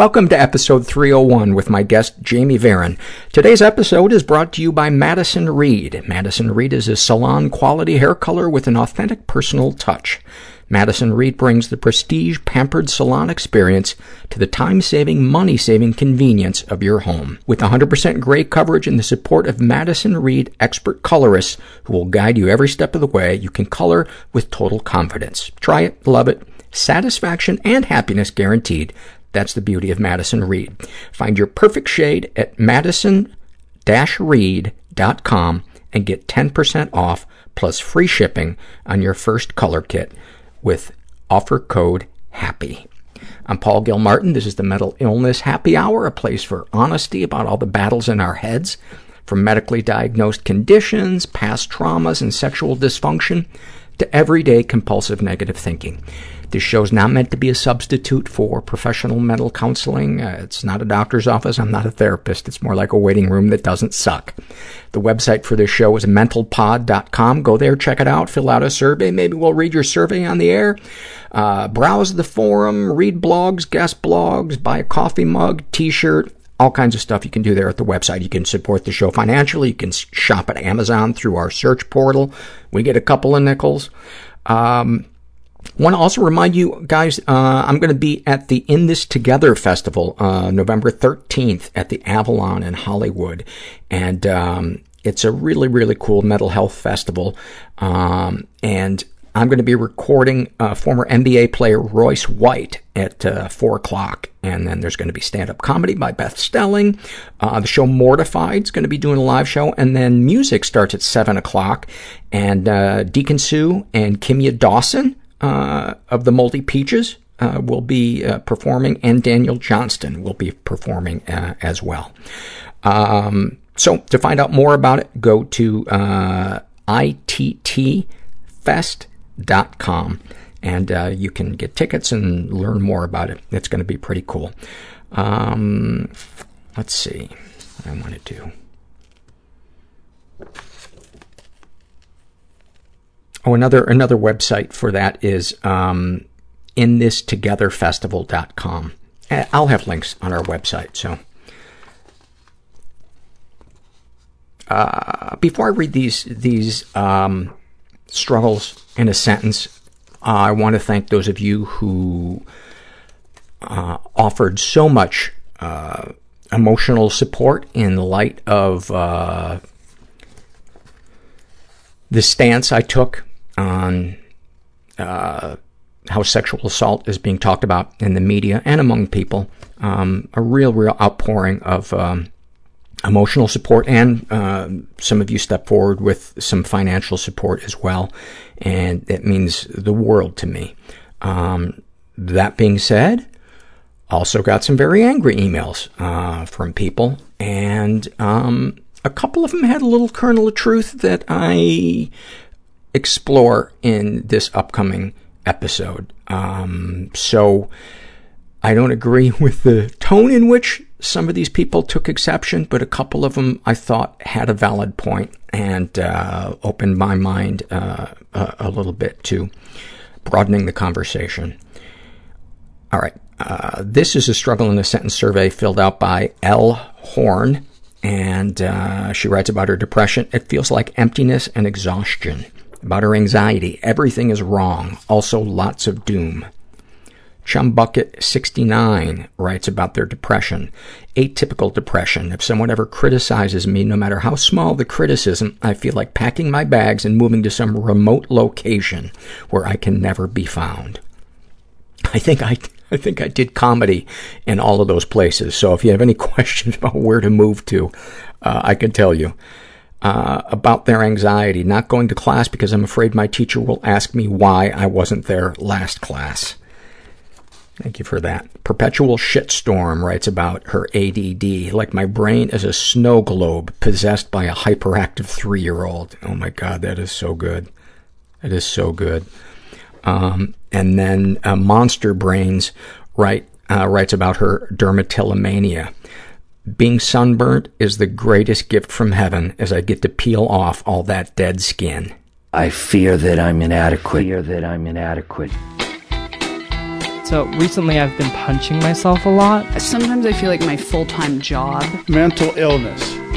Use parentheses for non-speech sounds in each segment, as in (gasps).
Welcome to episode 301 with my guest, Jamie Varon. Today's episode is brought to you by Madison Reed. Madison Reed is a salon quality hair color with an authentic personal touch. Madison Reed brings the prestige pampered salon experience to the time-saving, money-saving convenience of your home. With 100% gray coverage and the support of Madison Reed expert colorists who will guide you every step of the way, you can color with total confidence. Try it, love it, satisfaction and happiness guaranteed. That's the beauty of Madison Reed. Find your perfect shade at madison-reed.com and get 10% off plus free shipping on your first color kit with offer code HAPPY. I'm Paul Gilmartin. This is the Mental Illness Happy Hour, a place for honesty about all the battles in our heads, from medically diagnosed conditions, past traumas, and sexual dysfunction, to everyday compulsive negative thinking. This show's not meant to be a substitute for professional mental counseling. Uh, it's not a doctor's office. I'm not a therapist. It's more like a waiting room that doesn't suck. The website for this show is mentalpod.com. Go there, check it out, fill out a survey. Maybe we'll read your survey on the air. Uh, browse the forum, read blogs, guest blogs, buy a coffee mug, t-shirt, all kinds of stuff you can do there at the website. You can support the show financially. You can shop at Amazon through our search portal. We get a couple of nickels. Um, want to also remind you guys, uh, I'm going to be at the In This Together Festival, uh, November 13th at the Avalon in Hollywood. And, um, it's a really, really cool mental health festival. Um, and I'm going to be recording uh, former NBA player Royce White at uh, 4 o'clock. And then there's going to be stand-up comedy by Beth Stelling. Uh, the show Mortified is going to be doing a live show. And then music starts at 7 o'clock. And uh, Deacon Sue and Kimya Dawson uh, of the Moldy Peaches uh, will be uh, performing, and Daniel Johnston will be performing uh, as well. Um, so to find out more about it, go to uh, ittfest.com, and uh, you can get tickets and learn more about it. It's going to be pretty cool. Um, let's see what I want to do. Oh, another another website for that is um, inthistogetherfestival.com. I'll have links on our website. So, uh, before I read these these um, struggles in a sentence, uh, I want to thank those of you who uh, offered so much uh, emotional support in light of uh, the stance I took on uh, how sexual assault is being talked about in the media and among people. Um, a real, real outpouring of um, emotional support, and uh, some of you step forward with some financial support as well, and it means the world to me. Um, that being said, also got some very angry emails uh, from people, and um, a couple of them had a little kernel of truth that I explore in this upcoming episode. Um, so I don't agree (laughs) with the tone in which some of these people took exception, but a couple of them I thought had a valid point and uh, opened my mind uh, a, a, little bit to broadening the conversation. All right. Uh, this is a struggle in a sentence survey filled out by L. Horn, and uh, she writes about her depression. It feels like emptiness and exhaustion about her anxiety. Everything is wrong. Also, lots of doom. Chumbucket69 writes about their depression. Atypical depression. If someone ever criticizes me, no matter how small the criticism, I feel like packing my bags and moving to some remote location where I can never be found. I think I, I think I did comedy in all of those places. So if you have any (laughs) questions about where to move to, uh, I can tell you uh, about their anxiety, not going to class because I'm afraid my teacher will ask me why I wasn't there last class. Thank you for that. Perpetual Shitstorm writes about her ADD, like my brain is a snow globe possessed by a hyperactive three-year-old. Oh my God, that is so good. That is so good. Um, and then uh, Monster Brains write, uh, writes about her dermatillomania. Being sunburnt is the greatest gift from heaven as I get to peel off all that dead skin. I fear that I'm inadequate. I Fear that I'm inadequate. So recently I've been punching myself a lot. Sometimes I feel like my full time job mental illness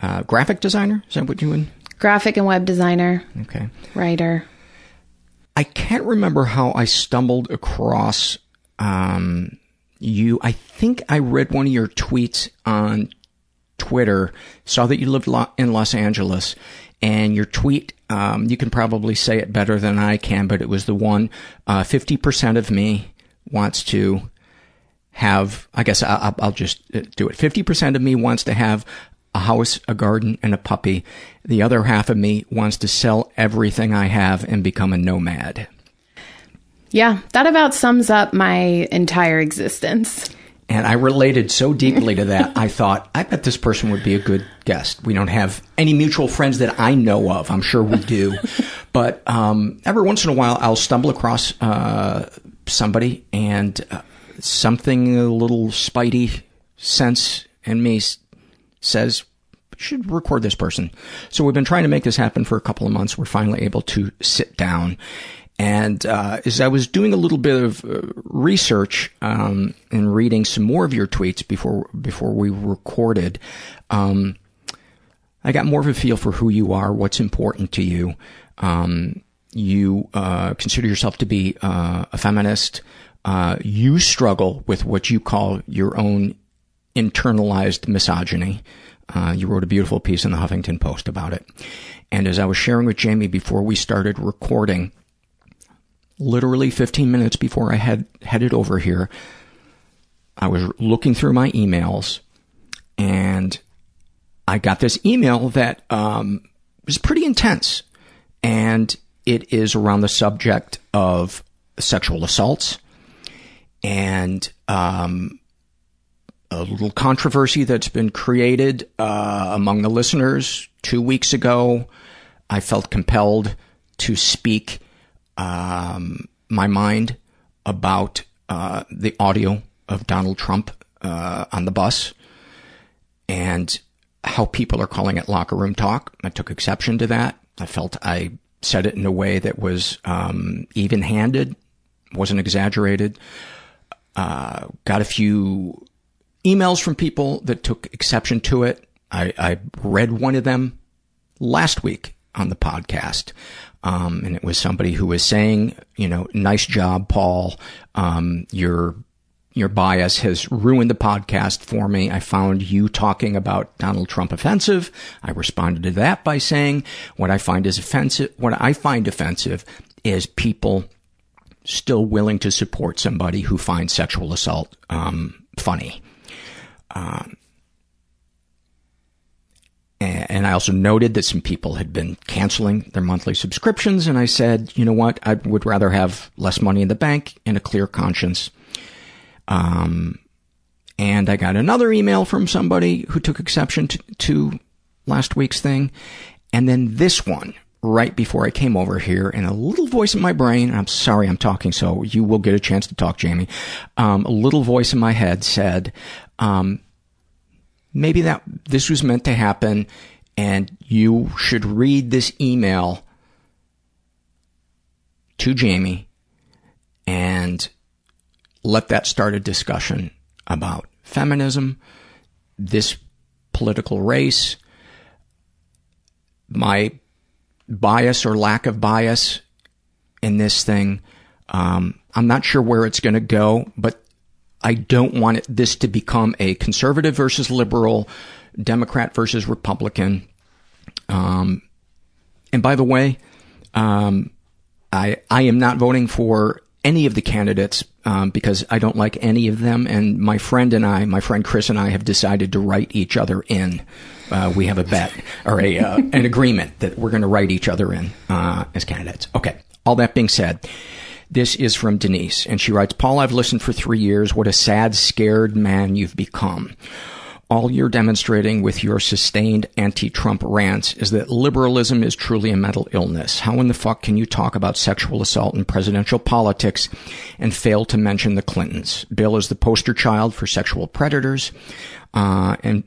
uh, graphic designer. Is that what you would? Graphic and web designer, Okay. writer. I can't remember how I stumbled across um, you. I think I read one of your tweets on Twitter, saw that you lived in Los Angeles, and your tweet, um, you can probably say it better than I can, but it was the one, uh, 50% of me wants to have, I guess I- I'll, I'll just uh, do it. 50% of me wants to have a house, a garden, and a puppy. The other half of me wants to sell everything I have and become a nomad. Yeah, that about sums up my entire existence. And I related so deeply to that, I thought, I bet this person would be a good guest. We don't have any mutual friends that I know of. I'm sure we do. (laughs) but um, every once in a while, I'll stumble across uh, somebody and uh, something, a little spidey sense in me says, should record this person. So we've been trying to make this happen for a couple of months. We're finally able to sit down. And uh, as I was doing a little bit of uh, research um, and reading some more of your tweets before before we recorded, um, I got more of a feel for who you are, what's important to you. Um, you uh, consider yourself to be uh, a feminist. Uh, you struggle with what you call your own internalized misogyny. Uh, you wrote a beautiful piece in the Huffington Post about it. And as I was sharing with Jamie before we started recording, literally 15 minutes before I had headed over here, I was looking through my emails and I got this email that um, was pretty intense. And it is around the subject of sexual assaults and um, a little controversy that's been created uh, among the listeners. Two weeks ago, I felt compelled to speak um, my mind about uh, the audio of Donald Trump uh, on the bus and how people are calling it locker room talk. I took exception to that. I felt I said it in a way that was um, even handed, wasn't exaggerated. Uh, got a few emails from people that took exception to it. I, I read one of them last week on the podcast. Um, and it was somebody who was saying, you know, nice job, Paul. Um, your, your bias has ruined the podcast for me. I found you talking about Donald Trump offensive. I responded to that by saying what I find is offensive, what I find offensive is people still willing to support somebody who finds sexual assault, um, funny. Um, and I also noted that some people had been canceling their monthly subscriptions, and I said, you know what, I would rather have less money in the bank and a clear conscience. Um, and I got another email from somebody who took exception to, to last week's thing, and then this one right before I came over here, and a little voice in my brain, I'm sorry I'm talking so you will get a chance to talk, Jamie. Um, a little voice in my head said, um, maybe that this was meant to happen and you should read this email to Jamie and let that start a discussion about feminism, this political race, my bias or lack of bias in this thing. Um, I'm not sure where it's going to go, but I don't want it, this to become a conservative versus liberal, Democrat versus Republican. Um, and by the way, um, I I am not voting for any of the candidates um, because I don't like any of them. And my friend and I, my friend Chris and I, have decided to write each other in. Uh, we have a bet or a uh, an agreement that we're going to write each other in uh, as candidates. Okay. All that being said, this is from Denise, and she writes, Paul, I've listened for three years. What a sad, scared man you've become. All you're demonstrating with your sustained anti-Trump rants is that liberalism is truly a mental illness. How in the fuck can you talk about sexual assault in presidential politics and fail to mention the Clintons? Bill is the poster child for sexual predators, uh, and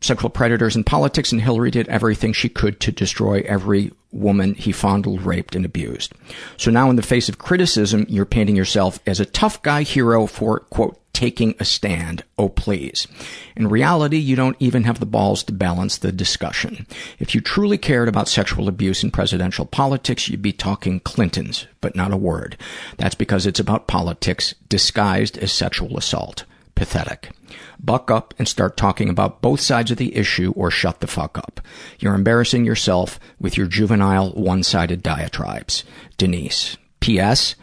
sexual predators in politics, and Hillary did everything she could to destroy every woman he fondled, raped, and abused. So now in the face of criticism, you're painting yourself as a tough guy hero for, quote, taking a stand. Oh, please. In reality, you don't even have the balls to balance the discussion. If you truly cared about sexual abuse in presidential politics, you'd be talking Clintons, but not a word. That's because it's about politics disguised as sexual assault. Pathetic. Buck up and start talking about both sides of the issue or shut the fuck up. You're embarrassing yourself with your juvenile one-sided diatribes. Denise. P.S.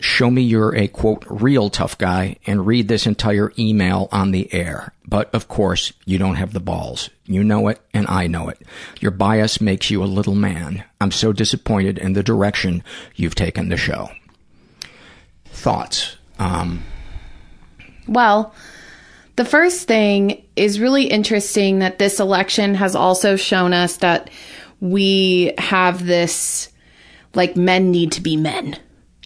Show me you're a quote real tough guy and read this entire email on the air. But of course, you don't have the balls. You know it and I know it. Your bias makes you a little man. I'm so disappointed in the direction you've taken the show. Thoughts? Um, Well, the first thing is really interesting that this election has also shown us that we have this, like, men need to be men.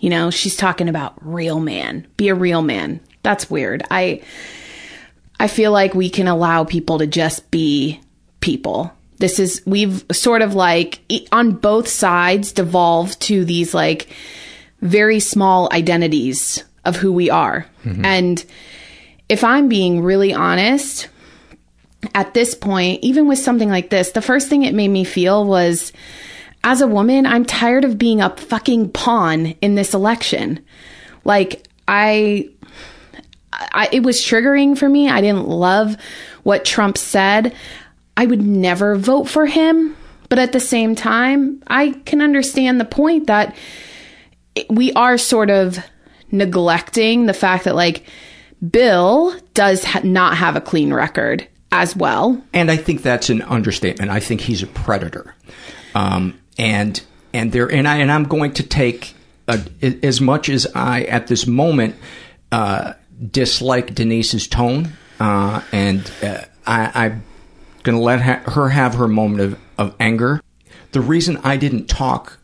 You know, she's talking about real man. Be a real man. That's weird. I I feel like we can allow people to just be people. This is we've sort of like on both sides devolved to these like very small identities of who we are. Mm-hmm. And if I'm being really honest, at this point, even with something like this, the first thing it made me feel was as a woman, I'm tired of being a fucking pawn in this election. Like, I, I, it was triggering for me. I didn't love what Trump said. I would never vote for him. But at the same time, I can understand the point that we are sort of neglecting the fact that, like, Bill does ha- not have a clean record as well. And I think that's an understatement. I think he's a predator. Um, and and there and I and I'm going to take a, as much as I at this moment uh, dislike Denise's tone, uh, and uh, I, I'm going to let ha- her have her moment of, of anger. The reason I didn't talk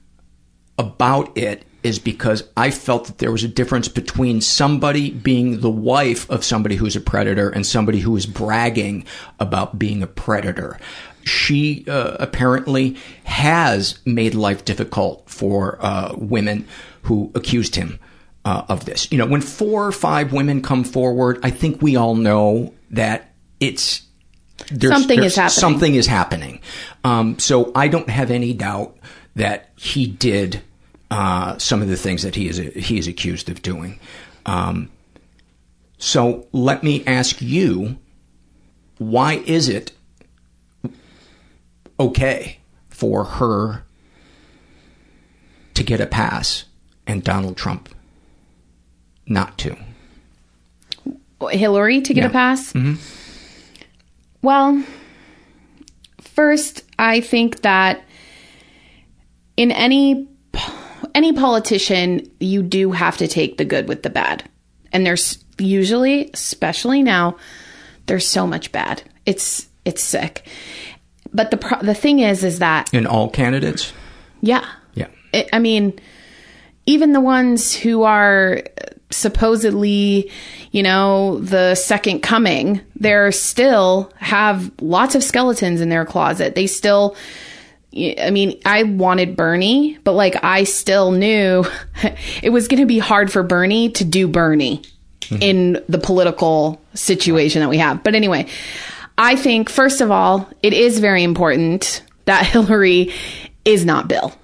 about it is because I felt that there was a difference between somebody being the wife of somebody who's a predator and somebody who is bragging about being a predator. She uh, apparently has made life difficult for uh, women who accused him uh, of this. You know, when four or five women come forward, I think we all know that it's there's, Something there's- is happening. Something is happening. Um, so I don't have any doubt that he did uh, some of the things that he is he is accused of doing. Um, so let me ask you: Why is it okay for her to get a pass and Donald Trump not to? Hillary to get Yeah. a pass? Well, first, I think that in any any politician, you do have to take the good with the bad. And there's usually, especially now, there's so much bad. It's it's sick. But the pro- the thing is is that In all candidates? yeah. Yeah. I I mean, even the ones who are supposedly, you know, the second coming, they're still have lots of skeletons in their closet. They still, I mean, I wanted Bernie, but like I still knew (laughs) it was going to be hard for Bernie to do Bernie in the political situation that we have. But anyway, I think, first of all, it is very important that (laughs) Hillary is not Bill.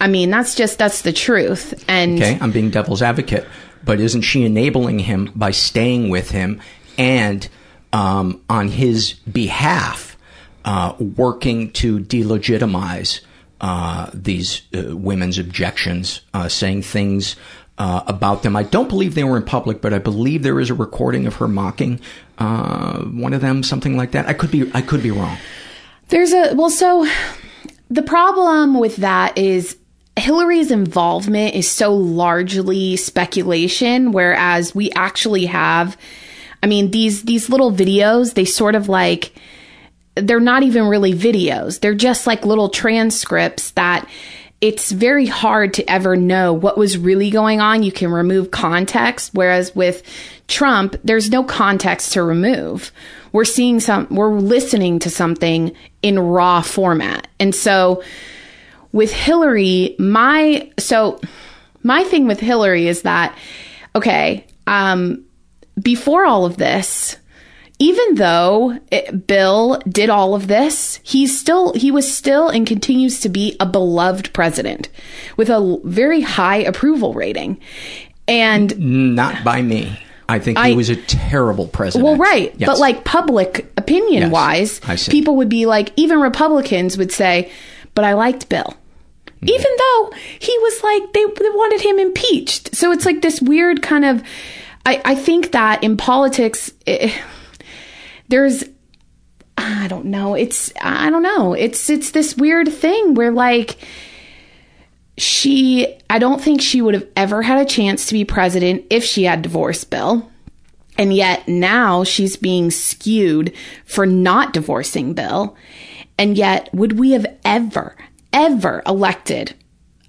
I mean, that's just that's the truth. And Okay, I'm being devil's advocate. but isn't she enabling him by staying with him and um, on his behalf uh, working to delegitimize uh, these uh, women's objections, uh, saying things uh, about them. I don't believe they were in public, but I believe there is a recording of her mocking one of them, something like that. I could be I could be wrong. There's a well, so the problem with that is Hillary's involvement is so largely speculation, whereas we actually have. I mean, these these little videos, they sort of like they're not even really videos. They're just like little transcripts that it's very hard to ever know what was really going on. You can remove context, whereas with Trump, there's no context to remove. We're seeing some, we're listening to something in raw format. And so with Hillary, my, so my thing with Hillary is that, okay, um, before all of this, even though it, Bill did all of this, he's still he was still and continues to be a beloved president with a very high approval rating. And not by me. I think he was a terrible president. well, right, Yes. but like public opinion Yes, wise, people would be like, even Republicans would say, "But I liked Bill." Mm-hmm. Even though he was like they, they wanted him impeached, so it's like this weird kind of. I, I think that in politics, eh, there's I don't know. It's I don't know. It's it's this weird thing where like she I don't think she would have ever had a chance to be president if she had divorced Bill. And yet now she's being skewed for not divorcing Bill. And yet would we have ever ever elected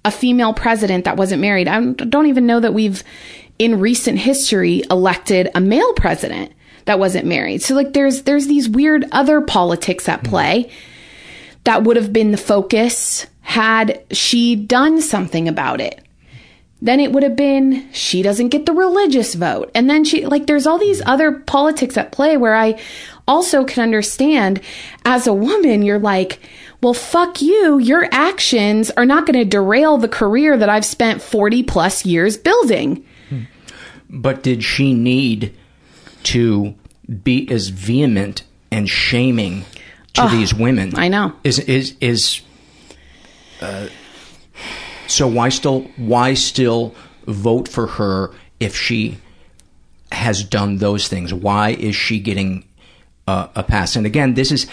a female president that wasn't married? I don't even know that we've in recent history elected a male president that wasn't married. So like there's there's these weird other politics at play that would have been the focus had she done something about it. Then it would have been she doesn't get the religious vote. And then she like there's all these other politics at play where I also can understand as a woman you're like well, fuck you. Your actions are not going to derail the career that I've spent 40 plus years building. Hmm. But did she need to be as vehement and shaming to these women? I know. Is is is uh, so why still why still vote for her if she has done those things? Why is she getting uh, a pass? And again, this is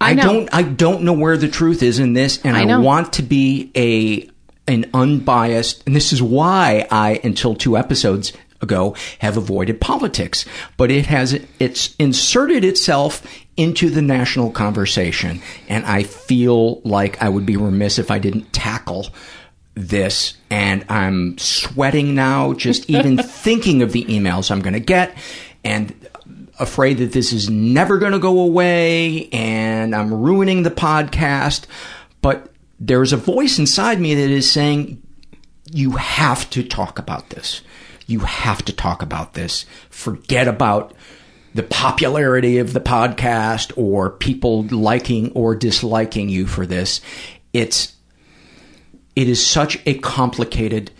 I, I don't I don't know where the truth is in this, and I I, want to be a an unbiased, and this is why I until two episodes ago have avoided politics, but it has it's inserted itself into the national conversation, and I feel like I would be remiss if I didn't tackle this. And I'm sweating now just (laughs) even thinking of the emails I'm going to get and afraid that this is never going to go away and I'm ruining the podcast. But there's a voice inside me that is saying you have to talk about this you have to talk about this forget about the popularity of the podcast or people liking or disliking you for this it's it is such a complicated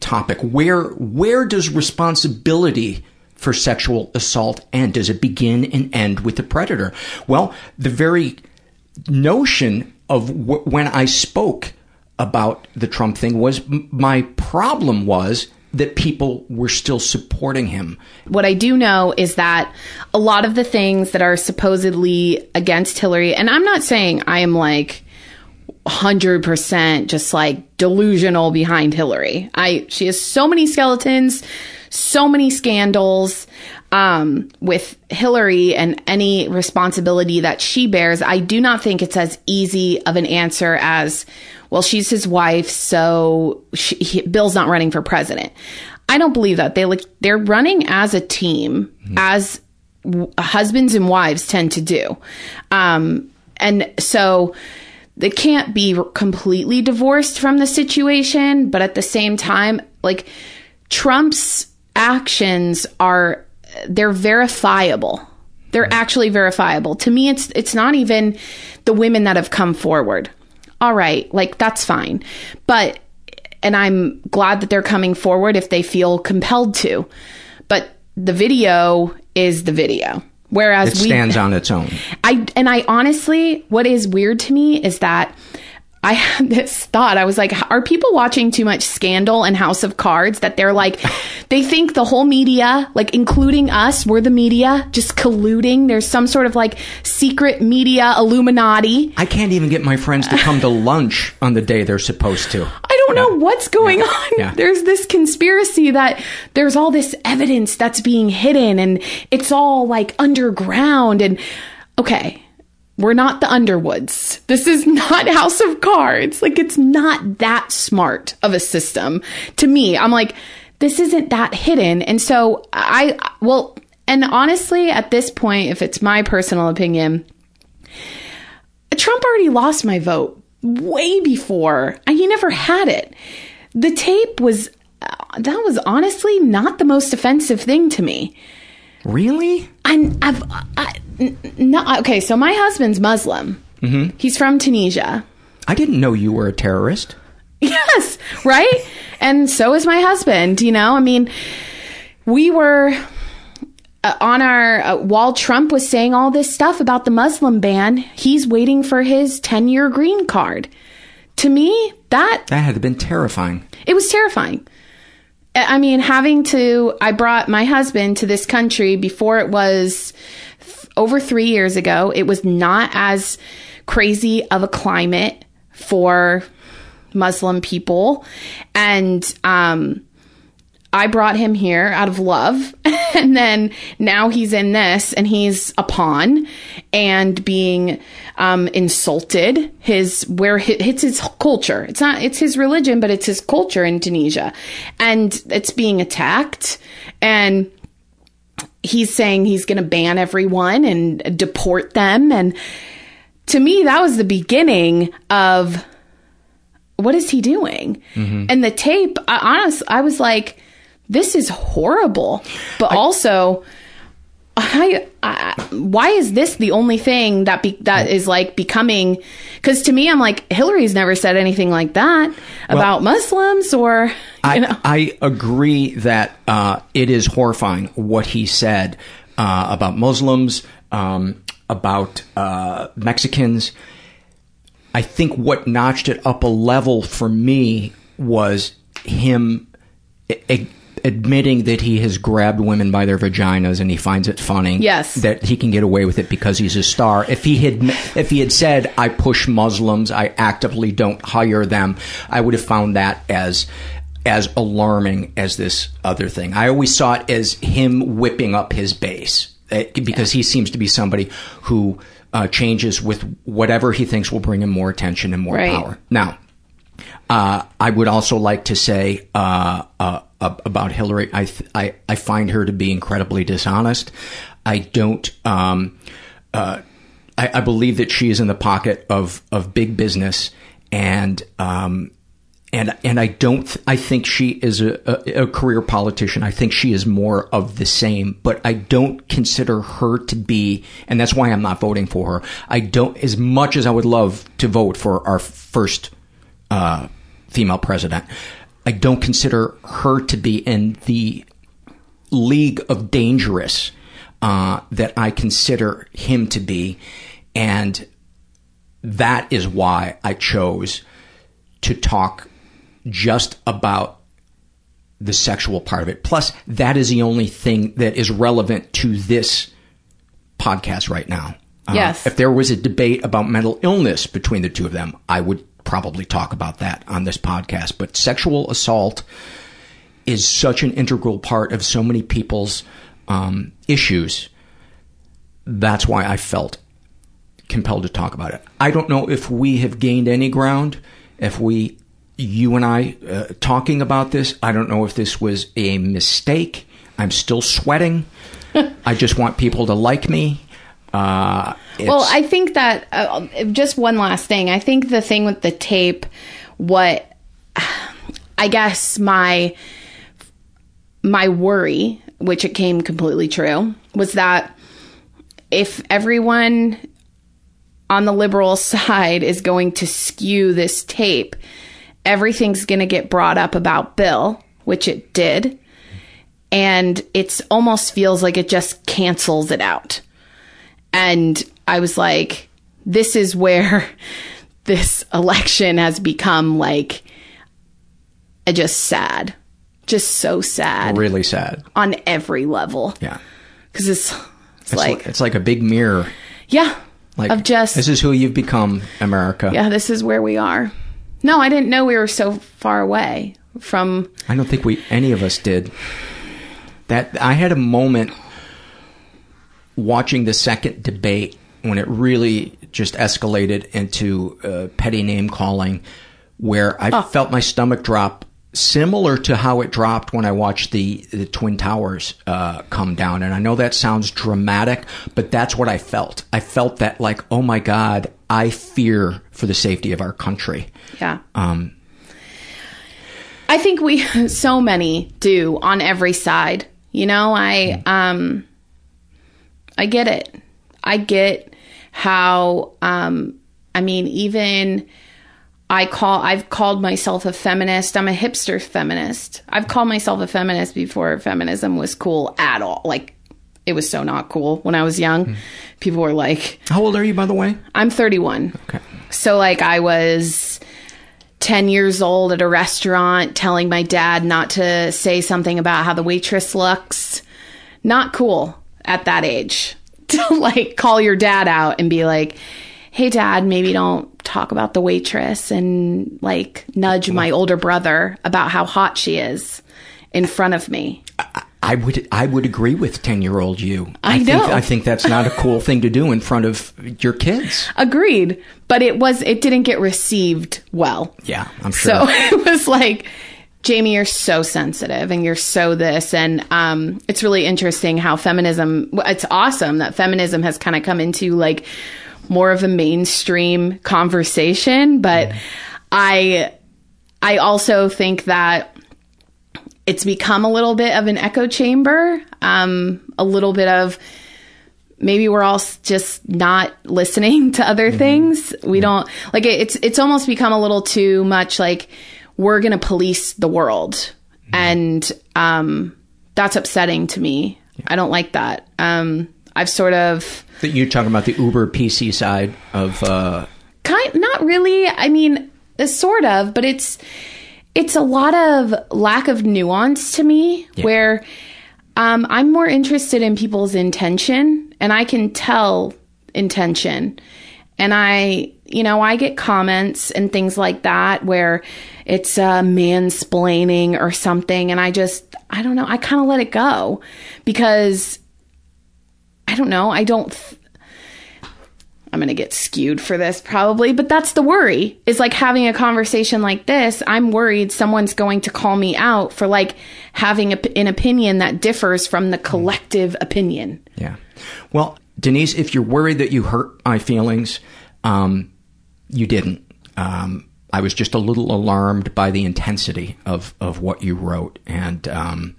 topic. Where where does responsibility for sexual assault end? Does it begin and end with the predator? Well, the very notion of w- when I spoke about the Trump thing was m- my problem was that people were still supporting him. What I do know is that a lot of the things that are supposedly against Hillary, and I'm not saying I am like 100% just like delusional behind Hillary. I she has so many skeletons, so many scandals um with Hillary and any responsibility that she bears. I do not think it's as easy of an answer as well she's his wife so she, he, Bill's not running for president. I don't believe that. They like they're running as a team as w- husbands and wives tend to do. Um and so they can't be completely divorced from the situation, but at the same time, like Trump's actions are they're verifiable. They're actually verifiable. To me it's it's not even the women that have come forward. All right, like that's fine. But and I'm glad that they're coming forward if they feel compelled to. But the video is the video. Whereas It we stands on its own. (laughs) I and I honestly, what is weird to me is that I had this thought. I was like, are people watching too much Scandal and House of Cards that they're like, (laughs) they think the whole media, like including us, we're the media, just colluding. There's some sort of like secret media Illuminati. I can't even get my friends to come to lunch on the day they're supposed to. I don't know what's going on. Yeah. There's this conspiracy that there's all this evidence that's being hidden and it's all like underground and okay, we're not the Underwoods. This is not (laughs) House of Cards. Like it's not that smart of a system. To me, I'm like this isn't that hidden. And so I well, and honestly at this point if it's my personal opinion, Trump already lost my vote way before. He never had it. The tape was uh, that was honestly not the most offensive thing to me. Really? I'm I've I, n- not okay. So my husband's Muslim. Mm-hmm. He's from Tunisia. I didn't know you were a terrorist. (laughs) Yes, right? and so is my husband, you know? I mean, we were uh, on our uh, while Trump was saying all this stuff about the Muslim ban, he's waiting for his 10-year green card. To me, that That had been terrifying. it was terrifying. I mean, having to, I brought my husband to this country before it was over three years ago. It was not as crazy of a climate for Muslim people. And, um, I brought him here out of love. (laughs) and then now he's in this and he's a pawn and being um, insulted. His, where it's his culture. It's not, it's his religion, but it's his culture in Tunisia. And it's being attacked. And he's saying he's going to ban everyone and deport them. And to me, that was the beginning of what is he doing? Mm-hmm. And the tape, I, honest, I was like, this is horrible. But also, I, I, why is this the only thing that be, that is like becoming? Because to me, I'm like Hillary's never said anything like that about Muslims or you know. I, I agree that uh, it is horrifying what he said uh, about Muslims, um, about uh, Mexicans. I think what notched it up a level for me was him a- a- admitting that he has grabbed women by their vaginas and he finds it funny. Yes. That he can get away with it because he's a star. If he had if he had said I push Muslims, I actively don't hire them, I would have found that as as alarming as this other thing. I always saw it as him whipping up his base uh, because he seems to be somebody who uh, changes with whatever he thinks will bring him more attention and more Right. power. Now, uh, I would also like to say uh, uh, about Hillary. I, th- I I find her to be incredibly dishonest. I don't. Um, uh, I, I believe that she is in the pocket of of big business, and um, and and I don't. Th- I think she is a, a, a career politician. I think she is more of the same. But I don't consider her to be, and that's why I'm not voting for her. I don't, as much as I would love to vote for our first uh, female president. I don't consider her to be in the league of dangerous uh, that I consider him to be, and that is why I chose to talk just about the sexual part of it. Plus, that is the only thing that is relevant to this podcast right now. Uh, Yes. If there was a debate about mental illness between the two of them, I would probably talk about that on this podcast. But sexual assault is such an integral part of so many people's um, issues. That's why I felt compelled to talk about it. I don't know if we have gained any ground, if we, you and I, uh, talking about this. I don't know if this was a mistake. I'm still sweating. (laughs) I just want people to like me. Uh, Well, I think that uh, just one last thing. I think the thing with the tape, what (sighs) I guess my my worry, which it came completely true, was that if everyone on the liberal (laughs) side is going to skew this tape everything's going to get brought up about Bill, which it did. And it almost feels like it just cancels it out. And I was like, this is where (laughs) this election has become like just sad. Just so sad Really sad. on every level. Yeah. Because it's, it's, It's like, like, it's like a big mirror. yeah, Like of just, this is who you've become, America. yeah, this is where we are. No, I didn't know we were so far away from, I don't think we any of us did. That I had a moment watching the second debate when it really just escalated into uh, petty name calling, where I felt my stomach drop, similar to how it dropped when I watched the the Twin Towers uh, come down. And I know that sounds dramatic, but that's what I felt. I felt that like, oh my god, I fear for the safety of our country. yeah. Um, I think we (laughs) so many do on every side. You know, I um I get it. I get how um I mean even I call I've called myself a feminist. I'm a hipster feminist. I've called myself a feminist before feminism was cool at all. Like it was so not cool when I was young. People were like, how old are you, by the way? I'm 31. Okay. So like I was 10 years old at a restaurant telling my dad not to say something about how the waitress looks. Not cool at that age (laughs) to like call your dad out and be like, "Hey dad, maybe don't talk about the waitress and like nudge my older brother about how hot she is in front of me." I would I would agree with ten year old you. I think, know. I think that's not a cool thing to do in front of your kids. Agreed, but it was it didn't get received well. Yeah, I'm sure. So (laughs) it was like, Jamie, you're so sensitive and you're so this. And um, it's really interesting how feminism, it's awesome that feminism has kind of come into like more of a mainstream conversation. But I, I also think that it's become a little bit of an echo chamber, um, a little bit of, maybe we're all just not listening (laughs) to other things. We don't like it, it's it's almost become a little too much like we're going to police the world. And um that's upsetting to me. I don't like that. Um I've sort of That you're talking about the Uber PC side of uh, kind not really i mean uh, sort of but it's it's a lot of lack of nuance to me where um, i'm more interested in people's intention and i can tell intention and i you know i get comments and things like that where it's uh, mansplaining or something and i just i don't know i kind of let it go because i don't know i don't th- I'm going to get skewed for this probably, but that's the worry is like having a conversation like this. I'm worried someone's going to call me out for like having a, an opinion that differs from the collective opinion. yeah. Well, Denise, if you're worried that you hurt my feelings, um, you didn't. Um, I was just a little alarmed by the intensity of of what you wrote, and um,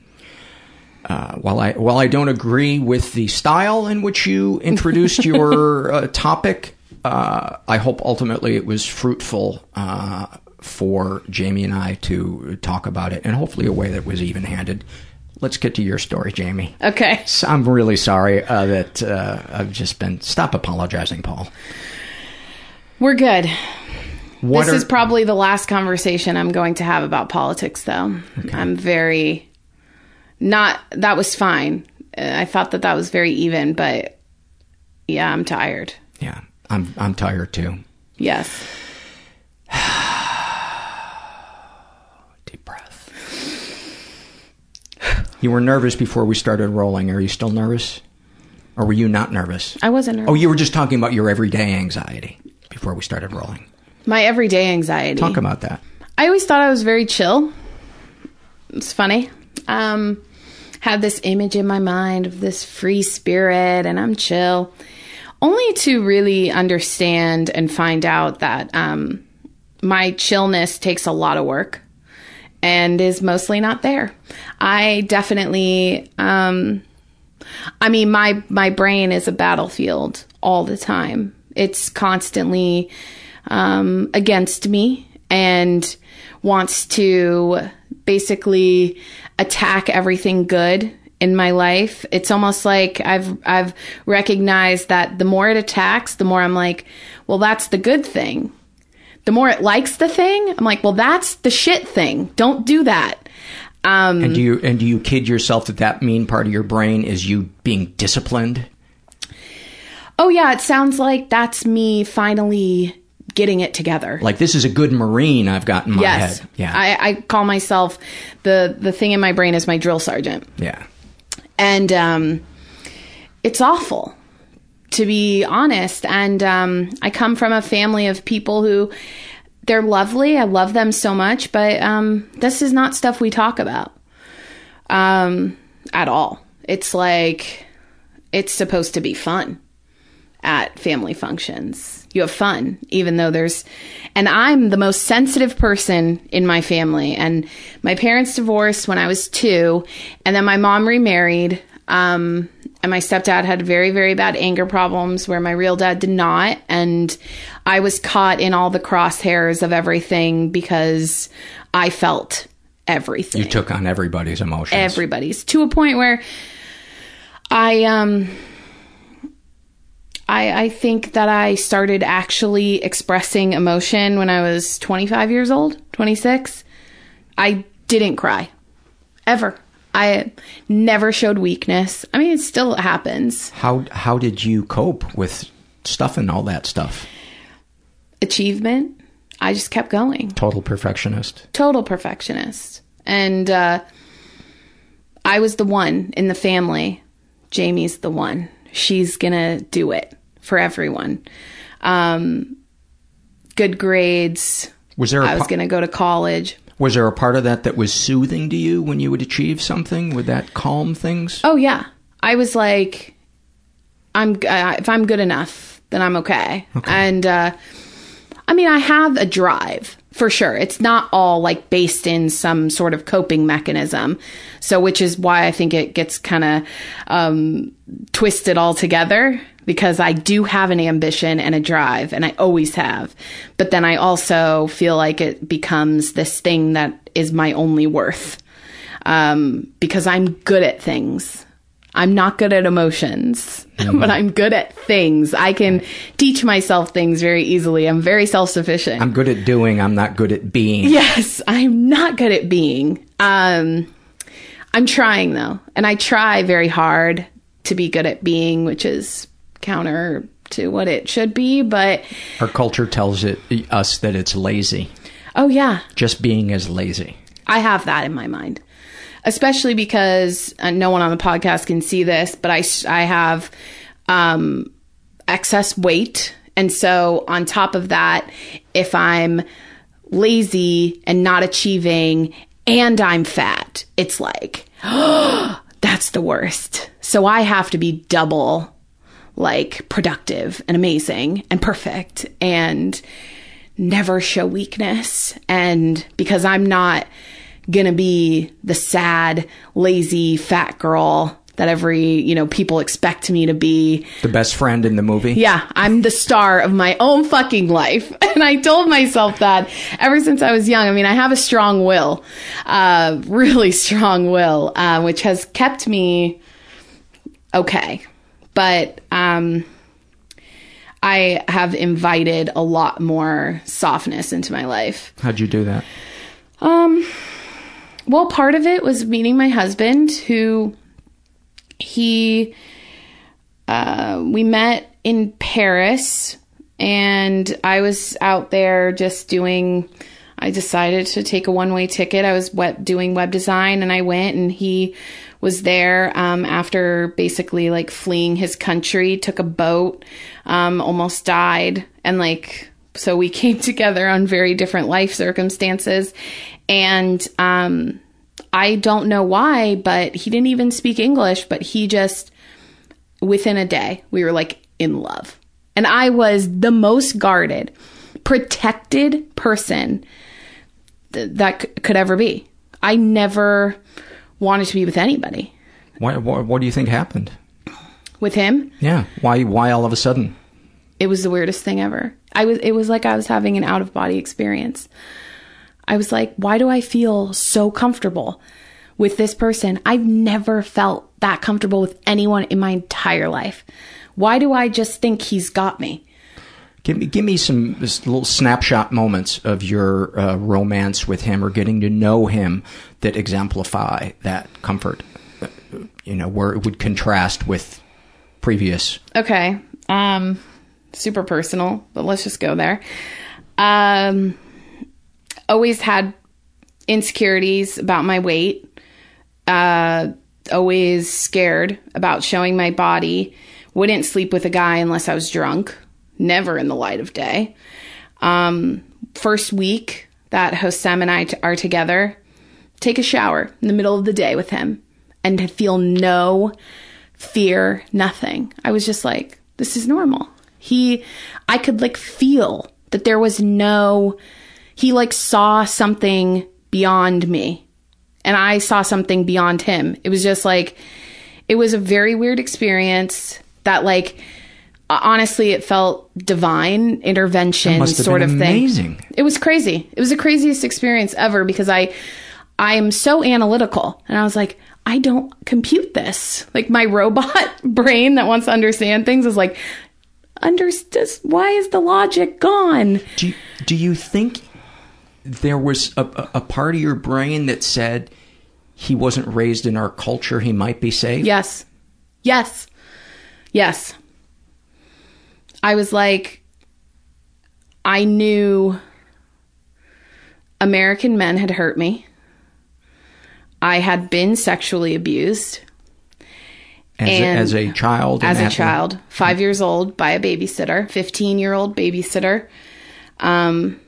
uh, while I while I don't agree with the style in which you (laughs) introduced your uh, topic, uh, I hope ultimately it was fruitful uh, for Jamie and I to talk about it, and hopefully a way that was even handed. Let's get to your story, Jamie. Okay. So I'm really sorry uh, that uh, I've just been. Stop apologizing, Paul. We're good. What this are- is probably the last conversation I'm going to have about politics, though. I'm very not, that was fine. Uh, I thought that that was very even, but yeah, I'm tired. Yeah, I'm I'm tired too. Yes. (sighs) Deep breath. You were nervous before we started rolling. Are you still nervous? Or were you not nervous? I wasn't nervous. Oh, you were just talking about your everyday anxiety before we started rolling. My everyday anxiety. Talk about that. I always thought I was very chill. It's funny. Um, had this image in my mind of this free spirit, and I'm chill. Only to really understand and find out that um, my chillness takes a lot of work and is mostly not there. I definitely, um, I mean, my my brain is a battlefield all the time. It's constantly um, against me and wants to basically attack everything good in my life. It's almost like I've I've recognized that the more it attacks, the more I'm like, well, that's the good thing. The more it likes the thing, I'm like, well, that's the shit thing. Don't do that. Um, And do you and do you kid yourself that that mean part of your brain is you being disciplined? oh yeah, it sounds like that's me finally getting it together. Like this is a good marine I've got in my yes, head. Yeah. I, I call myself the the thing in my brain is my drill sergeant. yeah. and um, it's awful to be honest and um, i come from a family of people who they're lovely i love them so much but um, this is not stuff we talk about um, at all it's like it's supposed to be fun at family functions you have fun even though there's and i'm the most sensitive person in my family and my parents divorced when i was two and then my mom remarried um, and my stepdad had very very bad anger problems where my real dad did not and i was caught in all the crosshairs of everything because i felt everything You took on everybody's emotions. everybody's to a point where I um I I think that I started actually expressing emotion when I was 25 years old, 26. I didn't cry ever. I never showed weakness. I mean, it still happens. how how did you cope with stuff and all that stuff? Achievement. I just kept going. Total perfectionist. total perfectionist. And uh, I was the one in the family. Jamie's the one. She's gonna do it for everyone. Um, good grades. Was there a I was pa- gonna go to college. Was there a part of that that was soothing to you when you would achieve something? Would that calm things? Oh yeah, I was like, I'm uh, if I'm good enough, then I'm okay. And uh, I mean, I have a drive for sure. It's not all like based in some sort of coping mechanism. So, which is why I think it gets kind of um, twisted all together because I do have an ambition and a drive, and I always have. But then I also feel like it becomes this thing that is my only worth um, because I'm good at things. I'm not good at emotions, (laughs) but I'm good at things. I can teach myself things very easily. I'm very self sufficient. I'm good at doing, I'm not good at being. Yes, I'm not good at being. Um, I'm trying though, and I try very hard to be good at being, which is counter to what it should be. But Our culture tells it us that it's lazy. oh yeah, Just being is lazy. I have that in my mind, especially because uh, no one on the podcast can see this, but I, I have um, excess weight. And so, on top of that, if I'm lazy and not achieving and I'm fat, it's like, (gasps) that's the worst. So, I have to be double like productive and amazing and perfect and never show weakness. And because I'm not gonna be the sad, lazy, fat girl that every, you know, people expect me to be. The best friend in the movie? Yeah, I'm the star of my own fucking life. (laughs) And I told myself that ever since I was young. I mean, I have a strong will, uh, really (laughs) strong will, uh, which has kept me okay. But, um, I have invited a lot more softness into my life. How'd you do that? Um, well, part of it was meeting my husband, who he, uh, we met in Paris, and I was out there just doing. I decided to take a one way ticket. I was web, doing web design, and I went, and he was there um, after basically like fleeing his country. Took a boat, um, almost died, and like so we (laughs) came together on very different life circumstances, and um, I don't know why, but he didn't even speak English, but he just within a day we were like in love, and I was the most guarded, protected person th- that c- could ever be. I never wanted to be with anybody. What, what, what do you think happened? With him, Yeah. Why, why all of a sudden? It was the weirdest thing ever. I was it was like I was having an out of body experience. I was like, why do I feel so comfortable with this person? I've never felt that comfortable with anyone in my entire life. Why do I just think he's got me? Give me, give me some little snapshot moments of your uh, romance with him or getting to know him that exemplify that comfort. You know, where it would contrast with previous. Okay. Um super personal, but let's just go there. Um always had insecurities about my weight. Uh always scared about showing my body. Wouldn't sleep with a guy unless I was drunk. Never in the light of day. Um first week that Hosem and I t- are together, take a shower in the middle of the day with him and to feel no fear, nothing. I was just like, this is normal. He, I could like feel that there was no, he like saw something beyond me and I saw something beyond him. It was just like, it was a very weird experience that like, uh, honestly, it felt divine intervention That must have sort of thing. amazing. It was crazy. It was the craziest experience ever because I I am so analytical and I was like, I don't compute this. Like my (laughs) robot brain that wants to understand things is like understand why is the logic gone? Do you, do you think there was a, a a part of your brain that said he wasn't raised in our culture, he might be safe? Yes. Yes. Yes. I was like, I knew American men had hurt me. I had been sexually abused As, a, And- as a child? as a child, five years old, by a babysitter, 15 year old babysitter. Um,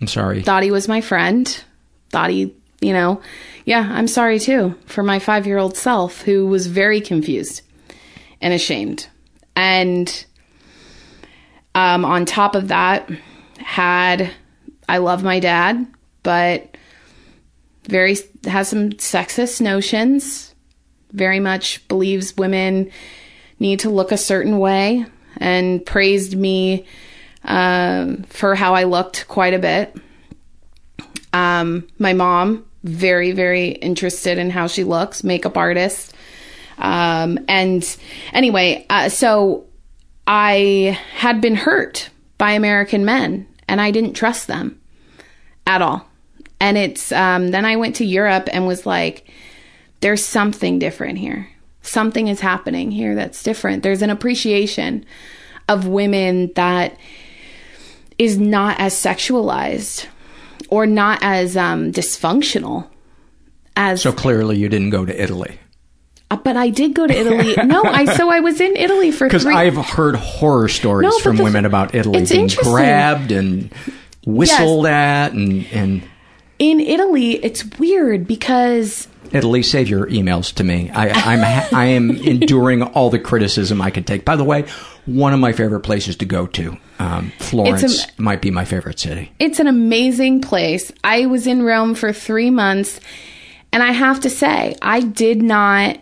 I'm sorry. thought he was my friend. Thought he, you know, yeah, I'm sorry too for my five year old self who was very confused and ashamed. And um, on top of that, had I love my dad, but very has some sexist notions. Very much believes women need to look a certain way, and praised me um, for how I looked quite a bit. Um, my mom, very, very interested in how she looks, makeup artist. Um, and anyway, uh, so I had been hurt by American men and I didn't trust them at all. And it's, um, then I went to Europe and was like, there's something different here. Something is happening here that's different. There's an appreciation of women that is not as sexualized or not as um, dysfunctional as So clearly you didn't go to Italy. Uh, but I did go to Italy. (laughs) no, I so I was in Italy for Because three. I've heard horror stories No, from the- women about Italy it's being grabbed and whistled at, and, and in Italy, it's weird because Italy, save your emails to me. I, I'm ha- I am (laughs) enduring all the criticism I can take. By the way, one of my favorite places to go to, um, Florence, might be my favorite city. it's an amazing place. I was in Rome for three months, and I have to say, I did not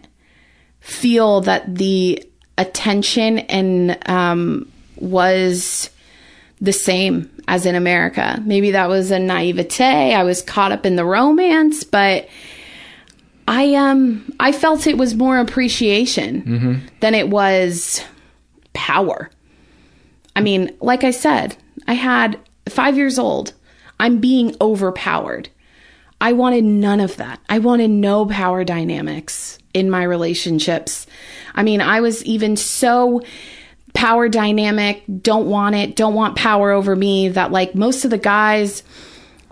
feel that the attention and um, was the same as in America. Maybe that was a naivete. I was caught up in the romance, but I um I felt it was more appreciation than it was power. I mean, like I said, I had 5 years old. I'm being overpowered. I wanted none of that. I wanted no power dynamics in my relationships. I mean, I was even so power dynamic, don't want it, don't want power over me that like most of the guys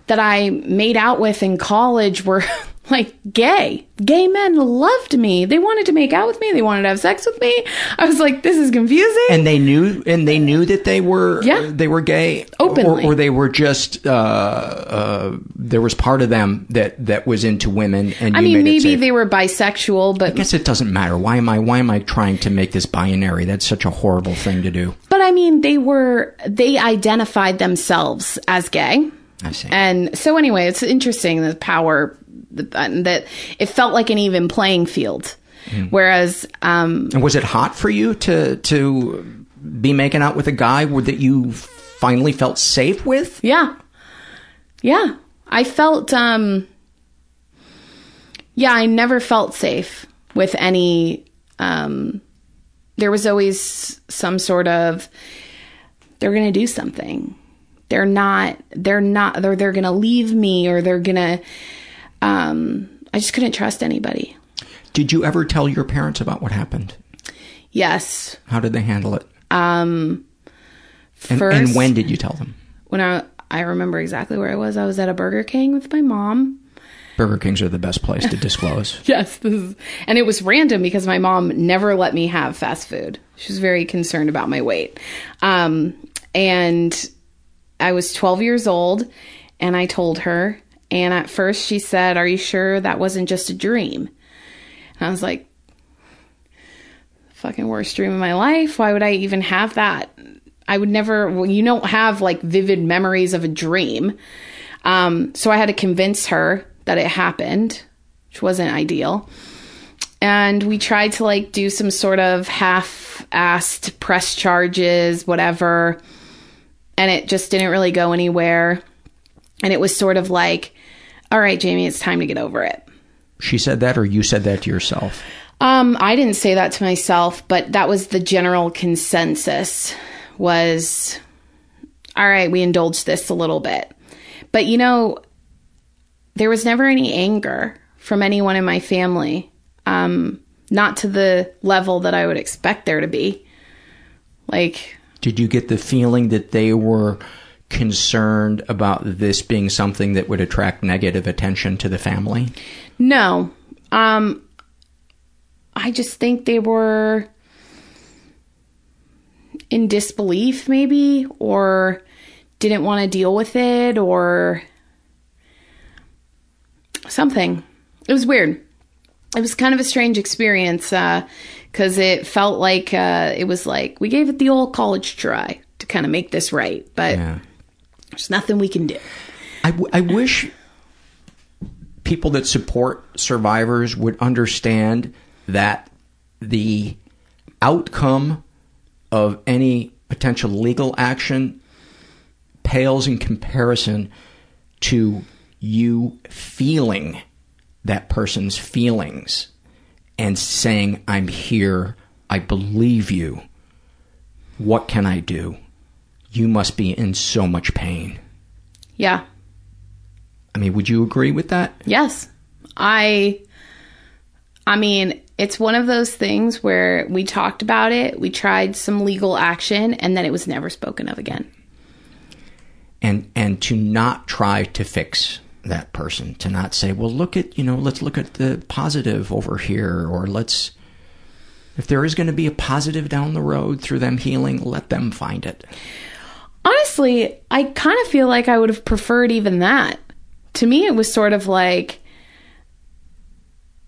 that I made out with in college were (laughs) like gay. Gay men loved me. They wanted to make out with me. They wanted to have sex with me. I was like, this is confusing. And they knew, and they knew that they were, Yeah. they were gay, Openly. or, or they were just, uh, uh, there was part of them that that was into women, and I mean, maybe they were bisexual, but I guess it doesn't matter. Why am I? Why am I trying to make this binary? That's such a horrible thing to do. but I mean, they were they identified themselves as gay. I see. And so anyway, it's interesting the power that, it felt like an even playing field. Hmm. Whereas um And was it hot for you to to be making out with a guy that you finally felt safe with? Yeah. Yeah. I felt um yeah, I never felt safe with any um there was always some sort of they're going to do something. They're not they're not they're they're going to leave me or they're going to um I just couldn't trust anybody. Did you ever tell your parents about what happened? Yes. How did they handle it? Um And, first and when did you tell them? when I I remember exactly where I was. I was at a Burger King with my mom. Burger Kings are the best place to disclose. (laughs) Yes, is, and it was random because my mom never let me have fast food. She was very concerned about my weight. Um, and I was 12 years old, and I told her. And at first, she said, "Are you sure that wasn't just a dream?" And I was like, "Fucking worst dream of my life. Why would I even have that? I would never. Well, you don't have like vivid memories of a dream." Um, so I had to convince her that it happened, which wasn't ideal. And we tried to like do some sort of half assed press charges, whatever. And it just didn't really go anywhere. And it was sort of like, all right, Jamie, it's time to get over it. She said that, or you said that to yourself? Um, I didn't say that to myself, but that was the general consensus was all right, we indulged this a little bit. But you know, there was never any anger from anyone in my family. Um, not to the level that I would expect there to be. Like, Did you get the feeling that they were concerned about this being something that would attract negative attention to the family? no. Um, I just think they were in disbelief, maybe, or didn't want to deal with it, or something. It was weird. It was kind of a strange experience because it felt like uh, it was like we gave it the old college try to kind of make this right, but Yeah. There's nothing we can do. I, w- I wish people that support survivors would understand that the outcome of any potential legal action pales in comparison to you feeling that person's feelings and saying, I'm here, I believe you. What can I do? You must be in so much pain. Yeah. I mean, would you agree with that? Yes. I I mean, it's one of those things where we talked about it, we tried some legal action and then it was never spoken of again. and and to not try to fix that person to not say well look at you know let's look at the positive over here or let's if there is going to be a positive down the road through them healing let them find it Honestly, I kind of feel like I would have preferred even that. To me, it was sort of like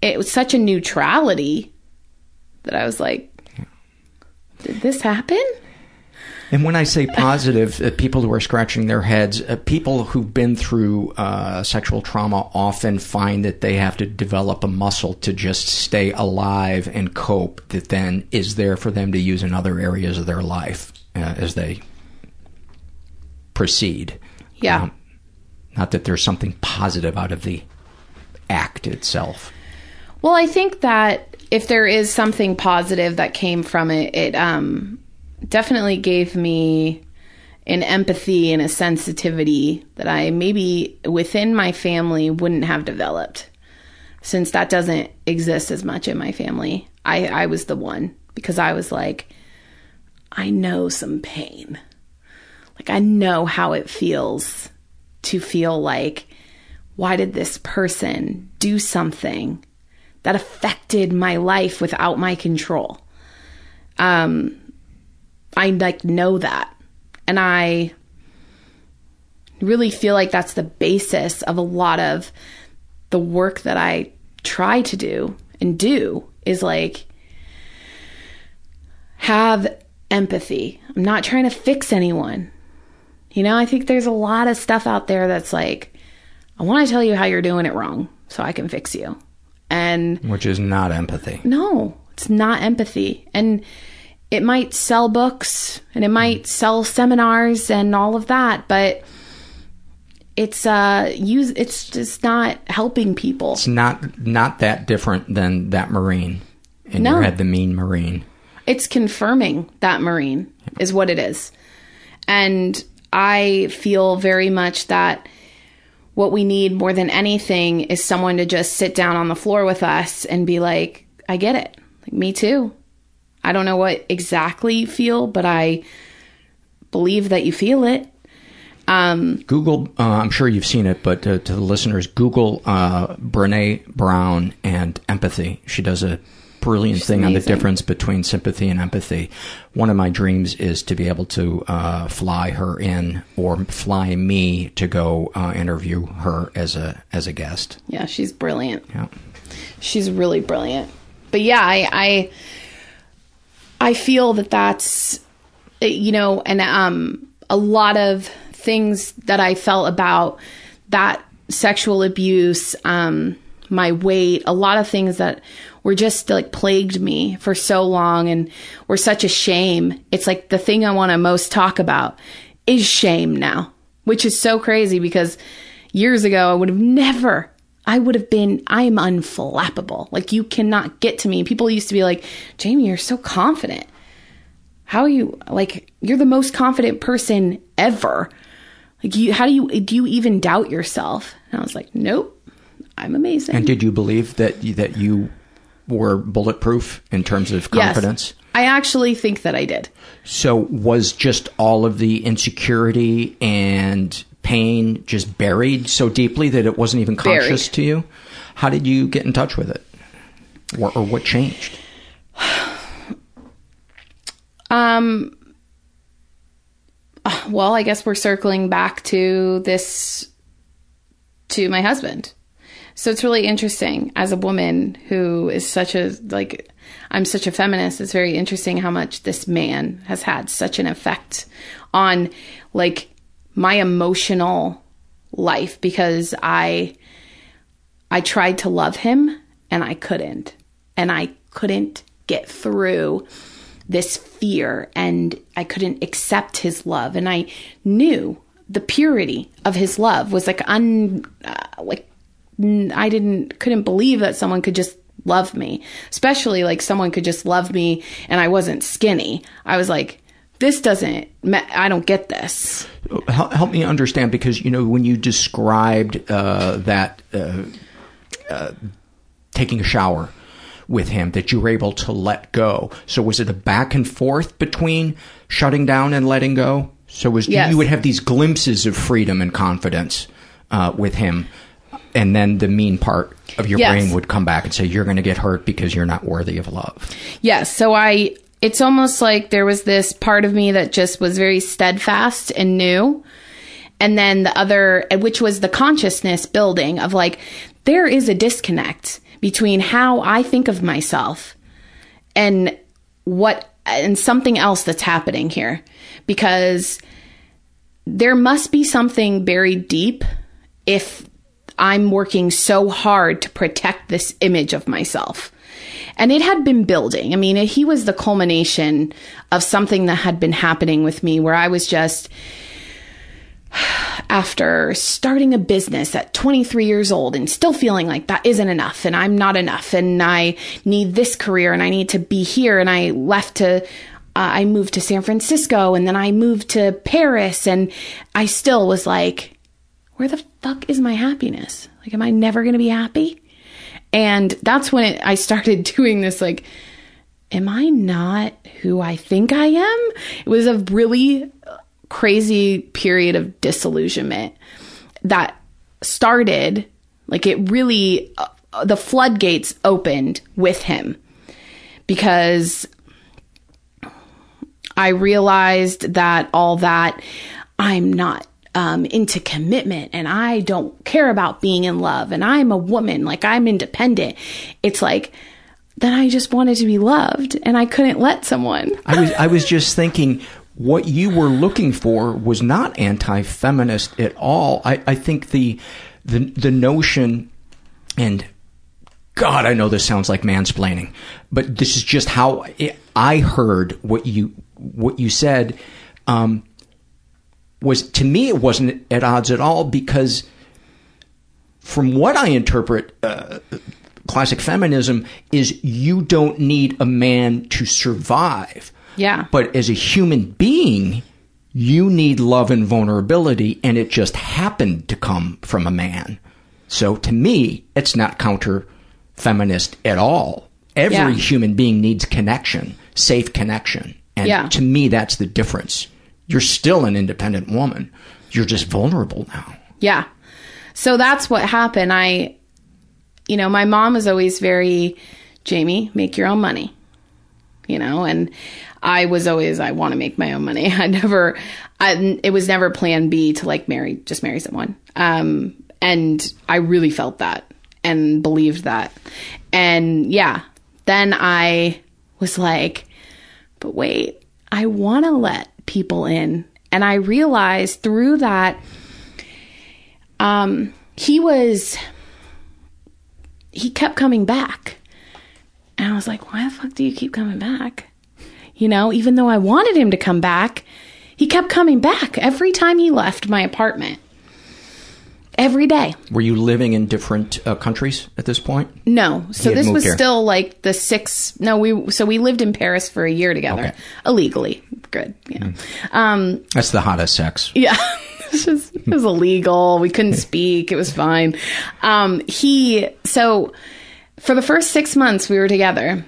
it was such a neutrality that I was like, did this happen? and when i say positive uh, people who are scratching their heads uh, people who've been through uh, sexual trauma often find that they have to develop a muscle to just stay alive and cope that then is there for them to use in other areas of their life uh, as they proceed Yeah. Um, not that there's something positive out of the act itself. Well, I think that if there is something positive that came from it, it um, definitely gave me an empathy and a sensitivity that I maybe within my family wouldn't have developed since that doesn't exist as much in my family. I, I was the one because I was like, I know some pain. Like, I know how it feels to feel like, why did this person do something that affected my life without my control? Um, I like know that. And I really feel like that's the basis of a lot of the work that I try to do and do is like have empathy. I'm not trying to fix anyone. You know, I think there's a lot of stuff out there that's like, I want to tell you how you're doing it wrong so I can fix you. And Which is not empathy. no, it's not empathy. And it might sell books and it might sell seminars and all of that, but it's uh use it's just not helping people. It's not not that different than that Marine And No. your head, the mean Marine. It's confirming that Marine is what it is. And I feel very much that what we need more than anything is someone to just sit down on the floor with us and be like, I get it. Like, me too. I don't know what exactly you feel, but I believe that you feel it. Um, Google, uh, I'm sure you've seen it, but to the listeners, Google uh, Brene Brown and empathy. She does a brilliant She's thing on the difference between sympathy and empathy. One of my dreams is to be able to uh, fly her in or fly me to go uh, interview her as a as a guest. yeah, she's brilliant. Yeah. she's really brilliant. But yeah, I I, I feel that that's eh, you know, and um a lot of things that I felt about that sexual abuse, um my weight, a lot of things that were just like plagued me for so long and were such a shame. It's like the thing I want to most talk about is shame now, which is so crazy because years ago I would have never I would have been, I am unflappable. Like, you cannot get to me. People used to be like, Jamie, you're so confident. How are you, like, you're the most confident person ever. Like, you, how do you, do you even doubt yourself? And I was like, nope, I'm amazing. And did you believe that that you were bulletproof in terms of confidence? Yes. I actually think that I did. So was just all of the insecurity and pain just buried so deeply that it wasn't even Buried. conscious to you? How did you get in touch with it? Or, or what changed? (sighs) Um, (sighs) well, I guess we're circling back to this, to my husband. So it's really interesting as a woman who is such a, like, I'm such a feminist. It's very interesting how much this man has had such an effect on, like, my emotional life because I, I tried to love him and I couldn't. And I couldn't get through this fear and I couldn't accept his love and I knew the purity of his love was like un uh, like I didn't couldn't believe that someone could just love me especially like someone could just love me and I wasn't skinny I was like this doesn't I don't get this Help, help me understand because you know when you described uh, that uh, uh, taking a shower with him that you were able to let go. So was it a back and forth between shutting down and letting go? So was Yes. you would have these glimpses of freedom and confidence uh, with him, and then the mean part of your Yes. brain would come back and say you're going to get hurt because you're not worthy of love. Yes. So I, it's almost like there was this part of me that just was very steadfast and new. And then the other, which was the consciousness building of like, there is a disconnect between how I think of myself and what, and something else that's happening here. Because there must be something buried deep if I'm working so hard to protect this image of myself. And it had been building. I mean, he was the culmination of something that had been happening with me where I was just, (sighs) after starting a business at 23 years old and still feeling like that isn't enough and I'm not enough and I need this career and I need to be here and I left to uh, I moved to San Francisco and then I moved to Paris and I still was like where the fuck is my happiness? Like am I never going to be happy? And that's when it, I started (laughs) doing this like am I not who I think I am? It was a really crazy period of disillusionment that started like it really uh, the floodgates opened with him because I realized that all that I'm not um, into commitment and I don't care about being in love and I'm a woman, like I'm independent. It's like, then I just wanted to be loved and I couldn't let someone. I was I was (laughs) just thinking what you were looking for was not anti-feminist at all. I, I think the the the notion and God, I know this sounds like mansplaining, but this is just how I- I heard what you what you said. Um, was to me, it wasn't at odds at all because, from what I interpret, uh, classic feminism is you don't need a man to survive. Yeah. But as a human being, you need love and vulnerability, and it just happened to come from a man. So to me, it's not counter feminist at all. Every Yeah. human being needs connection, safe connection. And Yeah. to me, that's the difference. You're still an independent woman. You're just vulnerable now. Yeah. So that's what happened. I, you know, my mom was always very, Jamie, make your own money, you know, and I was always, I want to make my own money. (laughs) I never, I, it was never plan B to like marry, just marry someone. Um, and I really felt that and believed that. And yeah, then I was like, but wait, I want to let people in. And I realized through that, um, he was, he kept coming back. And I was like, why the fuck do you keep coming back? You know, even though I wanted him to come back, he kept coming back every time he left my apartment. Every day. Were you living in different uh, countries at this point? No. So this was here. still like the six no, we so we lived in Paris for a year together. Okay. Illegally. Good. Yeah. Um That's the hottest sex. yeah. it, was just, it was illegal. We couldn't (laughs) speak. It was fine. Um, he, so for the first six months we were together,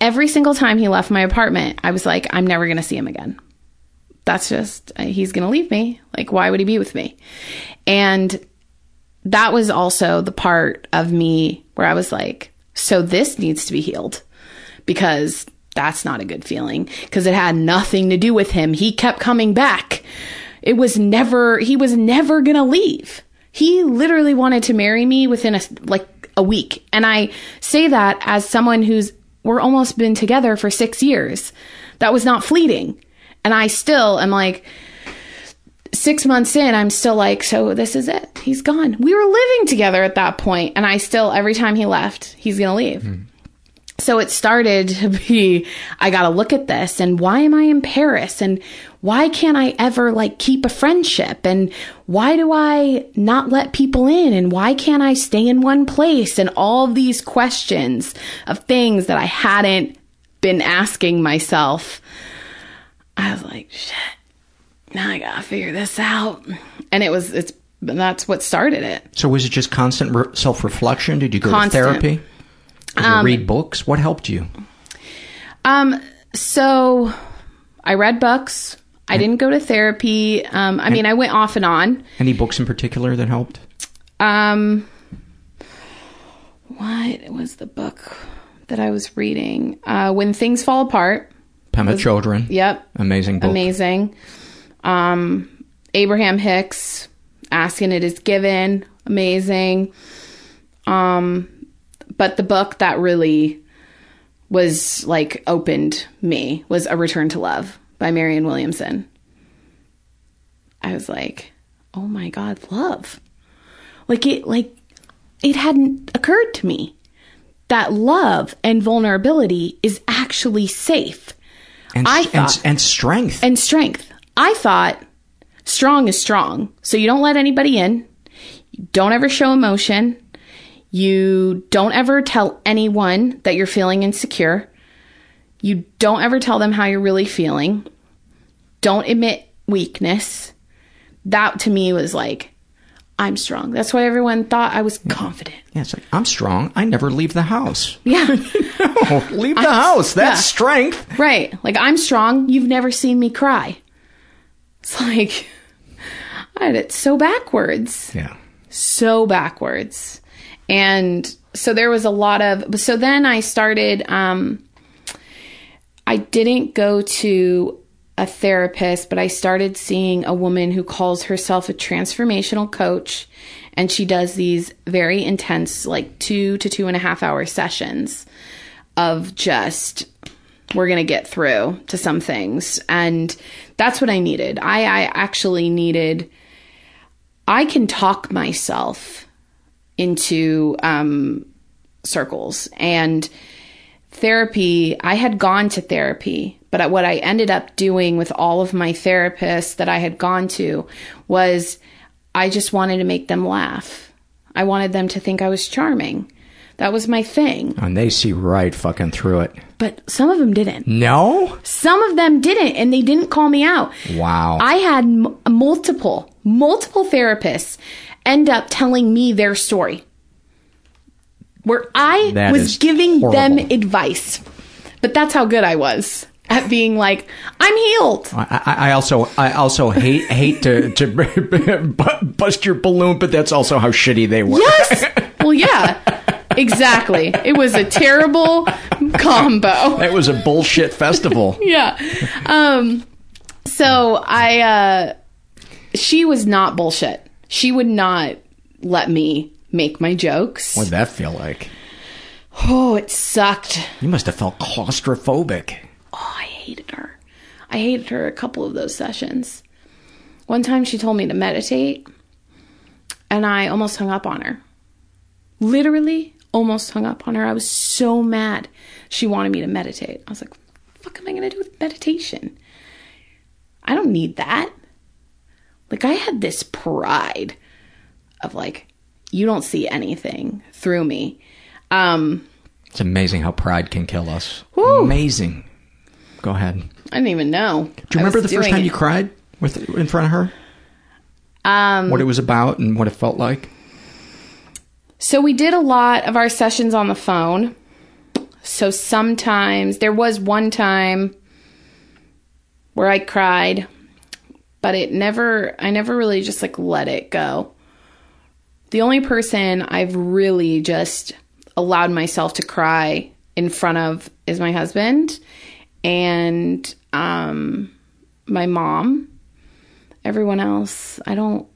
every single time he left my apartment, I was like, I'm never going to see him again. That's just, uh, he's going to leave me. Like, why would he be with me? And that was also the part of me where I was like, so this needs to be healed because that's not a good feeling because it had nothing to do with him. He kept coming back. It was never, he was never going to leave. He literally wanted to marry me within a, like a week. And I say that as someone who's, we're almost been together for six years. That was not fleeting. And I still am like, six months in, I'm still like, so this is it. He's gone. We were living together at that point, and I still, every time he left, he's gonna leave. Hmm. So it started to be, I gotta look at this, and why am I in Paris? And why can't I ever like keep a friendship? And why do I not let people in? And why can't I stay in one place? And all these questions of things that I hadn't been asking myself. I was like, shit now I gotta figure this out. And it was, it's, that's what started it. So was it just constant re- self-reflection? Did you go Constant. to therapy? Did you Um, read books? What helped you? Um, so I read books. I didn't go to therapy. Um, I mean, I went off and on. Any books in particular that helped? Um, what was the book that I was reading? Uh, When Things Fall Apart. Pema Was- Chodron. Yep. Amazing book. Amazing. Um, Abraham Hicks, Ask and It Is Given, amazing. Um, but the book that really was like opened me was A Return to Love by Marianne Williamson. I was like, oh my God, love. Like it, like it hadn't occurred to me that love and vulnerability is actually safe. And, I and, thought- and strength. and strength. I thought strong is strong. So you don't let anybody in. You don't ever show emotion. You don't ever tell anyone that you're feeling insecure. You don't ever tell them how you're really feeling. Don't admit weakness. That to me was like, I'm strong. That's why everyone thought I was confident. yeah, it's like, I'm strong. I never leave the house. Yeah. (laughs) no, leave the house. That's yeah. strength. Right. Like I'm strong. You've never seen me cry. It's like I had it so backwards. Yeah. So backwards. And so there was a lot of so then I started um I didn't go to a therapist, but I started seeing a woman who calls herself a transformational coach. And she does these very intense, like two to two and a half hour sessions of just we're going to get through to some things and that's what i needed i i actually needed i can talk myself into um circles and therapy. I had gone to therapy, but what I ended up doing with all of my therapists that I had gone to was I just wanted to make them laugh. I wanted them to think I was charming. That was my thing. And they see right fucking through it. But some of them didn't. No? Some of them didn't, and they didn't call me out. Wow. I had m- multiple, multiple therapists end up telling me their story where I That was giving them advice. But that's how good I was at being like, I'm healed. I, I I also I also hate hate to to (laughs) bust your balloon, but that's also how shitty they were. Yes. (laughs) Well, yeah. Exactly. It was a terrible combo. That was a bullshit festival. (laughs) yeah. Um so I uh she was not bullshit. She would not let me make my jokes. What'd that feel like? Oh, it sucked. You must have felt claustrophobic. Oh, I hated her. I hated her a couple of those sessions. One time she told me to meditate and I almost hung up on her. Literally almost hung up on her. I was so mad. She wanted me to meditate. I was like, fuck am I going to do with meditation? I don't need that. Like, I had this pride of like, you don't see anything through me. Um, It's amazing how pride can kill us. Whew. Amazing. Go ahead. I didn't even know. Do you remember the first time you cried with in front of her? Um, What it was about and what it felt like? So we did a lot of our sessions on the phone. So sometimes there was one time where I cried, but it never I never really just like let it go. The only person I've really just allowed myself to cry in front of is my husband and um my mom. Everyone else, I don't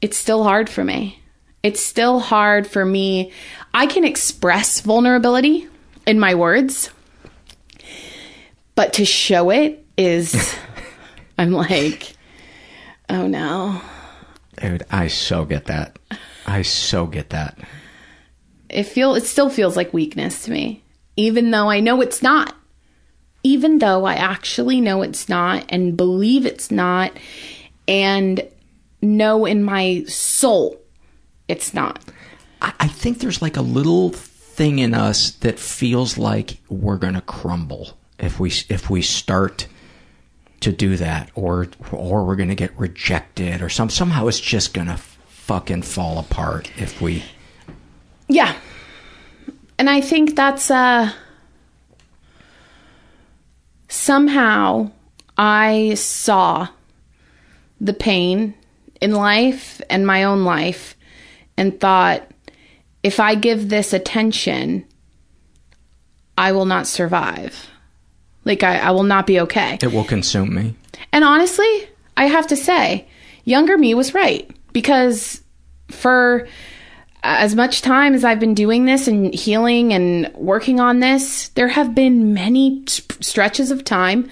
it's still hard for me. It's still hard for me. I can express vulnerability in my words, but to show it is, (laughs) I'm like, oh no. Dude, I so get that. I so get that. It feel it still feels like weakness to me, even though I know it's not. Even though I actually know it's not and believe it's not, and know in my soul it's not. I, I think there's like a little thing in us that feels like we're gonna crumble if we if we start to do that, or or we're gonna get rejected, or some somehow it's just gonna fucking fall apart if we. Yeah. And I think that's uh somehow I saw the pain in life and my own life and thought if I give this attention I will not survive. Like I, I will not be okay. It will consume me. And honestly, I have to say, younger me was right because for as much time as I've been doing this and healing and working on this, there have been many stretches of time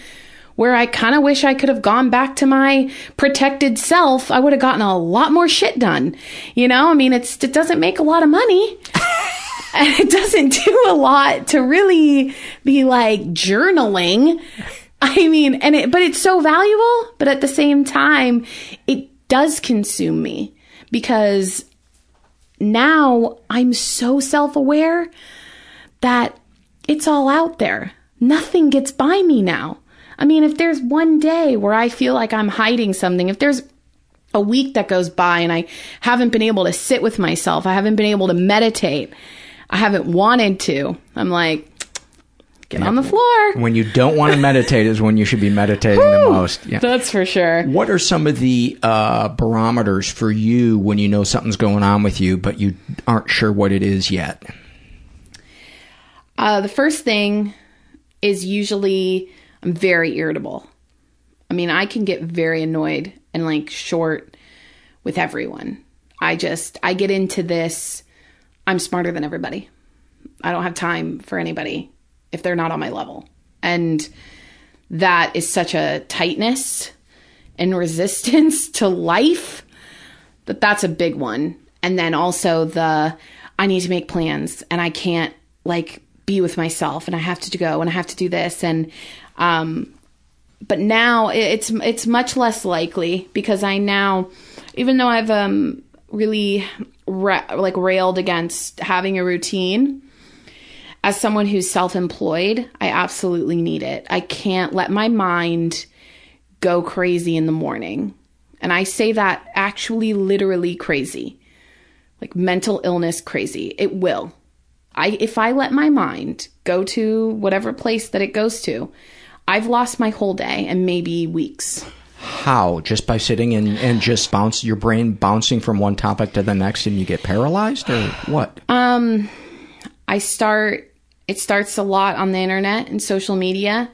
where I kind of wish I could have gone back to my protected self. I would have gotten a lot more shit done. You know, I mean, it's it doesn't make a lot of money. (laughs) and it doesn't do a lot to really be like journaling. I mean, and it, but it's so valuable, but at the same time, it does consume me because now I'm so self aware that it's all out there. Nothing gets by me now. I mean, if there's one day where I feel like I'm hiding something, if there's a week that goes by and I haven't been able to sit with myself, I haven't been able to meditate, I haven't wanted to, I'm like, get on the floor. When you don't want to (laughs) meditate is when you should be meditating the most. Yeah. That's for sure. What are some of the uh, barometers for you when you know something's going on with you, but you aren't sure what it is yet? Uh, the first thing is usually I'm very irritable. I mean, I can get very annoyed and like short with everyone. I just, I get into this, I'm smarter than everybody. I don't have time for anybody if they're not on my level. And that is such a tightness and resistance (laughs) to life that that's a big one. And then also the I need to make plans and I can't like be with myself and I have to go and I have to do this and um but now it's it's much less likely because I now even though I've um really ra- like railed against having a routine as someone who's self-employed I absolutely need it. I can't let my mind go crazy in the morning. And I say that actually literally crazy. Like mental illness crazy. It will. I if I let my mind go to whatever place that it goes to, I've lost my whole day and maybe weeks. How? Just by sitting and, and just bounce your brain bouncing from one topic to the next and you get paralyzed or what? Um I start it starts a lot on the internet and social media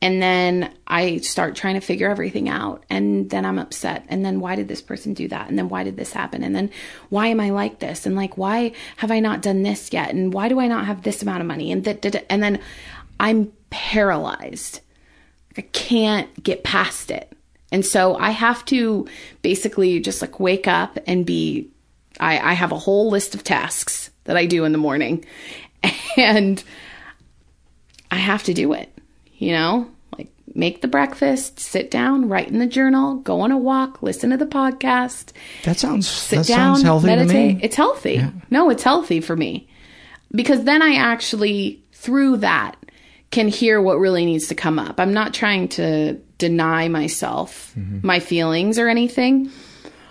and then I start trying to figure everything out and then I'm upset. And then why did this person do that? And then why did this happen? And then why am I like this? And like why have I not done this yet? And why do I not have this amount of money? And that and then I'm paralyzed. I can't get past it. And so I have to basically just like wake up and be I, I have a whole list of tasks that I do in the morning. (laughs) And I have to do it, you know? Like make the breakfast, sit down, write in the journal, go on a walk, listen to the podcast, That sounds sit that down, sounds healthy meditate. to me. It's healthy. No, it's healthy for me. Because then I actually, through that, can hear what really needs to come up. I'm not trying to deny myself my feelings or anything.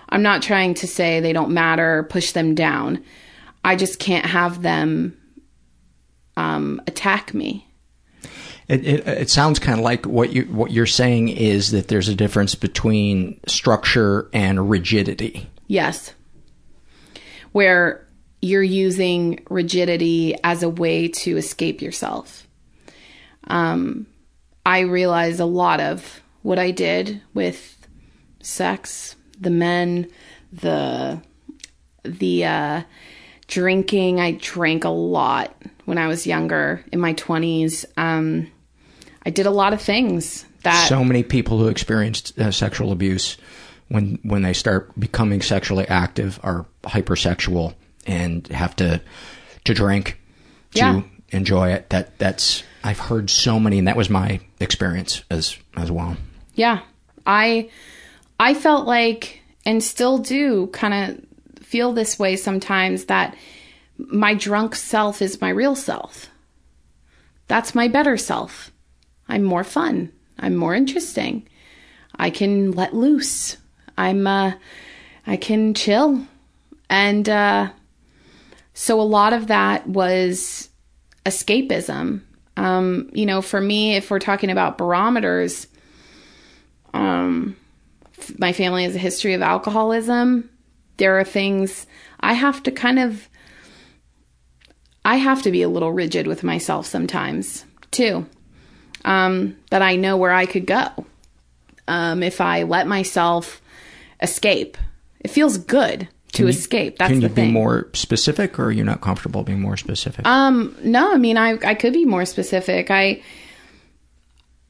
I'm not trying to say they don't matter, push them down. I just can't have them um, attack me. It, it, it sounds kind of like what you what you're saying is that there's a difference between structure and rigidity. Yes. Where you're using rigidity as a way to escape yourself. Um, I realize a lot of what I did with sex, the men, the the uh, drinking. I drank a lot when I was younger, in my twenties. Um, I did a lot of things that so many people who experienced uh, sexual abuse when when they start becoming sexually active are hypersexual and have to to drink to Yeah. enjoy it. That that's I've heard so many, and that was my experience as as well. Yeah. I I felt like and still do kind of feel this way sometimes that my drunk self is my real self. That's my better self. I'm more fun. I'm more interesting. I can let loose. I'm uh I can chill. And uh so a lot of that was escapism. Um, you know, for me, if we're talking about barometers, um, my family has a history of alcoholism. There are things I have to kind of, I have to be a little rigid with myself sometimes too. Um, that I know where I could go um, if I let myself escape. It feels good to you- escape. That's Can you be more specific, or are you not comfortable being more specific? Um, no, I mean, I I could be more specific. I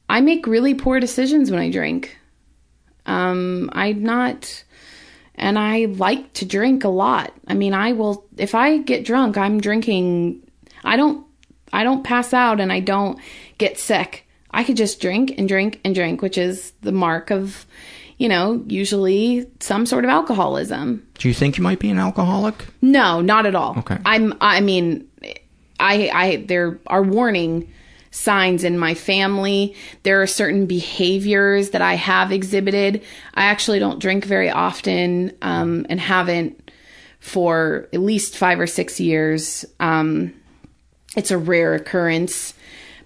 I make really poor decisions when I drink. Um, I'm not, and I like to drink a lot. I mean, I will if I get drunk, I'm drinking. I don't I don't pass out and I don't get sick. I could just drink and drink and drink, which is the mark of, you know, usually some sort of alcoholism. Do you think you might be an alcoholic? No, not at all. Okay. I'm I mean I I there are warning signs in my family. There are certain behaviors that I have exhibited. I actually don't drink very often um and haven't for at least 5 or 6 years. Um it's a rare occurrence,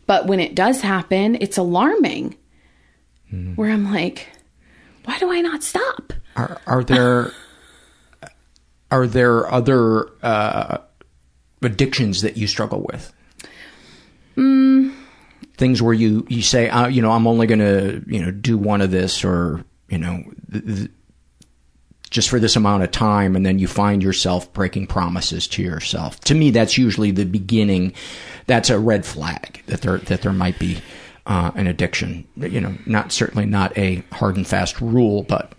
but when it does happen, it's alarming. Where I'm like, why do I not stop? Are are there (laughs) are there other uh, addictions that you struggle with? Mm, Things where you you say, uh, you know, I'm only going to you know do one of this, or you know, th- th- just for this amount of time, and then you find yourself breaking promises to yourself. To me, that's usually the beginning. That's a red flag that there that there might be uh, an addiction. You know, not certainly not a hard and fast rule, but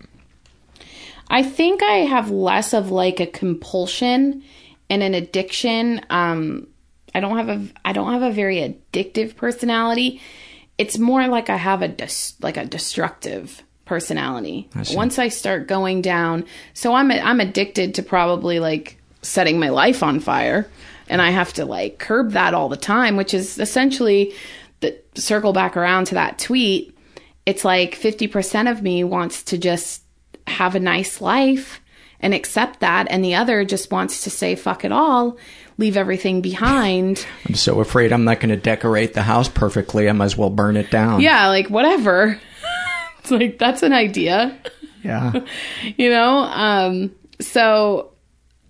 I think I have less of like a compulsion and an addiction. Um, I don't have a I don't have a very addictive personality. It's more like I have a dis, like a destructive personality. see. Once I start going down, so I'm I'm addicted to probably like setting my life on fire, and I have to like curb that all the time, which is essentially the circle back around to that tweet. It's like 50% of me wants to just have a nice life and accept that, and the other just wants to say fuck it all, leave everything behind. (laughs) I'm so afraid I'm not going to decorate the house perfectly. I might as well burn it down. yeah, like whatever. It's (laughs) like that's an idea. Yeah. (laughs) you know um so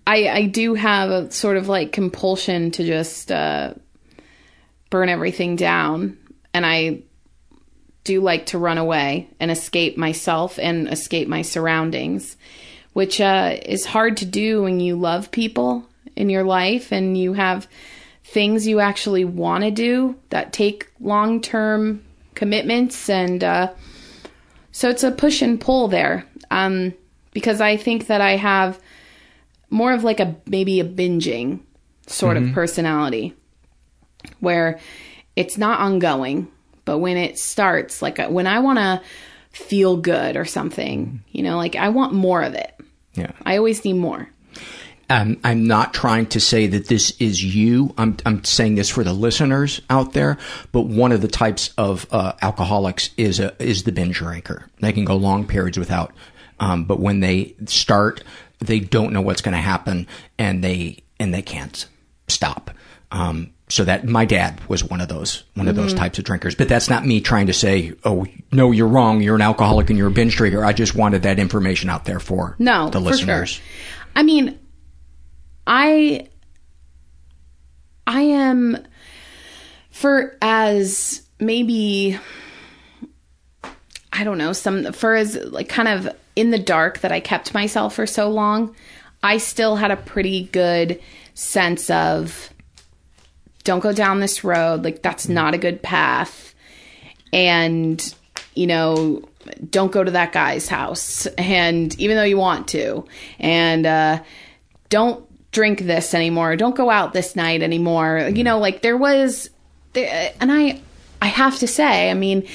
i i do have a sort of like compulsion to just uh burn everything down and i do like to run away and escape myself and escape my surroundings which uh is hard to do when you love people in your life and you have things you actually want to do that take long-term commitments and uh so it's a push and pull there. Um, because I think that I have more of like a maybe a binging sort of personality where it's not ongoing, but when it starts, like uh, when I want to feel good or something, you know, like I want more of it. Yeah. I always need more. Um, I'm not trying to say that this is you. I'm, I'm saying this for the listeners out there. But one of the types of uh, alcoholics is a, is the binge drinker. They can go long periods without, um, but when they start, they don't know what's going to happen, and they and they can't stop. Um, so that my dad was one of those one of those Mm-hmm. types of drinkers. But that's not me trying to say, oh no, you're wrong. You're an alcoholic and you're a binge drinker. I just wanted that information out there for No, the for listeners. Sure. I mean, I I am for as maybe I don't know, some for as like kind of in the dark that I kept myself for so long, I still had a pretty good sense of don't go down this road, like that's not a good path. And you know, don't go to that guy's house. And even though you want to. And uh don't drink this anymore don't go out this night anymore. You know like there was and i i have to say i mean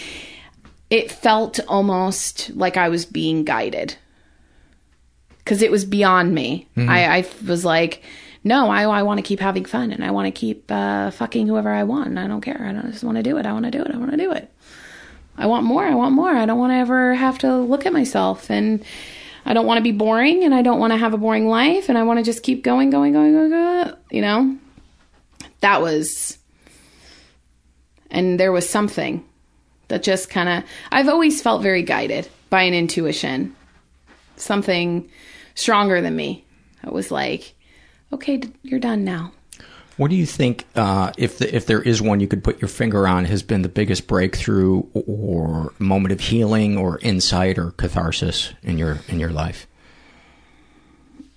it felt almost like i was being guided. Because it was beyond me. I, I was like no i, I want to keep having fun and i want to keep uh, fucking whoever i want. And i don't care. I don't, I just want to do it. I want to do it. I want to do it. I want more. I want more. I don't want to ever have to look at myself. And I don't want to be boring and I don't want to have a boring life and I want to just keep going, going, going, going, going, you know? That was, and there was something that just kind of, I've always felt very guided by an intuition, something stronger than me. I was like, okay, you're done now. What do you think, uh, if the, if there is one you could put your finger on, has been the biggest breakthrough or moment of healing or insight or catharsis in your in your life?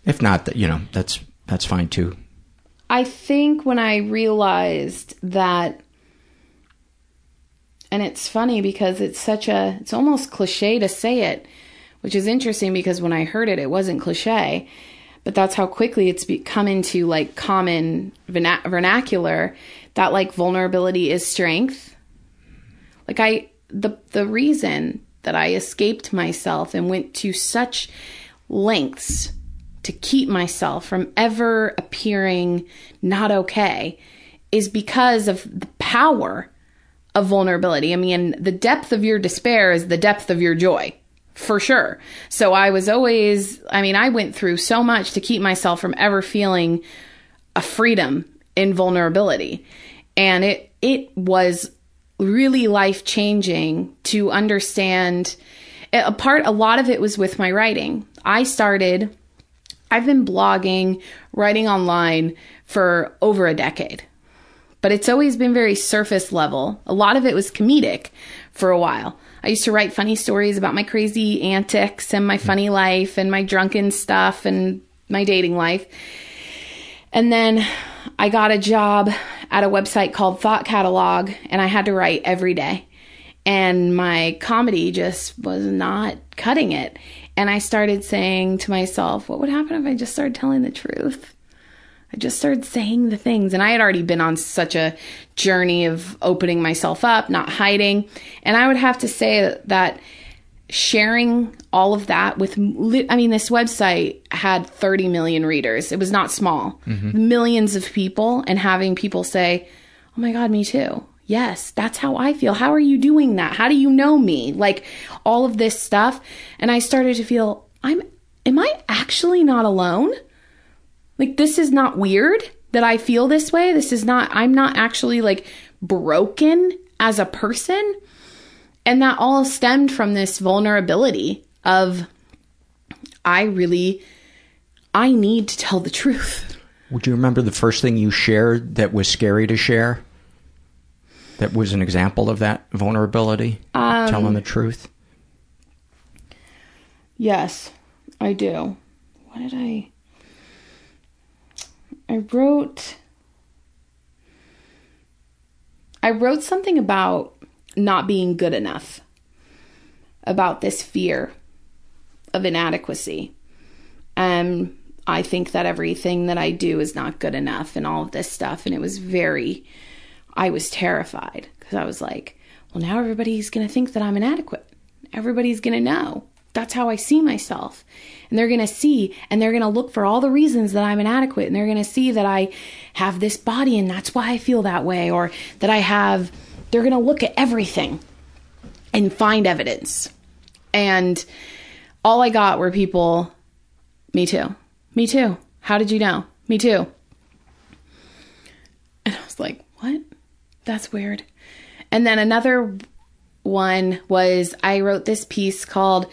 If not, that you know, that's that's fine too. I think when I realized that, and it's funny because it's such a, it's almost cliche to say it, which is interesting because when I heard it, it wasn't cliche, but that's how quickly it's become into like common verna- vernacular that like vulnerability is strength. Like I, the, the reason that I escaped myself and went to such lengths to keep myself from ever appearing not okay is because of the power of vulnerability. I mean, the depth of your despair is the depth of your joy, for sure. So I was always, I mean, I went through so much to keep myself from ever feeling a freedom in vulnerability. And it it was really life changing to understand a part a lot of it was with my writing. I started I've been blogging, writing online for over a decade. But it's always been very surface level. A lot of it was comedic for a while. I used to write funny stories about my crazy antics and my funny hmm. life and my drunken stuff and my dating life. And then I got a job at a website called Thought Catalog and I had to write every day. And my comedy just was not cutting it. And I started saying to myself, what would happen if I just started telling the truth? I just started saying the things. And I had already been on such a journey of opening myself up, not hiding. And I would have to say that sharing all of that with, I mean, this website had 30 million readers. It was not small, mm-hmm. millions of people, and having people say, Oh my God, me too. Yes, that's how I feel. How are you doing that? How do you know me? Like all of this stuff. And I started to feel, I'm, am I actually not alone? Like, this is not weird that I feel this way. This is not, I'm not actually like broken as a person. And that all stemmed from this vulnerability of, I really, I need to tell the truth. Would you remember the first thing you shared that was scary to share? That was an example of that vulnerability? Um, telling the truth? Yes, I do. What did I? I wrote. I wrote something about not being good enough, about this fear of inadequacy. And I think that everything that I do is not good enough and all of this stuff. And it was very, I was terrified because I was like, well, now everybody's going to think that I'm inadequate. Everybody's going to know. That's how I see myself. And they're going to see and they're going to look for all the reasons that I'm inadequate. And they're going to see that I have this body and that's why I feel that way. Or that I have, they're going to look at everything and find evidence. And all I got were people, me too. Me too. How did you know? Me too. And I was like, what? That's weird. And then another one was I wrote this piece called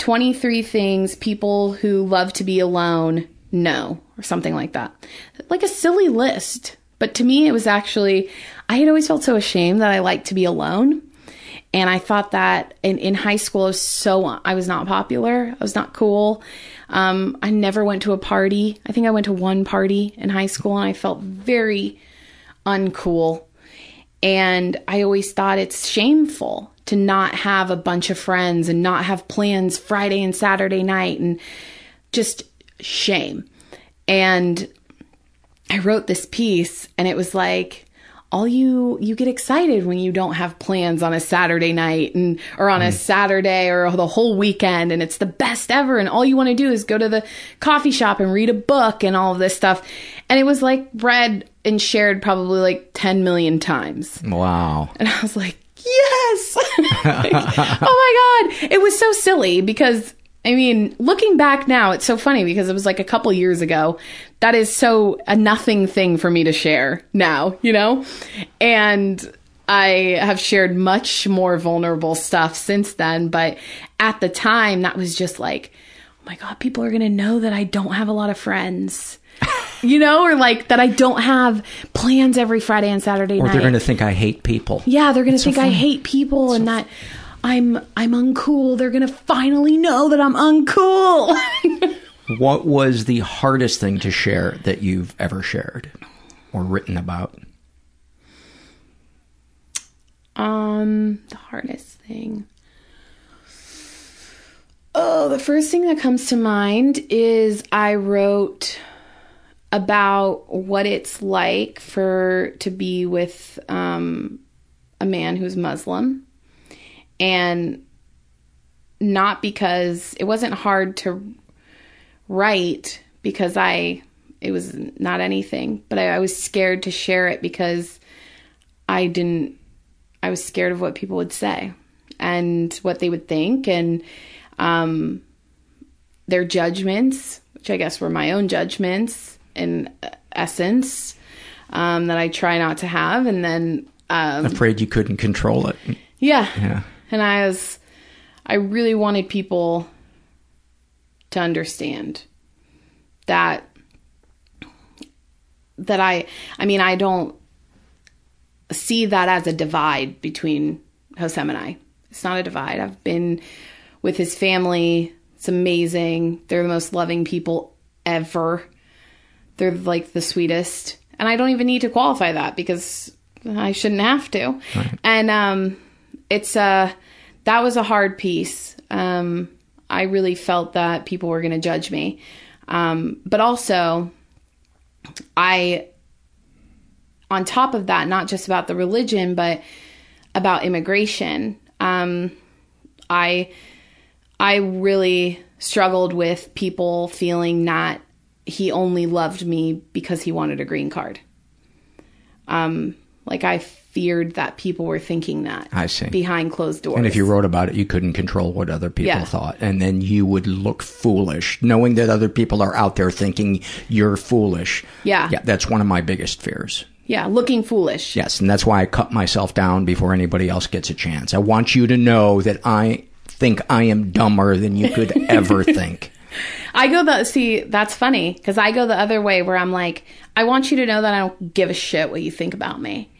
23 Things People Who Love to Be Alone Know, or something like that. Like a silly list. But to me, it was actually, I had always felt so ashamed that I liked to be alone. And I thought that in, in high school, I was so, I was not popular. I was not cool. Um, I never went to a party. I think I went to one party in high school and I felt very uncool. And I always thought it's shameful to not have a bunch of friends and not have plans Friday and Saturday night and just shame. And I wrote this piece and it was like, all you you get excited when you don't have plans on a Saturday night and or on a mm-hmm. Saturday or the whole weekend and it's the best ever and all you want to do is go to the coffee shop and read a book and all of this stuff and it was like read and shared probably like 10 million times Wow. and I was like yes (laughs) oh my god it was so silly because I mean, looking back now, it's so funny because it was like a couple years ago. That is so a nothing thing for me to share now, you know? And I have shared much more vulnerable stuff since then. But at the time, that was just like, oh my God, people are going to know that I don't have a lot of friends. You know, or like that I don't have plans every Friday and Saturday Or night. they're going to think I hate people. Yeah, they're gonna It's so think I hate people and that I'm I'm uncool. They're gonna finally know that I'm uncool. (laughs) What was the hardest thing to share that you've ever shared or written about? um, the hardest thing. Oh, the first thing that comes to mind is I wrote about what it's like for to be with um, a man who's Muslim, and not because it wasn't hard to write because I it was not anything, but I, I was scared to share it because I didn't. I was scared of what people would say and what they would think and um, their judgments, which I guess were my own judgments in essence um, that I try not to have, and then um, Afraid you couldn't control it. yeah. Yeah. And I was, I really wanted people to understand that, that I, I mean, I don't see that as a divide between Hosem and I. It's not a divide. I've been with his family. It's amazing. They're the most loving people ever. They're like the sweetest. And I don't even need to qualify that because I shouldn't have to. And um it's uh that was a hard piece. Um I really felt that people were going to judge me. Um but also I, on top of that, not just about the religion, but about immigration, um, I, I really struggled with people feeling that he only loved me because he wanted a green card. Um, like I feared that people were thinking that I see. behind closed doors. And if you wrote about it, you couldn't control what other people Yeah. thought. And then you would look foolish, knowing that other people are out there thinking you're foolish. Yeah. Yeah, that's one of my biggest fears. yeah, looking foolish. Yes, and that's why I cut myself down before anybody else gets a chance. I want you to know that I think I am dumber than you could (laughs) ever think. I go the see that's funny because I go the other way where I'm like, I want you to know that I don't give a shit what you think about me,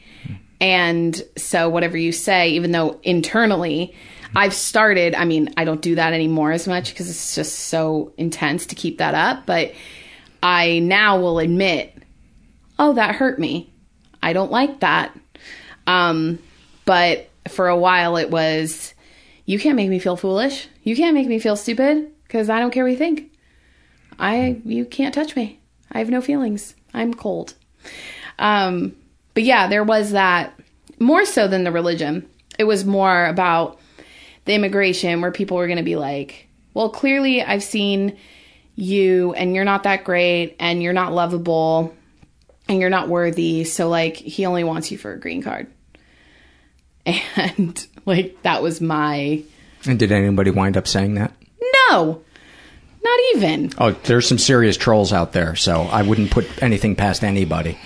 and so whatever you say, even though internally I've started. I mean, I don't do that anymore as much because it's just so intense to keep that up. But I now will admit, oh, that hurt me. I don't like that. Um, but for a while it was, you can't make me feel foolish. You can't make me feel stupid because I don't care what you think. I you can't touch me. I have no feelings. I'm cold. Um, but yeah, there was that more so than the religion. It was more about the immigration where people were going to be like, "Well, clearly I've seen you and you're not that great and you're not lovable and you're not worthy, so like he only wants you for a green card." (laughs) And like that was my And did anybody wind up saying that? No. Not even. Oh, there's some serious trolls out there, so I wouldn't put anything past anybody.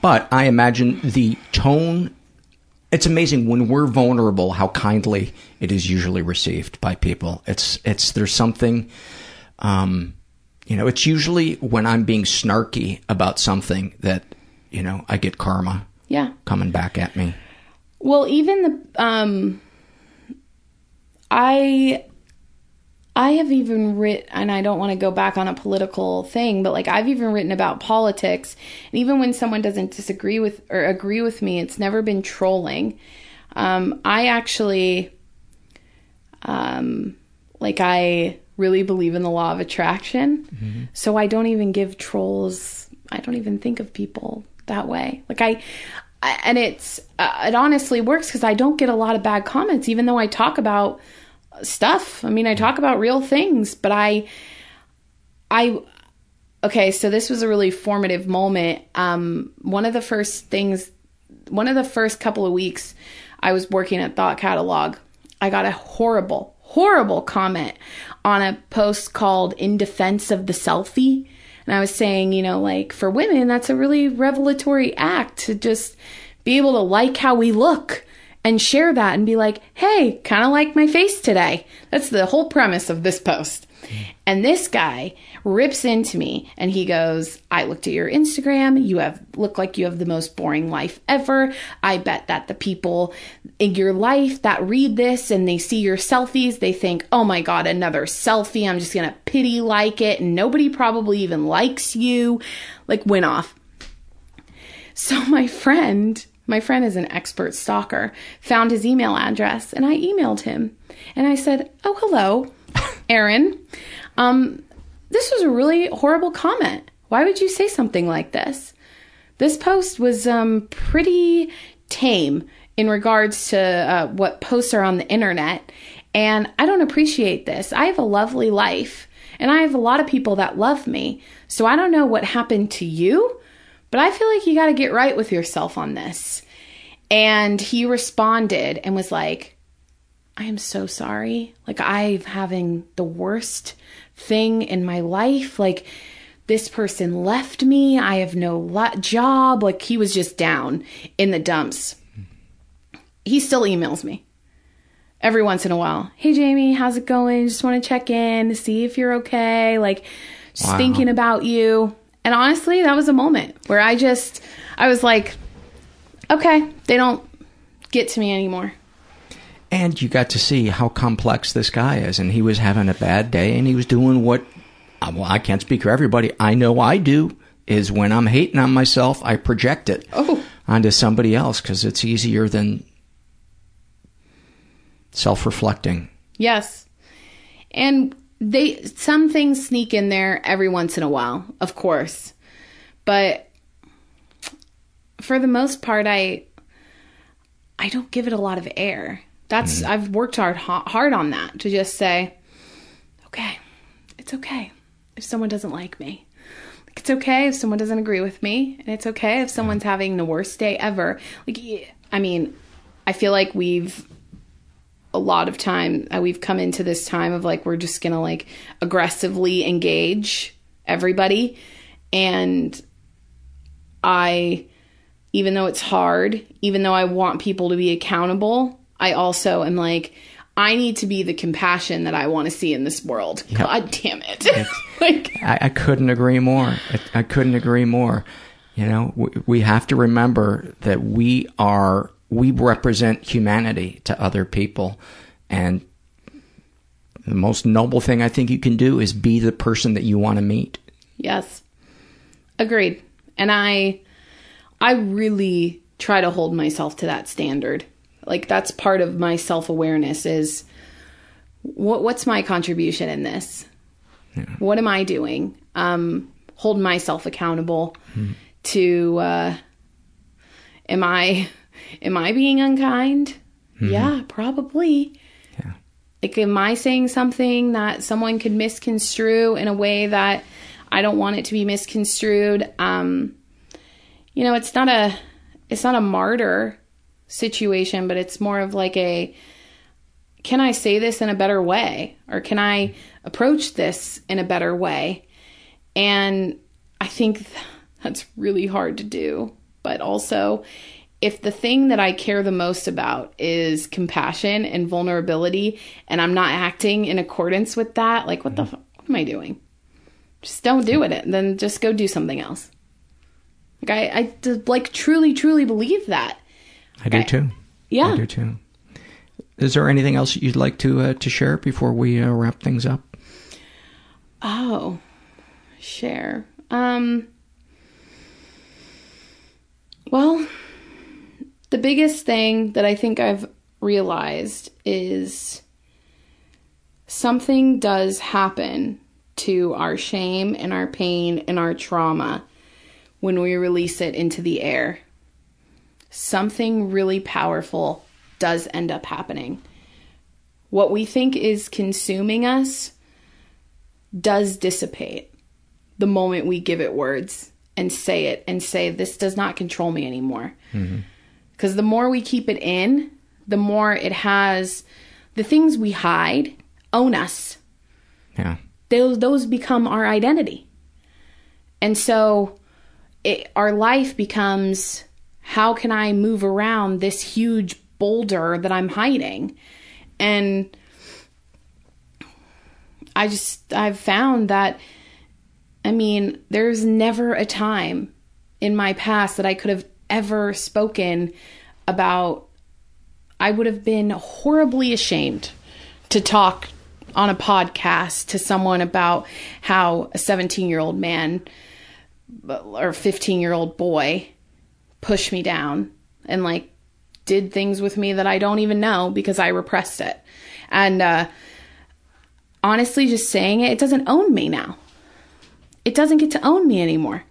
But I imagine the tone. It's amazing when we're vulnerable how kindly it is usually received by people. It's it's there's something, um, you know. It's usually when I'm being snarky about something that you know I get karma Yeah. coming back at me. Well, even the um I I have even written and I don't want to go back on a political thing, but like I've even written about politics. And even when someone doesn't disagree with or agree with me, it's never been trolling. Um I actually um like I really believe in the law of attraction. So I don't even give trolls I don't even think of people that way. Like I I- and it's uh, it honestly works because I don't get a lot of bad comments, even though I talk about stuff. I mean, I talk about real things, but I, I, okay. So this was a really formative moment. Um, one of the first things, one of the first couple of weeks, I was working at Thought Catalog. I got a horrible, horrible comment on a post called "In Defense of the Selfie." And I was saying, you know, like for women, that's a really revelatory act to just be able to like how we look and share that and be like, hey, kind of like my face today. That's the whole premise of this post. And this guy rips into me and he goes, I looked at your Instagram. You have look like you have the most boring life ever. I bet that the people in your life that read this and they see your selfies, they think, oh my God, another selfie. I'm just going to pity like it. And nobody probably even likes you. Like, went off. So my friend, my friend is an expert stalker, found his email address and I emailed him. And I said, "Oh, hello, (laughs) Aaron. Um this was a really horrible comment. Why would you say something like this? This post was um pretty tame in regards to uh, what posts are on the internet, and I don't appreciate this. I have a lovely life, and I have a lot of people that love me. So I don't know what happened to you, but I feel like you got to get right with yourself on this. And he responded and was like, I am so sorry. Like, I'm having the worst thing in my life. Like, this person left me. I have no lo- job. Like, he was just down in the dumps. He still emails me every once in a while. Hey, Jamie, how's it going? Just want to check in see if you're okay. Like, just Wow. thinking about you. And honestly, that was a moment where I just, I was like, okay, they don't get to me anymore. And you got to see how complex this guy is. And he was having a bad day and he was doing what, well, I can't speak for everybody. I know I do is when I'm hating on myself, I project it Oh. onto somebody else because it's easier than self reflecting. Yes. And they some things sneak in there every once in a while, of course. But for the most part, I I don't give it a lot of air. That's mm-hmm. I've worked hard hard on that to just say, okay, it's okay if someone doesn't like me. It's okay if someone doesn't agree with me, and it's okay if mm-hmm. someone's having the worst day ever. Like, I mean, I feel like we've a lot of time uh, we've come into this time of like we're just gonna like aggressively engage everybody, and I, even though it's hard, even though I want people to be accountable, I also am like. I need to be the compassion that I want to see in this world. Yep. God damn it. (laughs) like I, I couldn't agree more. I, I couldn't agree more. You know, we, we have to remember that we are, we represent humanity to other people. And the most noble thing I think you can do is be the person that you want to meet. Yes. Agreed. And I I really try to hold myself to that standard. Like that's part of my self-awareness is what what's my contribution in this? Yeah. What am I doing? Um hold myself accountable Hmm. to uh am I am I being unkind? Yeah, probably. Yeah. Like am I saying something that someone could misconstrue in a way that I don't want it to be misconstrued? Um you know, it's not a it's not a martyr situation, but it's more of like a can I say this in a better way or can I approach this in a better way? And I think (laughs) that's really hard to do, but also if the thing that I care the most about is compassion and vulnerability and I'm not acting in accordance with that, like what the fuck what am I doing? Just don't do it. Then just go do something else. Like I, I like truly, truly believe that. I do too. Yeah. I do too. Is there anything else you'd like to uh, to share before we uh, wrap things up? Oh, share. Um. Well, the biggest thing that I think I've realized is something does happen to our shame and our pain and our trauma when we release it into the air. Something really powerful does end up happening. What we think is consuming us does dissipate the moment we give it words and say it and say, This does not control me anymore. Mm-hmm. Because the more we keep it in, the more it has the things we hide own us. Yeah. Those, those become our identity. And so it, our life becomes how can I move around this huge boulder that I'm hiding? And I just, I've found that, I mean, there's never a time in my past that I could have ever spoken about, I would have been horribly ashamed to talk on a podcast to someone about how a 17 year old man or 15 year old boy pushed me down and like did things with me that I don't even know because I repressed it. And uh, honestly, just saying it, it doesn't own me now. It doesn't get to own me anymore.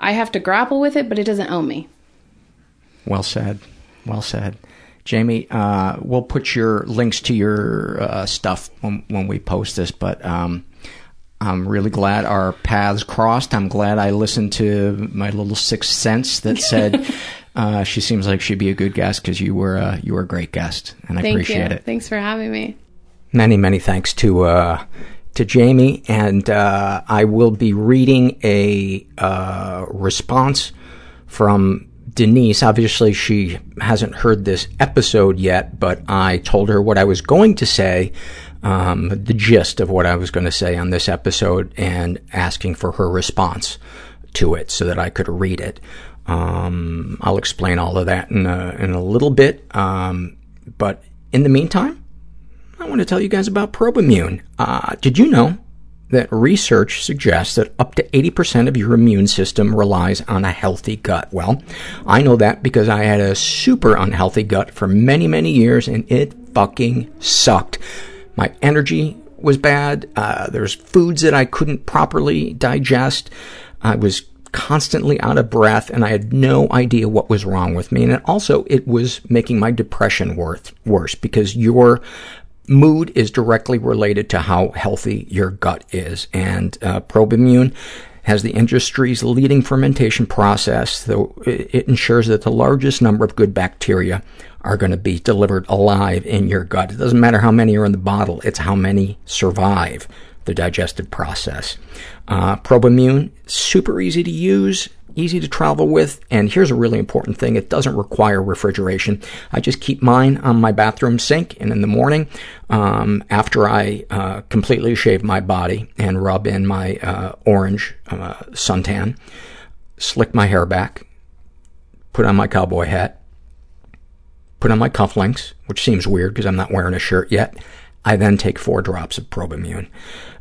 I have to grapple with it, but it doesn't own me. Well said. Well said. Jamie, uh, we'll put your links to your uh, stuff when, when we post this, but um, I'm really glad our paths crossed. I'm glad I listened to my little sixth sense that (laughs) said uh, she seems like she'd be a good guest because you were uh, you were a great guest, and I Thank appreciate you. it. Thanks for having me. Many, many thanks to uh, to Jamie, and uh, I will be reading a uh, response from Denise. Obviously, she hasn't heard this episode yet, but I told her what I was going to say, um, the gist of what I was going to say on this episode, and asking for her response to it so that I could read it. Um, I'll explain all of that in a, in a little bit, um, but in the meantime, want to tell you guys about Probimune. Uh, did you know that research suggests that up to 80% of your immune system relies on a healthy gut? Well, I know that because I had a super unhealthy gut for many, many years and it fucking sucked. My energy was bad. Uh, there's foods that I couldn't properly digest. I was constantly out of breath and I had no idea what was wrong with me. And it also, it was making my depression worth, worse because your mood is directly related to how healthy your gut is. And uh, Probimune has the industry's leading fermentation process, so it ensures that the largest number of good bacteria are going to be delivered alive in your gut. It doesn't matter how many are in the bottle, it's how many survive the digestive process. Uh, Probimune, super easy to use, easy to travel with, and here's a really important thing. It doesn't require refrigeration. I just keep mine on my bathroom sink, and in the morning, um, after I uh, completely shave my body and rub in my uh, orange uh, suntan, slick my hair back, put on my cowboy hat, put on my cufflinks, which seems weird because I'm not wearing a shirt yet. I then take four drops of Probimune.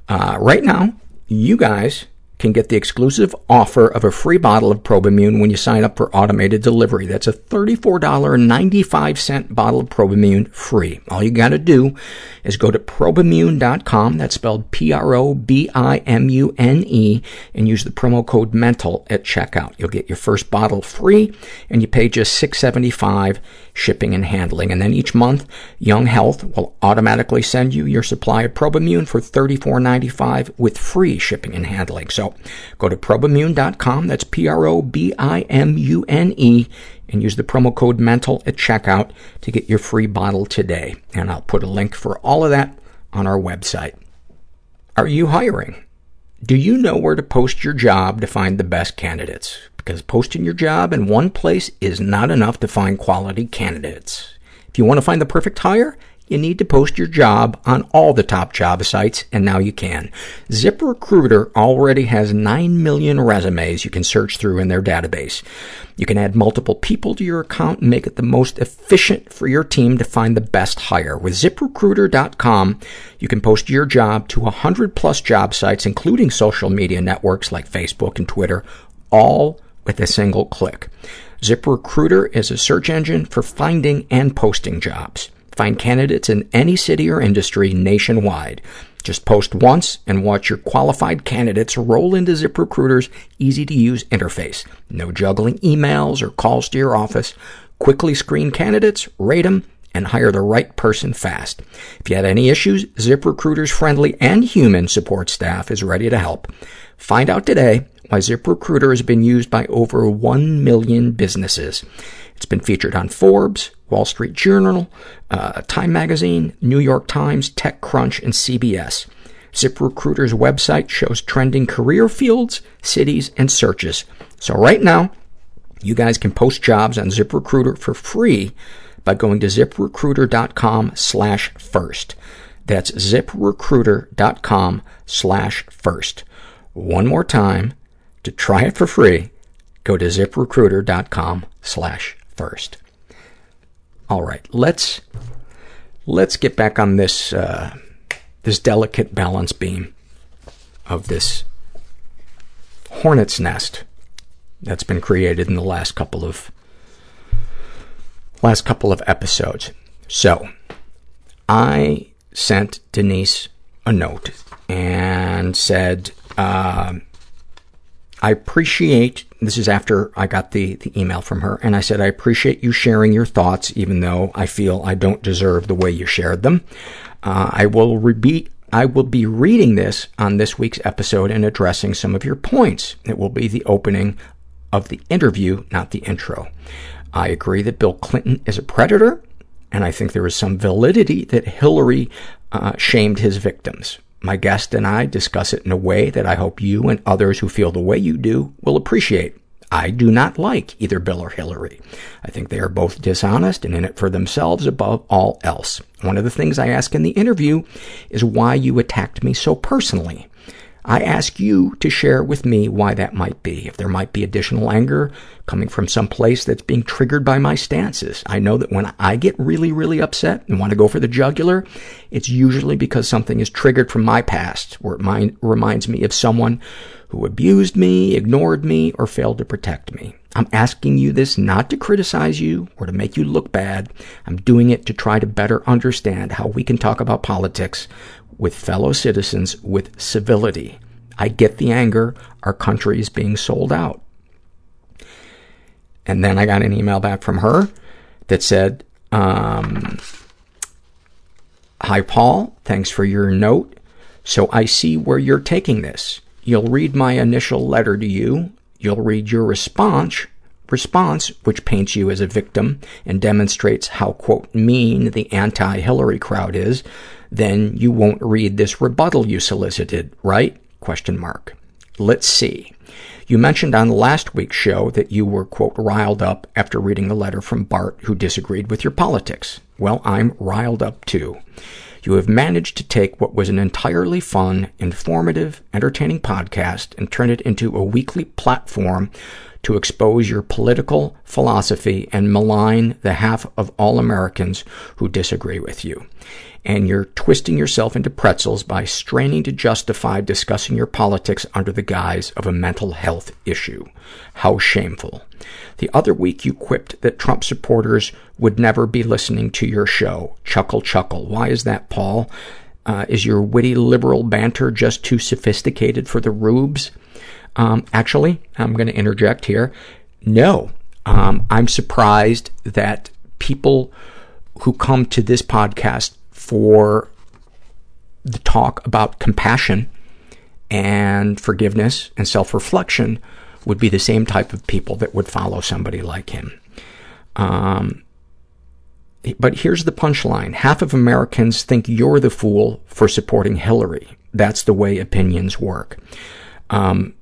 Uh, right now, you guys can get the exclusive offer of a free bottle of Probimune when you sign up for automated delivery. That's a $34.95 bottle of Probimune free. All you got to do is go to probimune.com, that's spelled P-R-O-B-I-M-U-N-E, and use the promo code MENTAL at checkout. You'll get your first bottle free, and you pay just $6.75 shipping and handling. And then each month, Young Health will automatically send you your supply of Probimune for $34.95 with free shipping and handling. So go to probimune.com, that's P-R-O-B-I-M-U-N-E, and use the promo code MENTAL at checkout to get your free bottle today. And I'll put a link for all of that on our website. Are you hiring? Do you know where to post your job to find the best candidates? Because posting your job in one place is not enough to find quality candidates. If you want to find the perfect hire, you need to post your job on all the top job sites, and now you can. ZipRecruiter already has 9 million resumes you can search through in their database. You can add multiple people to your account and make it the most efficient for your team to find the best hire. With ZipRecruiter.com, you can post your job to 100 plus job sites, including social media networks like Facebook and Twitter, all with a single click. ZipRecruiter is a search engine for finding and posting jobs. Find candidates in any city or industry nationwide. Just post once and watch your qualified candidates roll into ZipRecruiter's easy-to-use interface. No juggling emails or calls to your office. Quickly screen candidates, rate them, and hire the right person fast. If you have any issues, ZipRecruiter's friendly and human support staff is ready to help. Find out today why ZipRecruiter has been used by over 1 million businesses. It's been featured on Forbes, Wall Street Journal, uh, Time Magazine, New York Times, TechCrunch, and CBS. ZipRecruiter's website shows trending career fields, cities, and searches. So right now, you guys can post jobs on ZipRecruiter for free by going to ziprecruiter.com slash first. That's ziprecruiter.com slash first. One more time, to try it for free, go to ziprecruiter.com slash first. All right, let's let's get back on this uh, this delicate balance beam of this hornet's nest that's been created in the last couple of last couple of episodes. So, I sent Denise a note and said, uh, I appreciate, this is after I got the, the email from her, and I said, I appreciate you sharing your thoughts, even though I feel I don't deserve the way you shared them. Uh, I will repeat, I will be reading this on this week's episode and addressing some of your points. It will be the opening of the interview, not the intro. I agree that Bill Clinton is a predator, and I think there is some validity that Hillary uh, shamed his victims. My guest and I discuss it in a way that I hope you and others who feel the way you do will appreciate. I do not like either Bill or Hillary. I think they are both dishonest and in it for themselves above all else. One of the things I ask in the interview is why you attacked me so personally. I ask you to share with me why that might be, if there might be additional anger coming from some place that's being triggered by my stances. I know that when I get really, really upset and want to go for the jugular, it's usually because something is triggered from my past, where it mind, reminds me of someone who abused me, ignored me, or failed to protect me. I'm asking you this not to criticize you or to make you look bad. I'm doing it to try to better understand how we can talk about politics with fellow citizens with civility. I get the anger. Our country is being sold out. And then I got an email back from her that said, um, Hi, Paul. Thanks for your note. So I see where you're taking this. You'll read my initial letter to you. You'll read your response, response, which paints you as a victim and demonstrates how, quote, mean the anti-Hillary crowd is. Then you won't read this rebuttal you solicited, right? Question mark. Let's see. You mentioned on last week's show that you were, quote, riled up after reading a letter from Bart who disagreed with your politics. Well, I'm riled up too. You have managed to take what was an entirely fun, informative, entertaining podcast and turn it into a weekly platform to expose your political philosophy and malign the half of all Americans who disagree with you. And you're twisting yourself into pretzels by straining to justify discussing your politics under the guise of a mental health issue. How shameful. The other week you quipped that Trump supporters would never be listening to your show. Chuckle, chuckle. Why is that, Paul? Uh, is your witty liberal banter just too sophisticated for the rubes? Um, actually, I'm going to interject here. No. Um, I'm surprised that people who come to this podcast for the talk about compassion and forgiveness and self-reflection would be the same type of people that would follow somebody like him. Um, but here's the punchline. Half of Americans think you're the fool for supporting Hillary. That's the way opinions work. Um,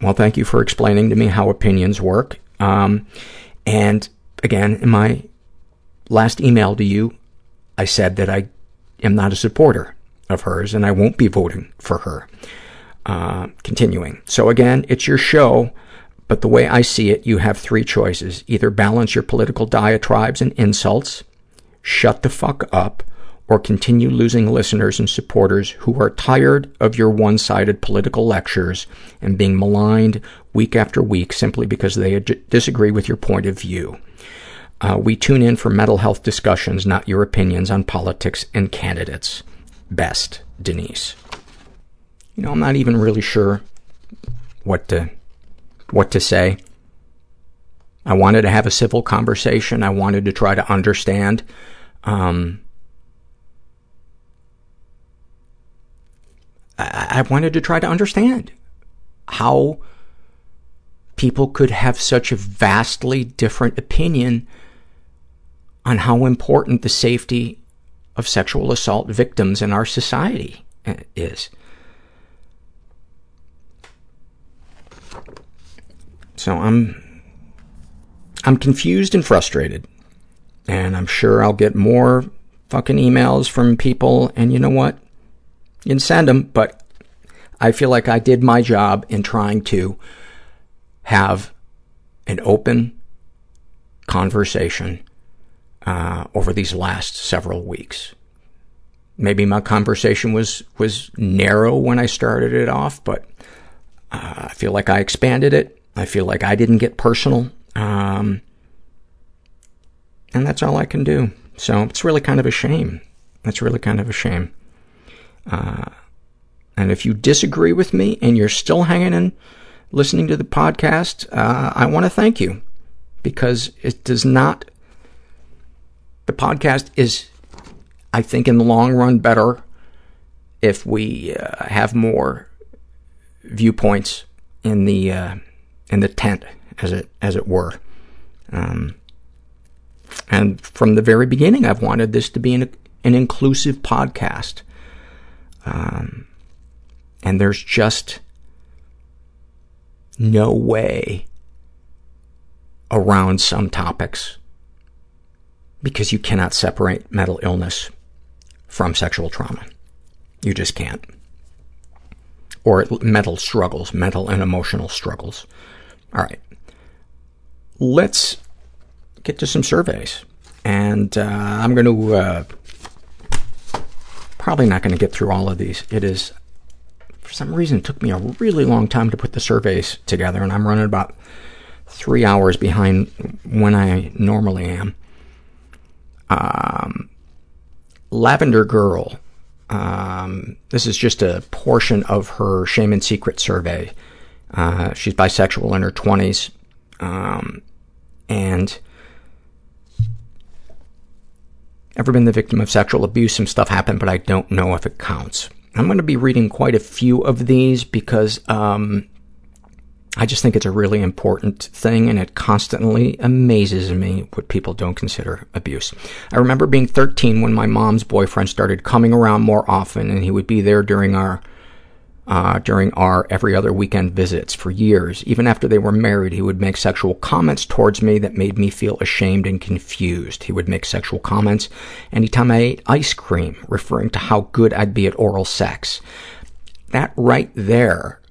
well, thank you for explaining to me how opinions work. Um, and again, in my last email to you, I said that I am not a supporter of hers and I won't be voting for her. Uh, continuing. So again, it's your show, but the way I see it, you have three choices. Either balance your political diatribes and insults, shut the fuck up, or continue losing listeners and supporters who are tired of your one-sided political lectures and being maligned week after week simply because they ad- disagree with your point of view. Uh, we tune in for mental health discussions, not your opinions on politics and candidates. Best, Denise. You know, I'm not even really sure what to, what to say. I wanted to have a civil conversation. I wanted to try to understand, um, I, I wanted to try to understand how people could have such a vastly different opinion on how important the safety of sexual assault victims in our society eh, is. So I'm, I'm confused and frustrated. And I'm sure I'll get more fucking emails from people. And you know what? You can send them, but I feel like I did my job in trying to have an open conversation over these last several weeks. Maybe my conversation was was narrow when I started it off, but uh, I feel like I expanded it. I feel like I didn't get personal, um, and that's all I can do. So it's really kind of a shame. It's really kind of a shame. Uh, and if you disagree with me and you're still hanging in, listening to the podcast, uh, I want to thank you because it does not the podcast is, I think, in the long run, better if we uh, have more viewpoints in the uh, in the tent, as it as it were. Um, and from the very beginning, I've wanted this to be an, an inclusive podcast. Um, and there's just no way around some topics because you cannot separate mental illness from sexual trauma. You just can't. Or mental struggles, mental and emotional struggles. All right. Let's get to some surveys. And uh, I'm going to, uh, probably not going to get through all of these. It is, for some reason, it took me a really long time to put the surveys together, and I'm running about three hours behind when I normally am. Um, Lavender Girl Um, this is just a portion of her shame and secret survey. Uh, she's bisexual in her 20s. Um, and ever been the victim of sexual abuse. Some stuff happened, but I don't know if it counts. I'm going to be reading quite a few of these because um, I just think it's a really important thing, and it constantly amazes me what people don't consider abuse. I remember being 13 when my mom's boyfriend started coming around more often, and he would be there during our uh, during our every other weekend visits for years. Even after they were married, he would make sexual comments towards me that made me feel ashamed and confused. He would make sexual comments anytime I ate ice cream, referring to how good I'd be at oral sex. That right there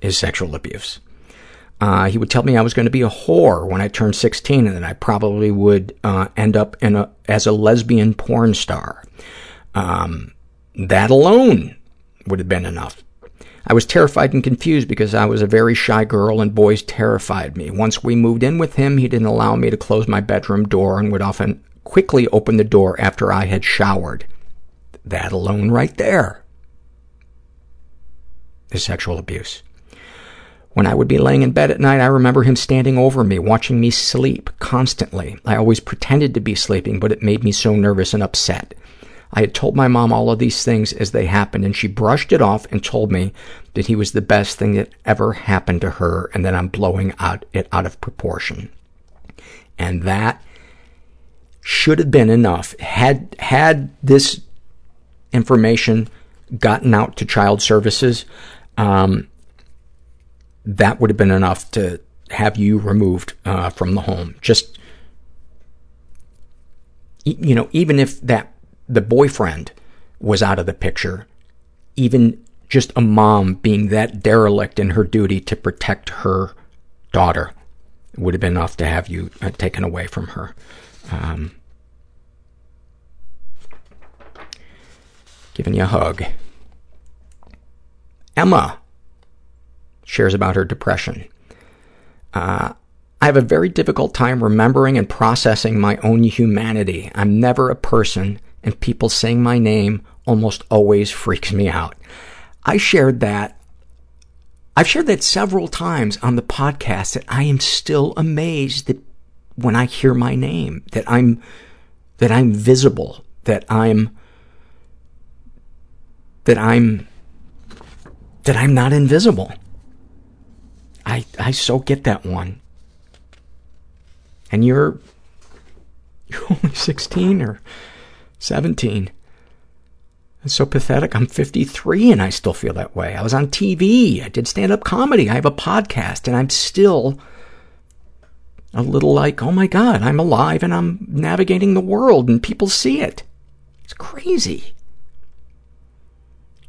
is sexual abuse. Uh, he would tell me I was going to be a whore when I turned 16 and that I probably would uh, end up a, as a lesbian porn star. Um, that alone would have been enough. I was terrified and confused because I was a very shy girl and boys terrified me. Once we moved in with him, he didn't allow me to close my bedroom door and would often quickly open the door after I had showered. That alone right there is sexual abuse. When I would be laying in bed at night, I remember him standing over me, watching me sleep constantly. I always pretended to be sleeping, but it made me so nervous and upset. I had told my mom all of these things as they happened, and she brushed it off and told me that he was the best thing that ever happened to her and that I'm blowing out it out of proportion. And that should have been enough. Had, had this information gotten out to child services, um, that would have been enough to have you removed uh, from the home. Just, you know, even if that the boyfriend was out of the picture, even just a mom being that derelict in her duty to protect her daughter would have been enough to have you uh, taken away from her. Um, giving you a hug. Emma shares about her depression. Uh, I have a very difficult time remembering and processing my own humanity. I'm never a person and people saying my name almost always freaks me out. I shared that. I've shared that several times on the podcast that I am still amazed that when I hear my name, that I'm, that I'm visible, that I'm, that I'm, that I'm not invisible. I, I so get that one. And you're, you're (laughs) only 16 or 17. It's so pathetic. I'm 53 and I still feel that way. I was on TV. I did stand-up comedy. I have a podcast and I'm still a little like, oh my God, I'm alive and I'm navigating the world and people see it. It's crazy.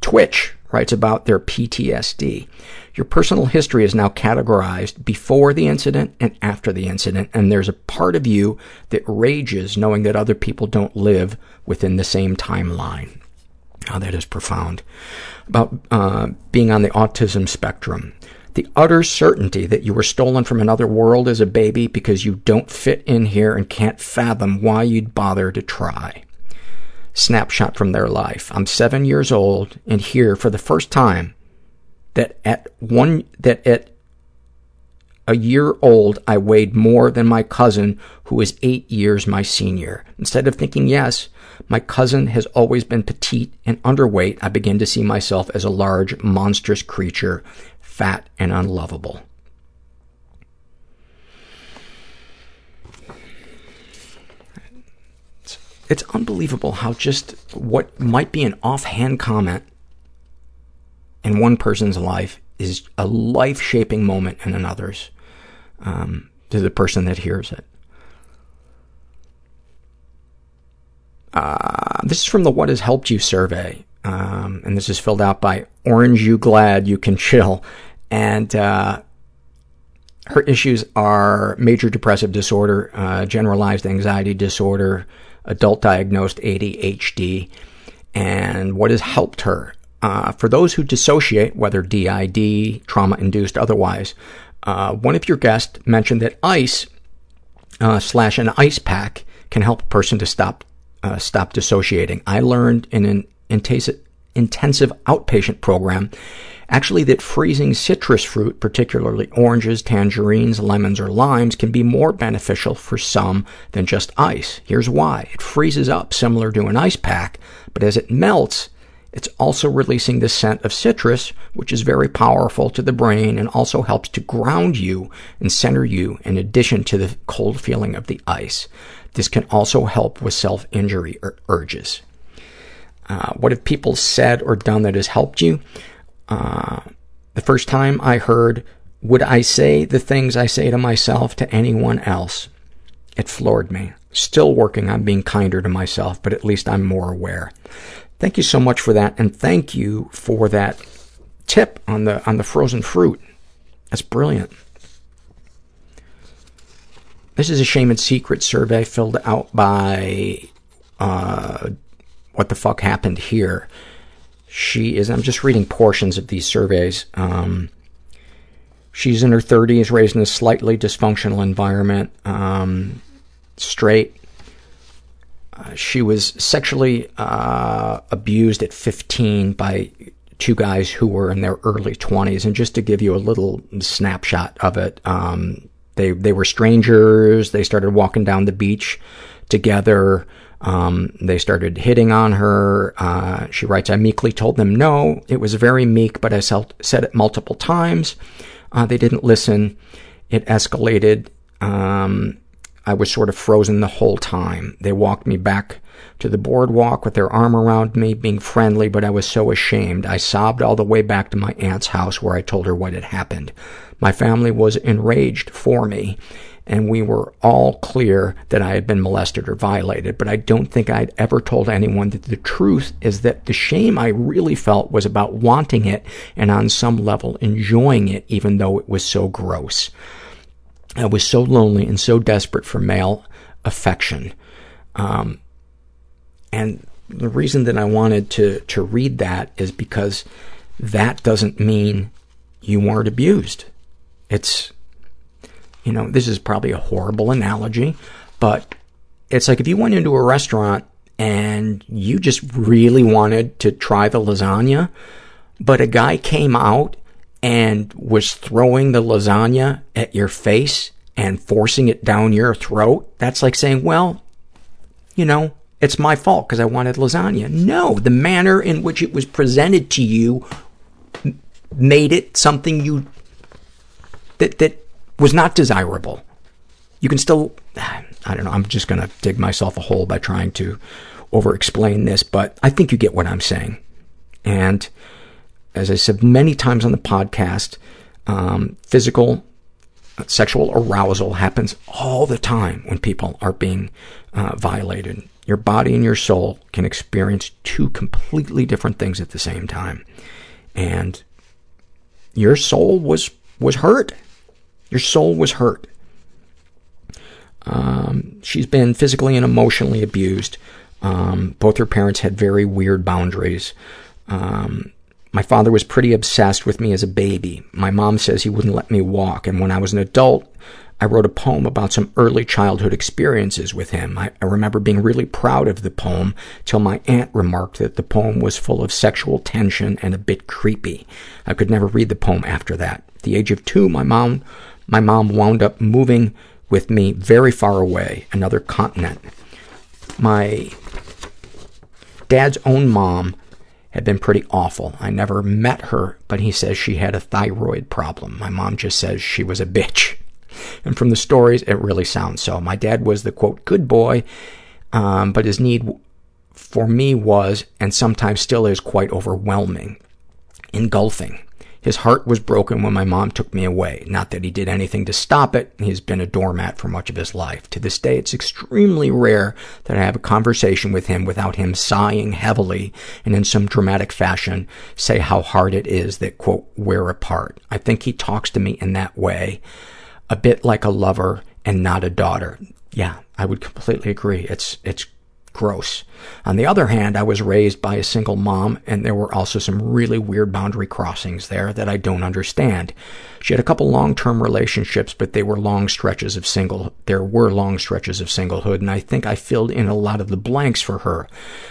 Twitch writes about their PTSD. Your personal history is now categorized before the incident and after the incident, and there's a part of you that rages knowing that other people don't live within the same timeline. Oh, that is profound. About uh, being on the autism spectrum. The utter certainty that you were stolen from another world as a baby because you don't fit in here and can't fathom why you'd bother to try snapshot from their life. I'm seven years old and hear for the first time that at one, that at a year old, I weighed more than my cousin who is eight years my senior. Instead of thinking, yes, my cousin has always been petite and underweight, I begin to see myself as a large, monstrous creature, fat and unlovable. It's unbelievable how just what might be an offhand comment in one person's life is a life-shaping moment in another's um, to the person that hears it. Uh, this is from the What Has Helped You survey, um, and this is filled out by Orange You Glad You Can Chill. And uh, her issues are major depressive disorder, uh, generalized anxiety disorder, adult diagnosed ADHD, and what has helped her. Uh, for those who dissociate, whether DID, trauma-induced, otherwise, uh, one of your guests mentioned that ice uh, slash an ice pack can help a person to stop uh, stop dissociating. I learned in an intensive outpatient program actually that freezing citrus fruit, particularly oranges, tangerines, lemons, or limes, can be more beneficial for some than just ice. Here's why. It freezes up similar to an ice pack, but as it melts, it's also releasing the scent of citrus, which is very powerful to the brain and also helps to ground you and center you in addition to the cold feeling of the ice. This can also help with self-injury ur- urges. Uh, what have people said or done that has helped you? The first time I heard, would I say the things I say to myself to anyone else? It floored me. Still working on being kinder to myself, but at least I'm more aware. Thank you so much for that, and thank you for that tip on the on the frozen fruit. That's brilliant. This is a shame and secret survey filled out by uh, what the fuck happened here. She is, I'm just reading portions of these surveys. Um, she's in her 30s, raised in a slightly dysfunctional environment, um, straight. Uh, she was sexually uh, abused at 15 by two guys who were in their early 20s. And just to give you a little snapshot of it, um, they they were strangers. They started walking down the beach together. Um, they started hitting on her. Uh, she writes, I meekly told them no. It was very meek, but I said it multiple times. Uh, they didn't listen. It escalated. Um, I was sort of frozen the whole time. They walked me back to the boardwalk with their arm around me, being friendly, but I was so ashamed. I sobbed all the way back to my aunt's house where I told her what had happened. My family was enraged for me, and we were all clear that I had been molested or violated, but I don't think I'd ever told anyone that the truth is that the shame I really felt was about wanting it and on some level enjoying it, even though it was so gross. I was so lonely and so desperate for male affection. Um, and the reason that I wanted to, to read that is because that doesn't mean you weren't abused. It's, you know, this is probably a horrible analogy, but it's like if you went into a restaurant and you just really wanted to try the lasagna, but a guy came out and was throwing the lasagna at your face and forcing it down your throat, that's like saying, well, you know, it's my fault because I wanted lasagna. No, the manner in which it was presented to you made it something you that that was not desirable. You can still, I don't know, I'm just going to dig myself a hole by trying to over explain this, but I think you get what I'm saying. And as I said many times on the podcast, um, physical sexual arousal happens all the time when people are being uh, violated. Your body and your soul can experience two completely different things at the same time. And your soul was was hurt. Your soul was hurt. Um, she's been physically and emotionally abused. Um, both her parents had very weird boundaries. Um, my father was pretty obsessed with me as a baby. My mom says he wouldn't let me walk, and when I was an adult, I wrote a poem about some early childhood experiences with him. I, I remember being really proud of the poem till my aunt remarked that the poem was full of sexual tension and a bit creepy. I could never read the poem after that. At the age of two, my mom, my mom wound up moving with me very far away, another continent. My dad's own mom had been pretty awful. I never met her, but he says she had a thyroid problem. My mom just says she was a bitch. (laughs) And from the stories, it really sounds so. My dad was the, quote, good boy, um, but his need for me was, and sometimes still is, quite overwhelming, engulfing. His heart was broken when my mom took me away. Not that he did anything to stop it. He's been a doormat for much of his life. To this day, it's extremely rare that I have a conversation with him without him sighing heavily and in some dramatic fashion say how hard it is that, quote, we're apart. I think he talks to me in that way, a bit like a lover and not a daughter. Yeah, I would completely agree. It's, it's Gross. On the other hand, I was raised by a single mom, and there were also some really weird boundary crossings there that I don't understand. She had a couple long-term relationships, but they were long stretches of single, there were long stretches of singlehood, and I think I filled in a lot of the blanks for her.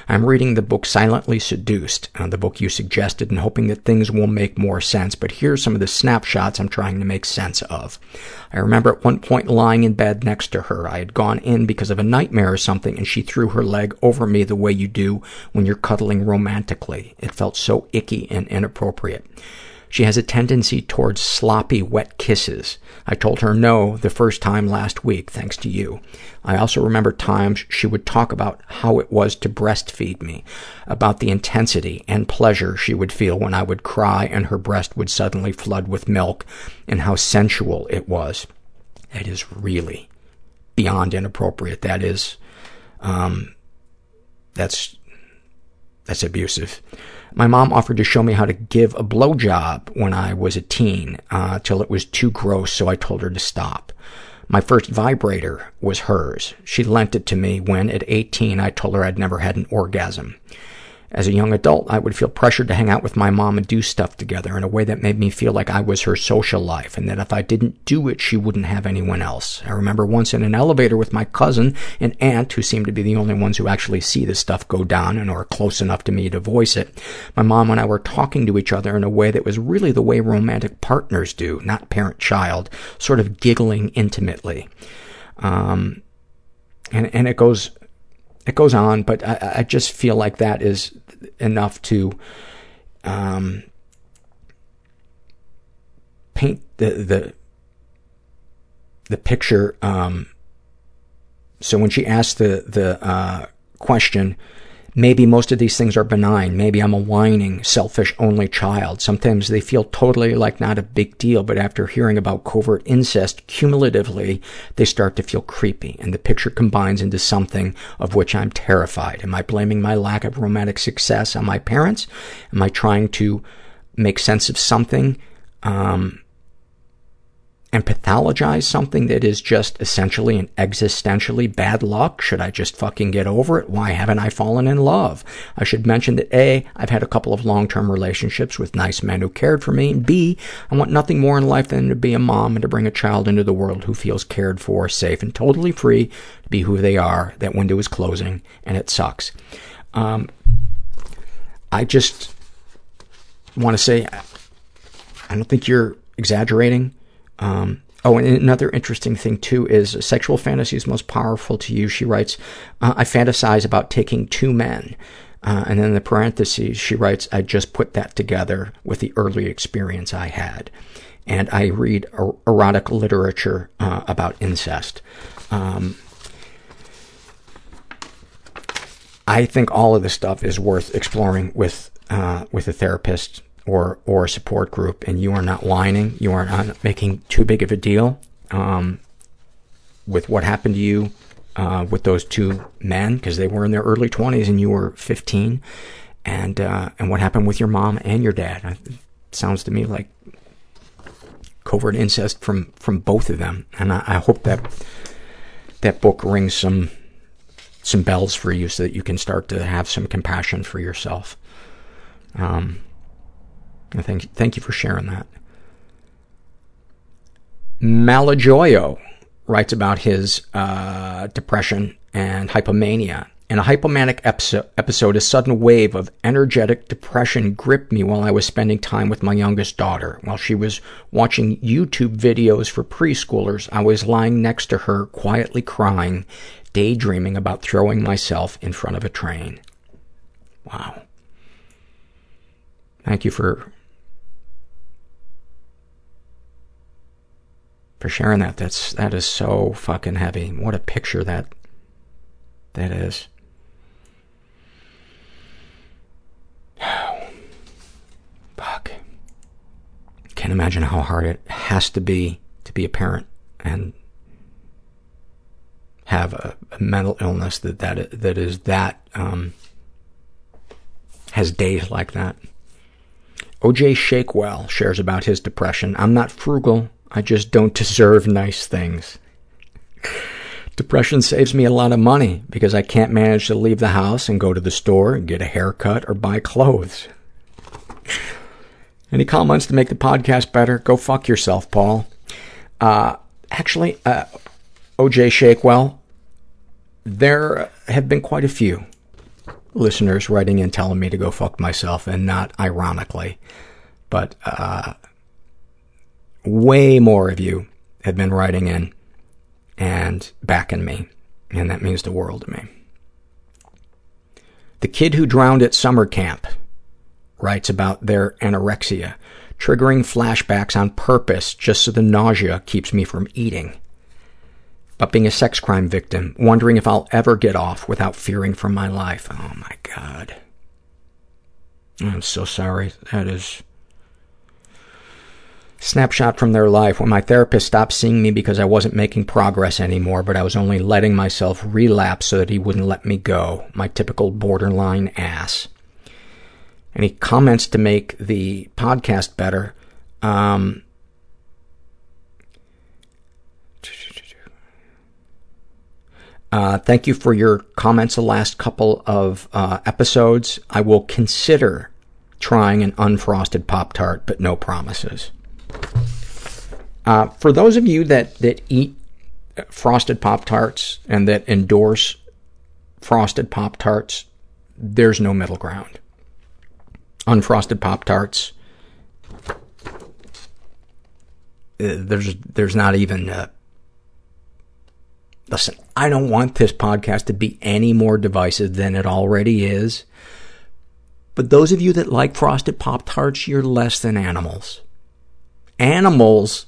I'm reading the book Silently Seduced, uh, the book you suggested, and hoping that things will make more sense, but here's some of the snapshots I'm trying to make sense of. I remember at one point lying in bed next to her. I had gone in because of a nightmare or something, and she threw her leg over me the way you do when you're cuddling romantically. It felt so icky and inappropriate. She has a tendency towards sloppy, wet kisses. I told her no the first time last week, thanks to you. I also remember times she would talk about how it was to breastfeed me, about the intensity and pleasure she would feel when I would cry and her breast would suddenly flood with milk, and how sensual it was. It is really beyond inappropriate. That is, um, that's, that's abusive. My mom offered to show me how to give a blowjob when I was a teen, uh, till it was too gross, so I told her to stop. My first vibrator was hers. She lent it to me when, at 18, I told her I'd never had an orgasm. As a young adult, I would feel pressured to hang out with my mom and do stuff together in a way that made me feel like I was her social life and that if I didn't do it, she wouldn't have anyone else. I remember once in an elevator with my cousin and aunt, who seemed to be the only ones who actually see this stuff go down and are close enough to me to voice it. My mom and I were talking to each other in a way that was really the way romantic partners do, not parent-child, sort of giggling intimately. Um, and, and it goes it goes on, but I, I just feel like that is enough to um, paint the the the picture. Um, so when she asked the the uh, question, maybe most of these things are benign. Maybe I'm a whining, selfish only child. Sometimes they feel totally like not a big deal, but after hearing about covert incest, cumulatively, they start to feel creepy, and the picture combines into something of which I'm terrified. Am I blaming my lack of romantic success on my parents? Am I trying to make sense of something? Um, and pathologize something that is just essentially and existentially bad luck? Should I just fucking get over it? Why haven't I fallen in love? I should mention that A, I've had a couple of long-term relationships with nice men who cared for me, and B, I want nothing more in life than to be a mom and to bring a child into the world who feels cared for, safe, and totally free to be who they are. That window is closing, and it sucks. Um, I just want to say, I don't think you're exaggerating. Um, oh, and another interesting thing, too, is sexual fantasies most powerful to you. She writes, uh, I fantasize about taking two men. Uh, and then in the parentheses, she writes, I just put that together with the early experience I had. And I read er- erotic literature uh, about incest. Um, I think all of this stuff is worth exploring with uh, with a therapist or or a support group, and you are not whining, you are not making too big of a deal um, with what happened to you uh, with those two men, because they were in their early 20s and you were 15, and uh, and what happened with your mom and your dad. It sounds to me like covert incest from from both of them, and I, I hope that that book rings some some bells for you so that you can start to have some compassion for yourself. Um, and thank, thank you for sharing that. Malajoyo writes about his uh, depression and hypomania. In a hypomanic episode, episode, a sudden wave of energetic depression gripped me while I was spending time with my youngest daughter. While she was watching YouTube videos for preschoolers, I was lying next to her, quietly crying, daydreaming about throwing myself in front of a train. Wow. Thank you for for sharing that. That's that is so fucking heavy. What a picture that that is. (sighs) Fuck. Can't imagine how hard it has to be to be a parent and have a, a mental illness that that that is that um, has days like that. O.J. Shakewell shares about his depression. I'm not frugal. I just don't deserve nice things. Depression saves me a lot of money because I can't manage to leave the house and go to the store and get a haircut or buy clothes. Any comments to make the podcast better? Go fuck yourself, Paul. Uh, actually, uh, OJ Shakewell, there have been quite a few listeners writing in telling me to go fuck myself, and not ironically, but uh, way more of you have been writing in and backing me, and that means the world to me. The kid who drowned at summer camp writes about their anorexia, triggering flashbacks on purpose just so the nausea keeps me from eating. But being a sex crime victim, wondering if I'll ever get off without fearing for my life. Oh my God. I'm so sorry. That is snapshot from their life when my therapist stopped seeing me because I wasn't making progress anymore, but I was only letting myself relapse so that he wouldn't let me go. My typical borderline ass. Any comments to make the podcast better? Um, uh, thank you for your comments the last couple of uh, episodes. I will consider trying an unfrosted Pop Tart, but no promises. Uh, for those of you that, that eat frosted Pop Tarts and that endorse frosted Pop Tarts, there's no middle ground. Unfrosted Pop Tarts, there's there's not even. Uh, listen, I don't want this podcast to be any more divisive than it already is. But those of you that like frosted Pop Tarts, you're less than animals animals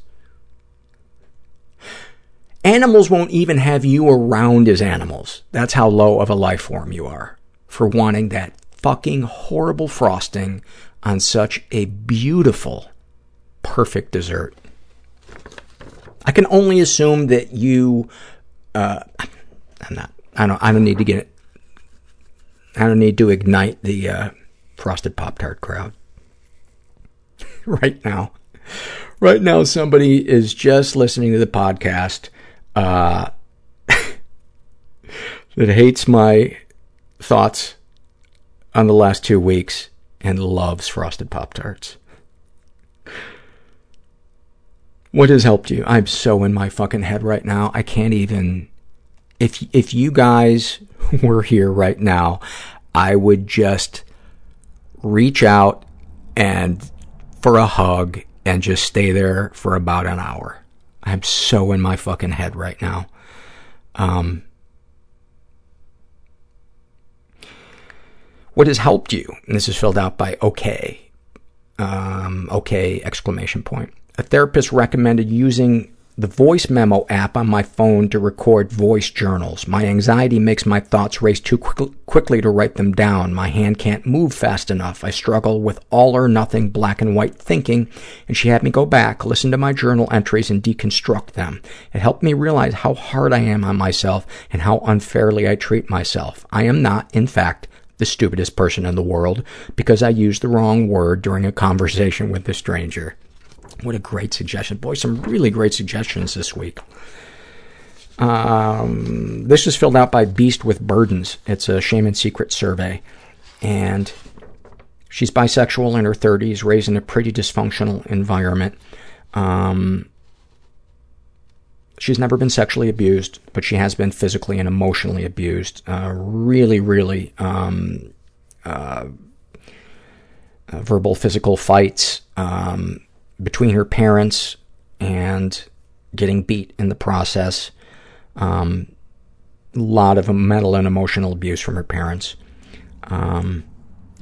animals won't even have you around as animals. That's how low of a life form you are for wanting that fucking horrible frosting on such a beautiful, perfect dessert. I can only assume that you, uh, I'm not, I don't, I don't need to get, I don't need to ignite the, uh, frosted Pop Tart crowd (laughs) right now right now somebody is just listening to the podcast uh, (laughs) that hates my thoughts on the last two weeks and loves frosted Pop Tarts. What has helped you? I'm so in my fucking head right now. I can't even. If if you guys (laughs) were here right now, I would just reach out and for a hug and just stay there for about an hour. I'm so in my fucking head right now. Um, what has helped you? And this is filled out by okay. Um, okay, exclamation point. A therapist recommended using the voice memo app on my phone to record voice journals. My anxiety makes my thoughts race too quick- quickly to write them down. My hand can't move fast enough. I struggle with all or nothing black and white thinking, and she had me go back, listen to my journal entries, and deconstruct them. It helped me realize how hard I am on myself and how unfairly I treat myself. I am not, in fact, the stupidest person in the world because I used the wrong word during a conversation with a stranger. What a great suggestion. Boy, some really great suggestions this week. Um, this is filled out by Beast with Burdens. It's a shame and secret survey. And she's bisexual in her 30s, raised in a pretty dysfunctional environment. Um, she's never been sexually abused, but she has been physically and emotionally abused. Uh, really, really um, uh, uh, verbal, physical fights. Um, between her parents and getting beat in the process. Um, a lot of mental and emotional abuse from her parents. Um,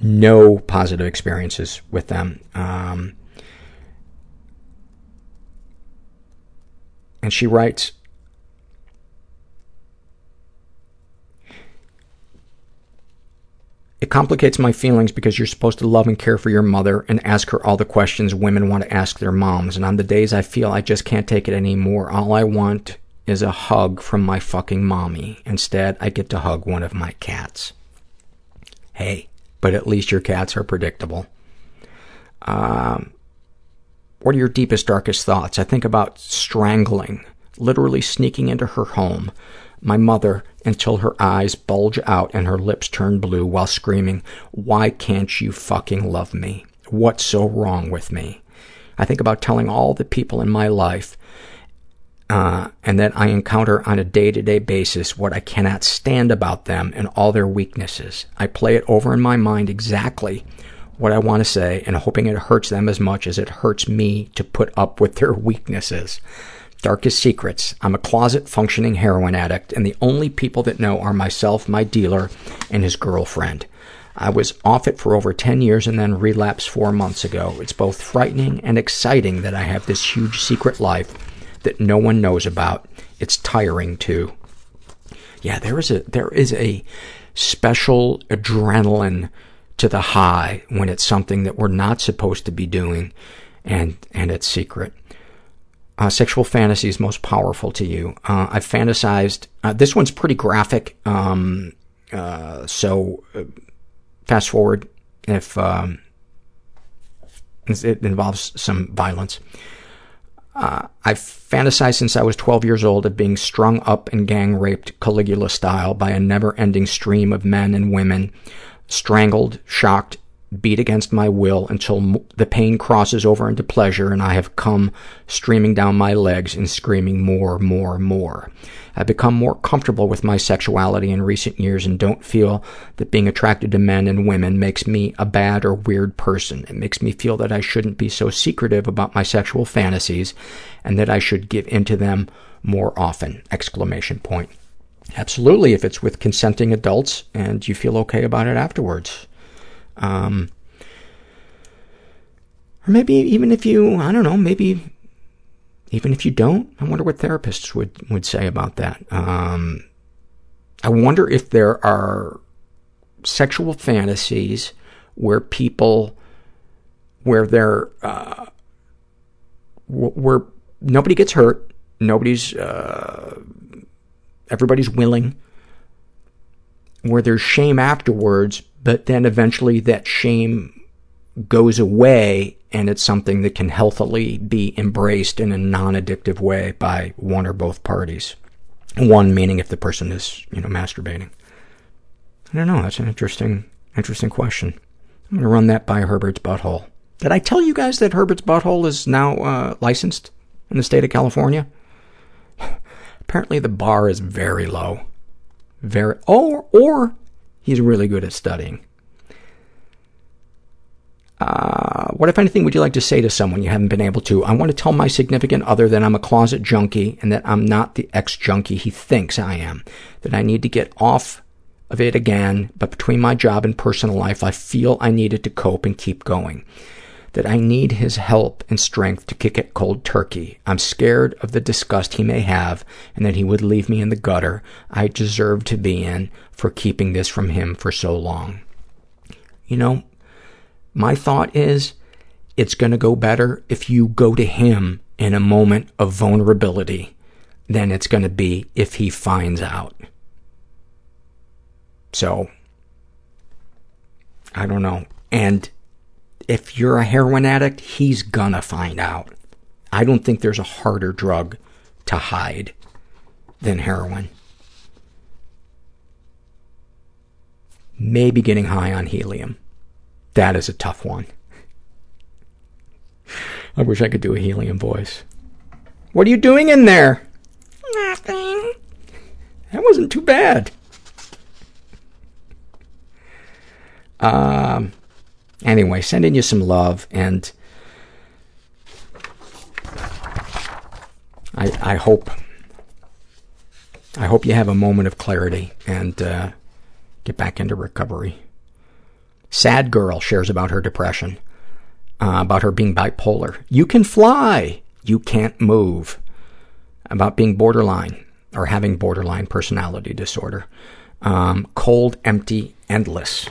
no positive experiences with them. Um, and she writes, It complicates my feelings because you're supposed to love and care for your mother and ask her all the questions women want to ask their moms. And on the days I feel I just can't take it anymore, all I want is a hug from my fucking mommy. Instead, I get to hug one of my cats. Hey, but at least your cats are predictable. Um, what are your deepest, darkest thoughts? I think about strangling, literally sneaking into her home, my mother, until her eyes bulge out and her lips turn blue while screaming, why can't you fucking love me? What's so wrong with me? I think about telling all the people in my life uh, and that I encounter on a day-to-day basis what I cannot stand about them and all their weaknesses. I play it over in my mind exactly what I want to say and hoping it hurts them as much as it hurts me to put up with their (laughs) weaknesses. Darkest secrets. I'm a closet functioning heroin addict, and the only people that know are myself, my dealer, and his girlfriend. I was off it for over 10 years and then relapsed four months ago. It's both frightening and exciting that I have this huge secret life that no one knows about. It's tiring, too. Yeah, there is a, there is a special adrenaline to the high when it's something that we're not supposed to be doing and, and it's secret. Uh, sexual fantasies most powerful to you. Uh, I've fantasized, uh, this one's pretty graphic, um, so fast forward if um, it involves some violence. Uh, I've fantasized since I was 12 years old of being strung up and gang raped Caligula style by a never-ending stream of men and women, strangled, shocked, beat against my will until the pain crosses over into pleasure and I have come streaming down my legs and screaming more, more, more. I've become more comfortable with my sexuality in recent years and don't feel that being attracted to men and women makes me a bad or weird person. It makes me feel that I shouldn't be so secretive about my sexual fantasies and that I should give into them more often! Exclamation point. Absolutely, if it's with consenting adults and you feel okay about it afterwards. Um, or maybe even if you, I don't know, maybe even if you don't, I wonder what therapists would, would say about that. Um, I wonder if there are sexual fantasies where people, where they're, uh, where nobody gets hurt, nobody's, uh, everybody's willing, where there's shame afterwards, but then eventually that shame goes away and it's something that can healthily be embraced in a non-addictive way by one or both parties. One meaning if the person is, you know, masturbating. I don't know. That's an interesting, interesting question. I'm going to run that by Herbert's Butthole. Did I tell you guys that Herbert's Butthole is now uh, licensed in the state of California? (sighs) Apparently the bar is very low. Very, or, or he's really good at studying. Uh, what, if anything, would you like to say to someone you haven't been able to? I want to tell my significant other that I'm a closet junkie and that I'm not the ex-junkie he thinks I am, that I need to get off of it again, but between my job and personal life, I feel I needed to cope and keep going, that I need his help and strength to kick it cold turkey. I'm scared of the disgust he may have and that he would leave me in the gutter I deserve to be in for keeping this from him for so long. You know, my thought is it's going to go better if you go to him in a moment of vulnerability than it's going to be if he finds out. So, I don't know. And if you're a heroin addict, he's to find out. I don't think there's a harder drug to hide than heroin. Maybe getting high on helium. That is a tough one. I wish I could do a helium voice. What are you doing in there? Nothing. That wasn't too bad. Um, anyway, sending you some love, and I, I hope, I hope you have a moment of clarity and uh, get back into recovery. Sad girl shares about her depression, uh, about her being bipolar. You can fly, you can't move. About being borderline or having borderline personality disorder. Um, cold, empty, endless.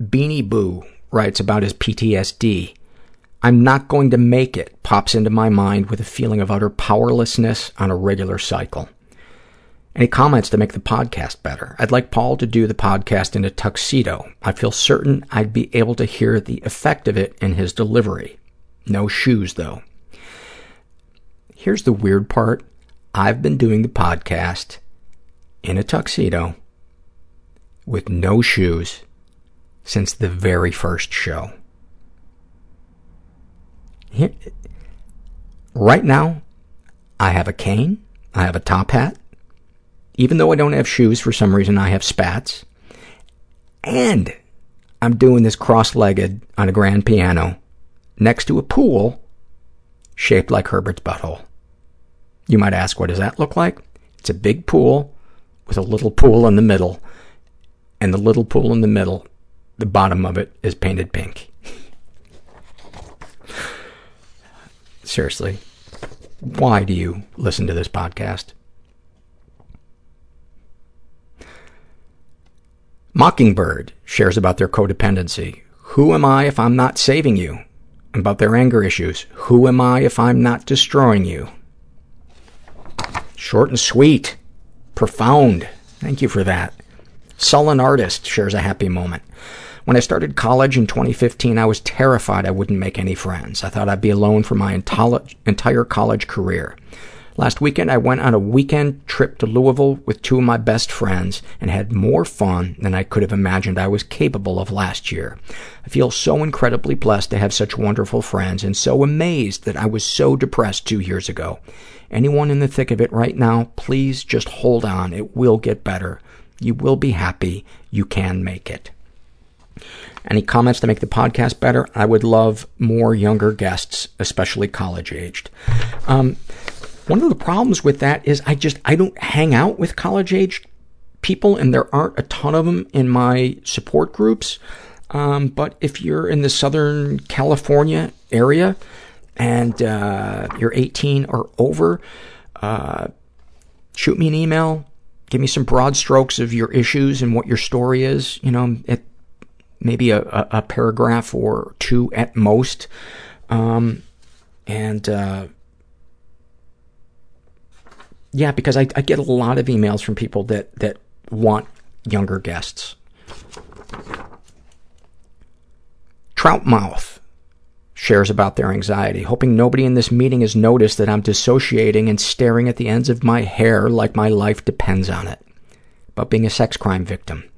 Beanie Boo writes about his PTSD. I'm not going to make it pops into my mind with a feeling of utter powerlessness on a regular cycle. Any comments to make the podcast better? I'd like Paul to do the podcast in a tuxedo. I feel certain I'd be able to hear the effect of it in his delivery. No shoes, though. Here's the weird part. I've been doing the podcast in a tuxedo with no shoes since the very first show. Right now, I have a cane, I have a top hat. Even though I don't have shoes, for some reason I have spats. And I'm doing this cross-legged on a grand piano next to a pool shaped like Herbert's butthole. You might ask, what does that look like? It's a big pool with a little pool in the middle, and the little pool in the middle, the bottom of it is painted pink. Seriously, why do you listen to this podcast? Mockingbird shares about their codependency. Who am I if I'm not saving you? About their anger issues. Who am I if I'm not destroying you? Short and sweet. Profound. Thank you for that. Sullen Artist shares a happy moment. When I started college in 2015, I was terrified I wouldn't make any friends. I thought I'd be alone for my entire college career. Last weekend, I went on a weekend trip to Louisville with two of my best friends and had more fun than I could have imagined I was capable of last year. I feel so incredibly blessed to have such wonderful friends and so amazed that I was so depressed two years ago. Anyone in the thick of it right now, please just hold on. It will get better. You will be happy. You can make it. Any comments to make the podcast better? I would love more younger guests, especially college-aged. Um, one of the problems with that is I just, I don't hang out with college-aged people, and there aren't a ton of them in my support groups. Um, but if you're in the Southern California area and uh, you're 18 or over, uh, shoot me an email. Give me some broad strokes of your issues and what your story is. You know, maybe a, a, a paragraph or two at most. Um, and uh, yeah, because I, I get a lot of emails from people that, that want younger guests. Troutmouth shares about their anxiety, hoping nobody in this meeting has noticed that I'm dissociating and staring at the ends of my hair like my life depends on it. About being a sex crime victim.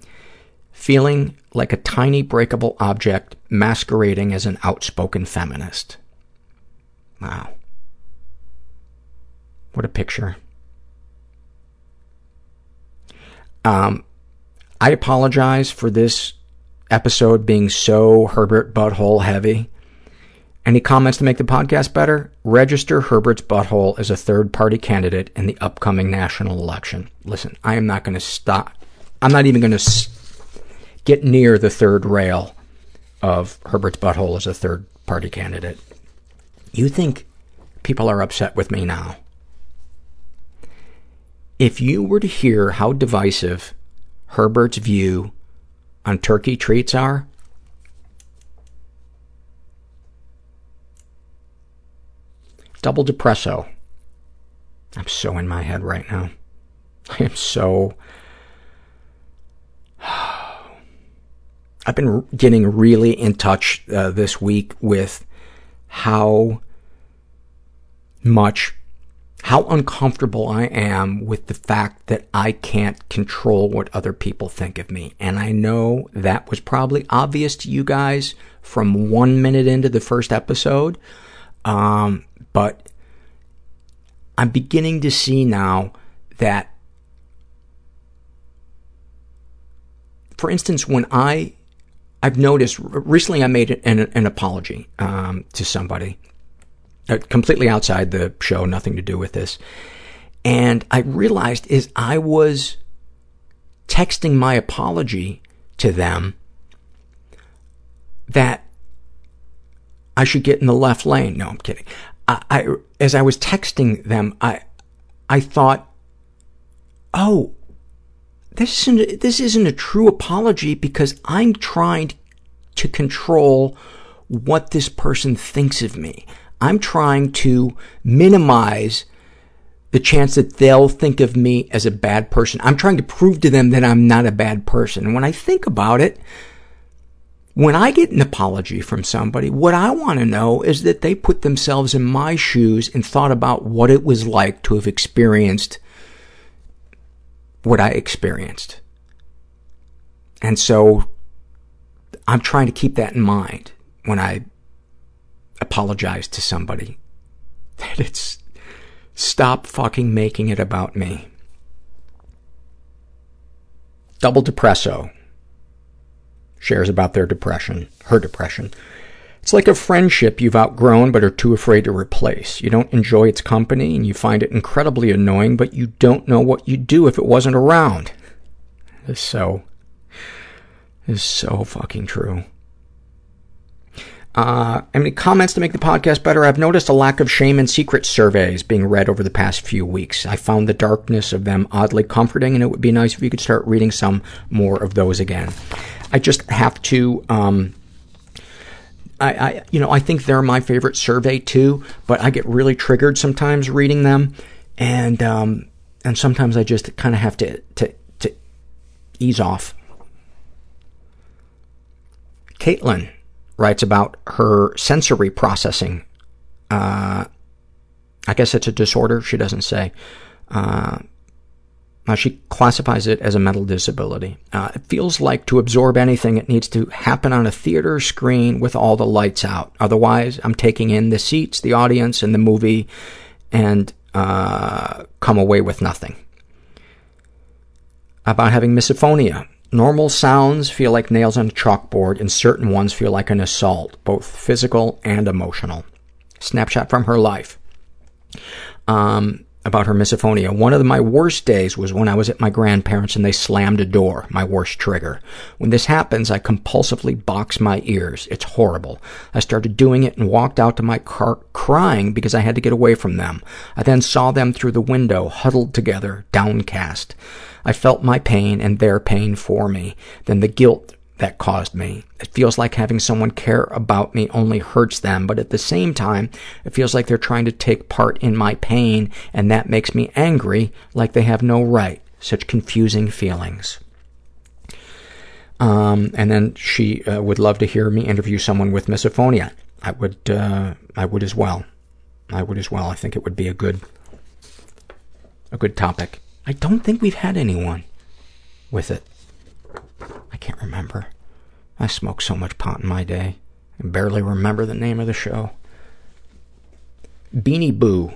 Feeling like a tiny breakable object masquerading as an outspoken feminist. Wow. What a picture. Um, I apologize for this episode being so Herbert Butthole heavy. Any comments to make the podcast better? Register Herbert's Butthole as a third-party candidate in the upcoming national election. Listen, I am not going to stop. I'm not even going to get near the third rail of Herbert's Butthole as a third-party candidate. You think people are upset with me now? If you were to hear how divisive Herbert's view on turkey treats are, double depresso. I'm so in my head right now. I am so... I've been getting really in touch uh, this week with how much, how uncomfortable I am with the fact that I can't control what other people think of me. And I know that was probably obvious to you guys from one minute into the first episode. Um, but I'm beginning to see now that, for instance, when I, I've noticed, recently I made an, an apology um, to somebody, uh, completely outside the show, nothing to do with this. And I realized is I was texting my apology to them that I should get in the left lane. No, I'm kidding. I, I as I was texting them, I I thought, oh, this isn't this isn't a true apology because I'm trying to control what this person thinks of me. I'm trying to minimize the chance that they'll think of me as a bad person. I'm trying to prove to them that I'm not a bad person. And when I think about it, when I get an apology from somebody, what I want to know is that they put themselves in my shoes and thought about what it was like to have experienced what I experienced. And so I'm trying to keep that in mind when I apologize to somebody. (laughs) That it's stop fucking making it about me. Double Depresso shares about their depression, her depression. It's like a friendship you've outgrown but are too afraid to replace. You don't enjoy its company and you find it incredibly annoying, but you don't know what you'd do if it wasn't around. So, is so fucking true. Uh, any comments to make the podcast better? I've noticed a lack of shame and secret surveys being read over the past few weeks. I found the darkness of them oddly comforting, and it would be nice if you could start reading some more of those again. I just have to, um, I, I, you know, I think they're my favorite survey too, but I get really triggered sometimes reading them, and um, and sometimes I just kind of have to to to ease off. Caitlin writes about her sensory processing. Uh, I guess it's a disorder. She doesn't say. Uh, uh, she classifies it as a mental disability. Uh, it feels like to absorb anything, it needs to happen on a theater screen with all the lights out. Otherwise, I'm taking in the seats, the audience, and the movie, and uh, come away with nothing. About having misophonia. Normal sounds feel like nails on a chalkboard, and certain ones feel like an assault, both physical and emotional. Snapshot from her life. Um, about her misophonia. One of my worst days was when I was at my grandparents and they slammed a door, my worst trigger. When this happens, I compulsively box my ears. It's horrible. I started doing it and walked out to my car crying because I had to get away from them. I then saw them through the window, huddled together, downcast. I felt my pain and their pain for me. Then the guilt that caused me. It feels like having someone care about me only hurts them, but at the same time, it feels like they're trying to take part in my pain, and that makes me angry, like they have no right. Such confusing feelings. Um, and then she uh, would love to hear me interview someone with misophonia. I would, uh, I would as well. I would as well. I think it would be a good, a good topic. I don't think we've had anyone with it. Can't remember. I smoked so much pot in my day. I barely remember the name of the show. Beanie Boo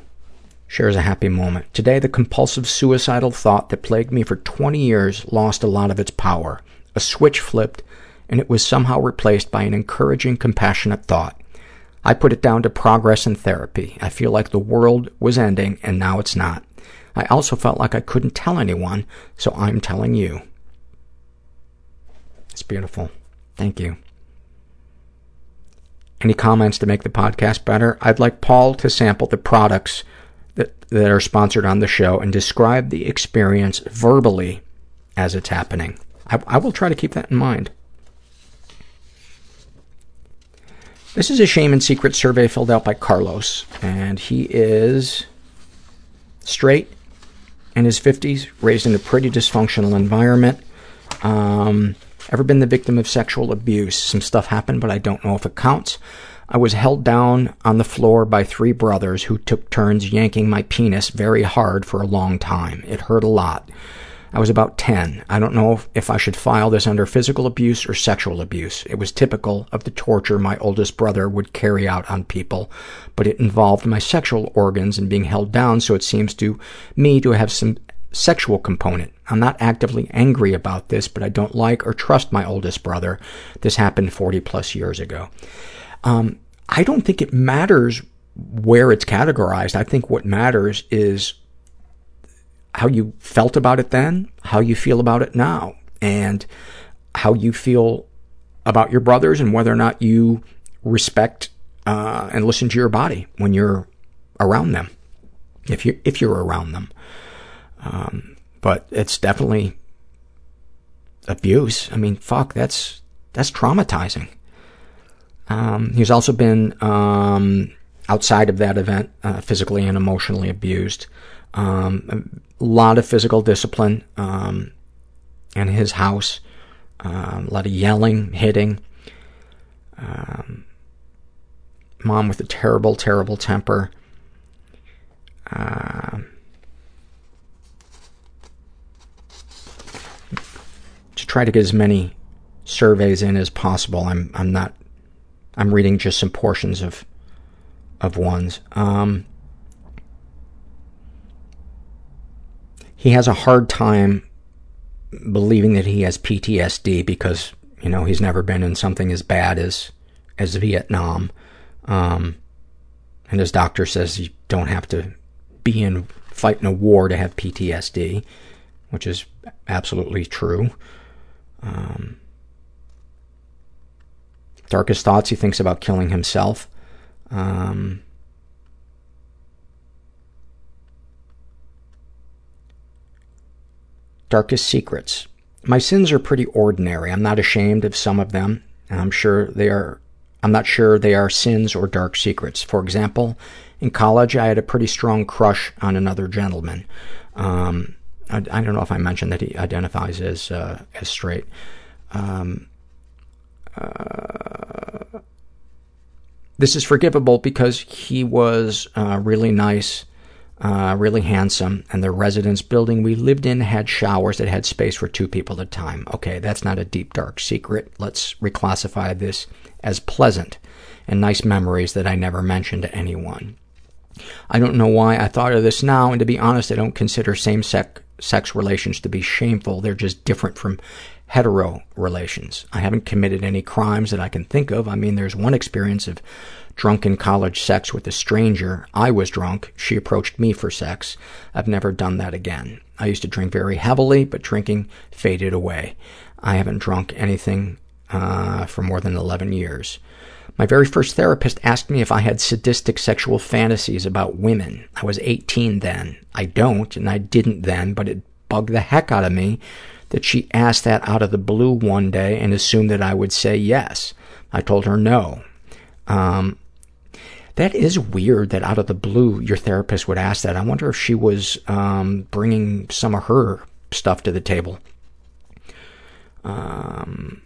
shares a happy moment. Today, the compulsive suicidal thought that plagued me for 20 years lost a lot of its power. A switch flipped, and it was somehow replaced by an encouraging, compassionate thought. I put it down to progress in therapy. I feel like the world was ending, and now it's not. I also felt like I couldn't tell anyone, so I'm telling you. It's beautiful. Thank you. Any comments to make the podcast better? I'd like Paul to sample the products that, that are sponsored on the show and describe the experience verbally as it's happening. I, I will try to keep that in mind. This is a shame and secret survey filled out by Carlos, and he is straight, in his 50s, raised in a pretty dysfunctional environment. Um, Ever been the victim of sexual abuse? Some stuff happened, but I don't know if it counts. I was held down on the floor by three brothers who took turns yanking my penis very hard for a long time. It hurt a lot. I was about 10. I don't know if, if I should file this under physical abuse or sexual abuse. It was typical of the torture my oldest brother would carry out on people, but it involved my sexual organs and being held down, so it seems to me to have some sexual component. I'm not actively angry about this, but I don't like or trust my oldest brother. This happened 40 plus years ago. Um, I don't think it matters where it's categorized. I think what matters is how you felt about it then, how you feel about it now, and how you feel about your brothers and whether or not you respect uh, and listen to your body when you're around them, if you if you're around them. Um, but it's definitely abuse. I mean, fuck, that's that's traumatizing. Um, he's also been um, outside of that event, uh, physically and emotionally abused. Um, a lot of physical discipline um, in his house, uh, a lot of yelling, hitting. Um, mom with a terrible, terrible temper. Uh, to try to get as many surveys in as possible. I'm I'm not I'm reading just some portions of of ones. Um, he has a hard time believing that he has PTSD because you know he's never been in something as bad as as Vietnam, um, and his doctor says you don't have to be in fighting a war to have PTSD, which is absolutely true. Um, darkest thoughts he thinks about killing himself. Um, darkest secrets. My sins are pretty ordinary. I'm not ashamed of some of them, I'm sure they are I'm not sure they are sins or dark secrets. For example, in college, I had a pretty strong crush on another gentleman. Um, I, I, don't know if I mentioned that he identifies as uh, as straight. Um, uh, this is forgivable because he was uh, really nice, uh, really handsome, and the residence building we lived in had showers that had space for two people at a time. Okay, that's not a deep, dark secret. Let's reclassify this as pleasant and nice memories that I never mentioned to anyone. I don't know why I thought of this now, and to be honest, I don't consider same-sex sex relations to be shameful. They're just different from hetero relations. I haven't committed any crimes that I can think of. I mean, there's one experience of drunken college sex with a stranger. I was drunk. She approached me for sex. I've never done that again. I used to drink very heavily, but drinking faded away. I haven't drunk anything uh, for more than 11 years. My very first therapist asked me if I had sadistic sexual fantasies about women. I was 18 then. I don't, and I didn't then, but it bugged the heck out of me that she asked that out of the blue one day and assumed that I would say yes. I told her no. Um, that is weird that out of the blue your therapist would ask that. I wonder if she was um, bringing some of her stuff to the table. Um,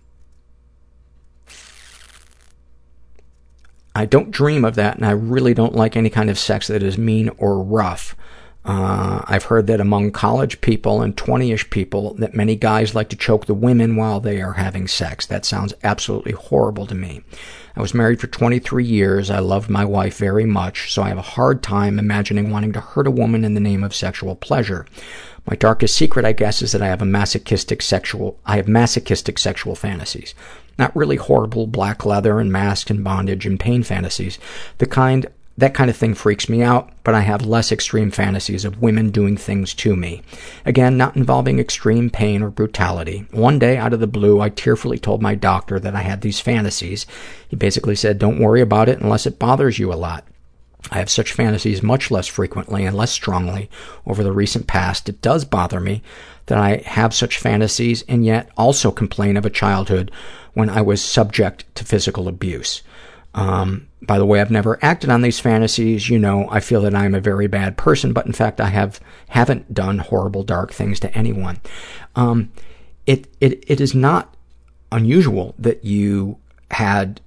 I don't dream of that, and I really don't like any kind of sex that is mean or rough. Uh, I've heard that among college people and 20-ish people that many guys like to choke the women while they are having sex. That sounds absolutely horrible to me. I was married for 23 years. I loved my wife very much, so I have a hard time imagining wanting to hurt a woman in the name of sexual pleasure. My darkest secret, I guess, is that I have a masochistic sexual, I have masochistic sexual fantasies. Not really horrible black leather and mask and bondage and pain fantasies. The kind that kind of thing freaks me out, but I have less extreme fantasies of women doing things to me. Again, not involving extreme pain or brutality. One day, out of the blue, I tearfully told my doctor that I had these fantasies. He basically said, don't worry about it unless it bothers you a lot. I have such fantasies much less frequently and less strongly over the recent past. It does bother me that I have such fantasies and yet also complain of a childhood when I was subject to physical abuse. Um, by the way, I've never acted on these fantasies. You know, I feel that I'm a very bad person, but in fact, I have haven't done horrible, dark things to anyone. Um, it it it is not unusual that you had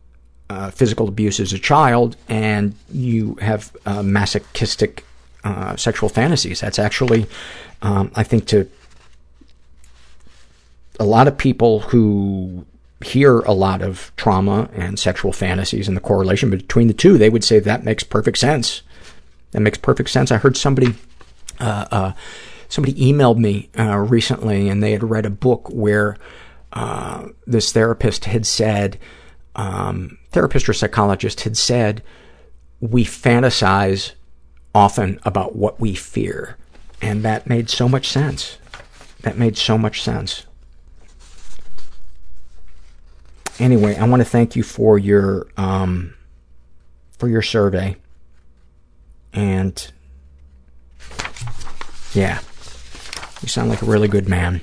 physical abuse as a child and you have uh, masochistic uh, sexual fantasies. That's actually, um, I think, to a lot of people who hear a lot of trauma and sexual fantasies and the correlation between the two, they would say that makes perfect sense. That makes perfect sense. I heard somebody, uh, uh, somebody emailed me uh, recently, and they had read a book where uh, this therapist had said, um, therapist or psychologist had said, we fantasize often about what we fear, and that made so much sense. That made so much sense. anyway, I want to thank you for your um, for your survey, and yeah, you sound like a really good man.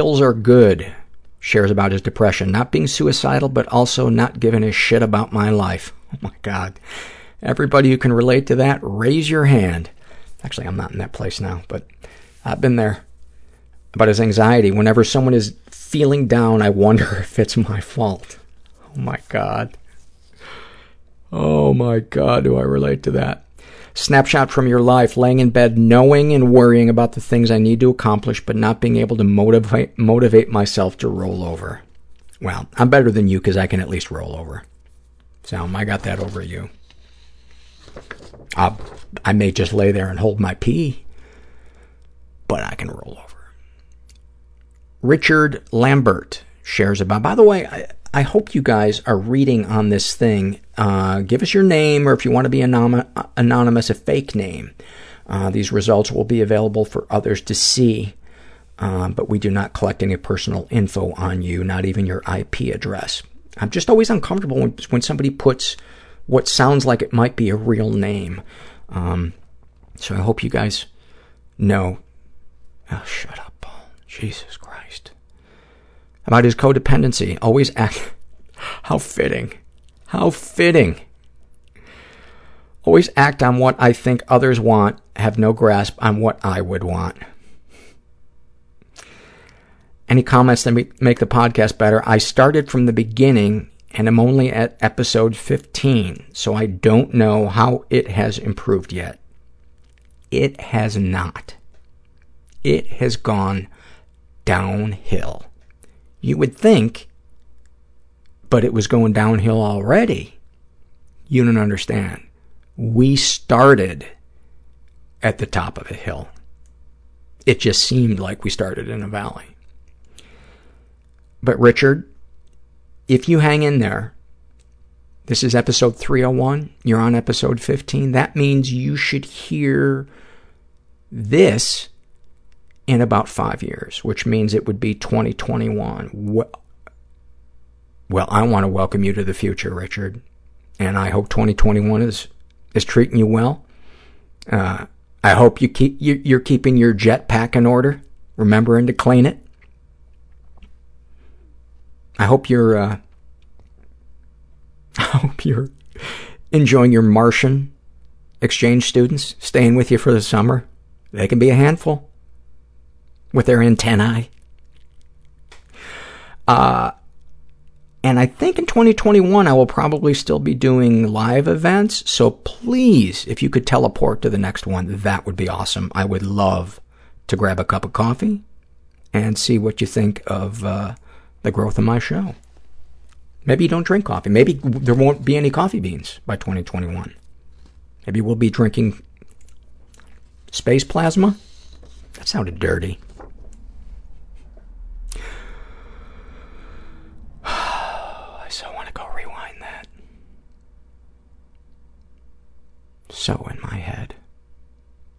Pills are good. Shares about his depression, not being suicidal, but also not giving a shit about my life. (laughs) Oh my God. Everybody who can relate to that, raise your hand. Actually, I'm not in that place now, but I've been there about his anxiety. Whenever someone is feeling down, I wonder (laughs) if it's my fault. Oh my God. Oh my God, do I relate to that? Snapshot from your life, laying in bed, knowing and worrying about the things I need to accomplish, but not being able to motivate, motivate myself to roll over. Well, I'm better than you because I can at least roll over. So I got that over you. I'll, I may just lay there and hold my pee, but I can roll over. Richard Lambert shares about, by the way, I, I hope you guys are reading on this thing. Uh, give us your name, or if you want to be anom- anonymous, a fake name. Uh, these results will be available for others to see, uh, but we do not collect any personal info on you, not even your IP address. I'm just always uncomfortable when, when somebody puts what sounds like it might be a real name. Um, so I hope you guys know. Oh, shut up, Paul. Jesus Christ. About his codependency, always act. (laughs) How fitting. How fitting. Always act on what I think others want, have no grasp on what I would want. Any comments that make the podcast better? I started from the beginning and I'm only at episode 15, so I don't know how it has improved yet. It has not. It has gone downhill. You would think, but it was going downhill already. You don't understand. We started at the top of a hill. It just seemed like we started in a valley. But Richard, if you hang in there, this is episode 301, you're on episode 15, that means you should hear this in about five years, which means it would be 2021. Well, I want to welcome you to the future, Richard, and I hope 2021 is is treating you well. Uh, I hope you keep you, you're keeping your jetpack in order, remembering to clean it. I hope you're, uh, (laughs) I hope you're enjoying your Martian exchange students staying with you for the summer. They can be a handful with their antennae. Uh, and I think in 2021 I will probably still be doing live events, so please, if you could teleport to the next one, that would be awesome. I would love to grab a cup of coffee and see what you think of uh, the growth of my show. Maybe you don't drink coffee. Maybe there won't be any coffee beans by 2021. Maybe we'll be drinking space plasma. That sounded dirty. I so want to go rewind that. So in my head.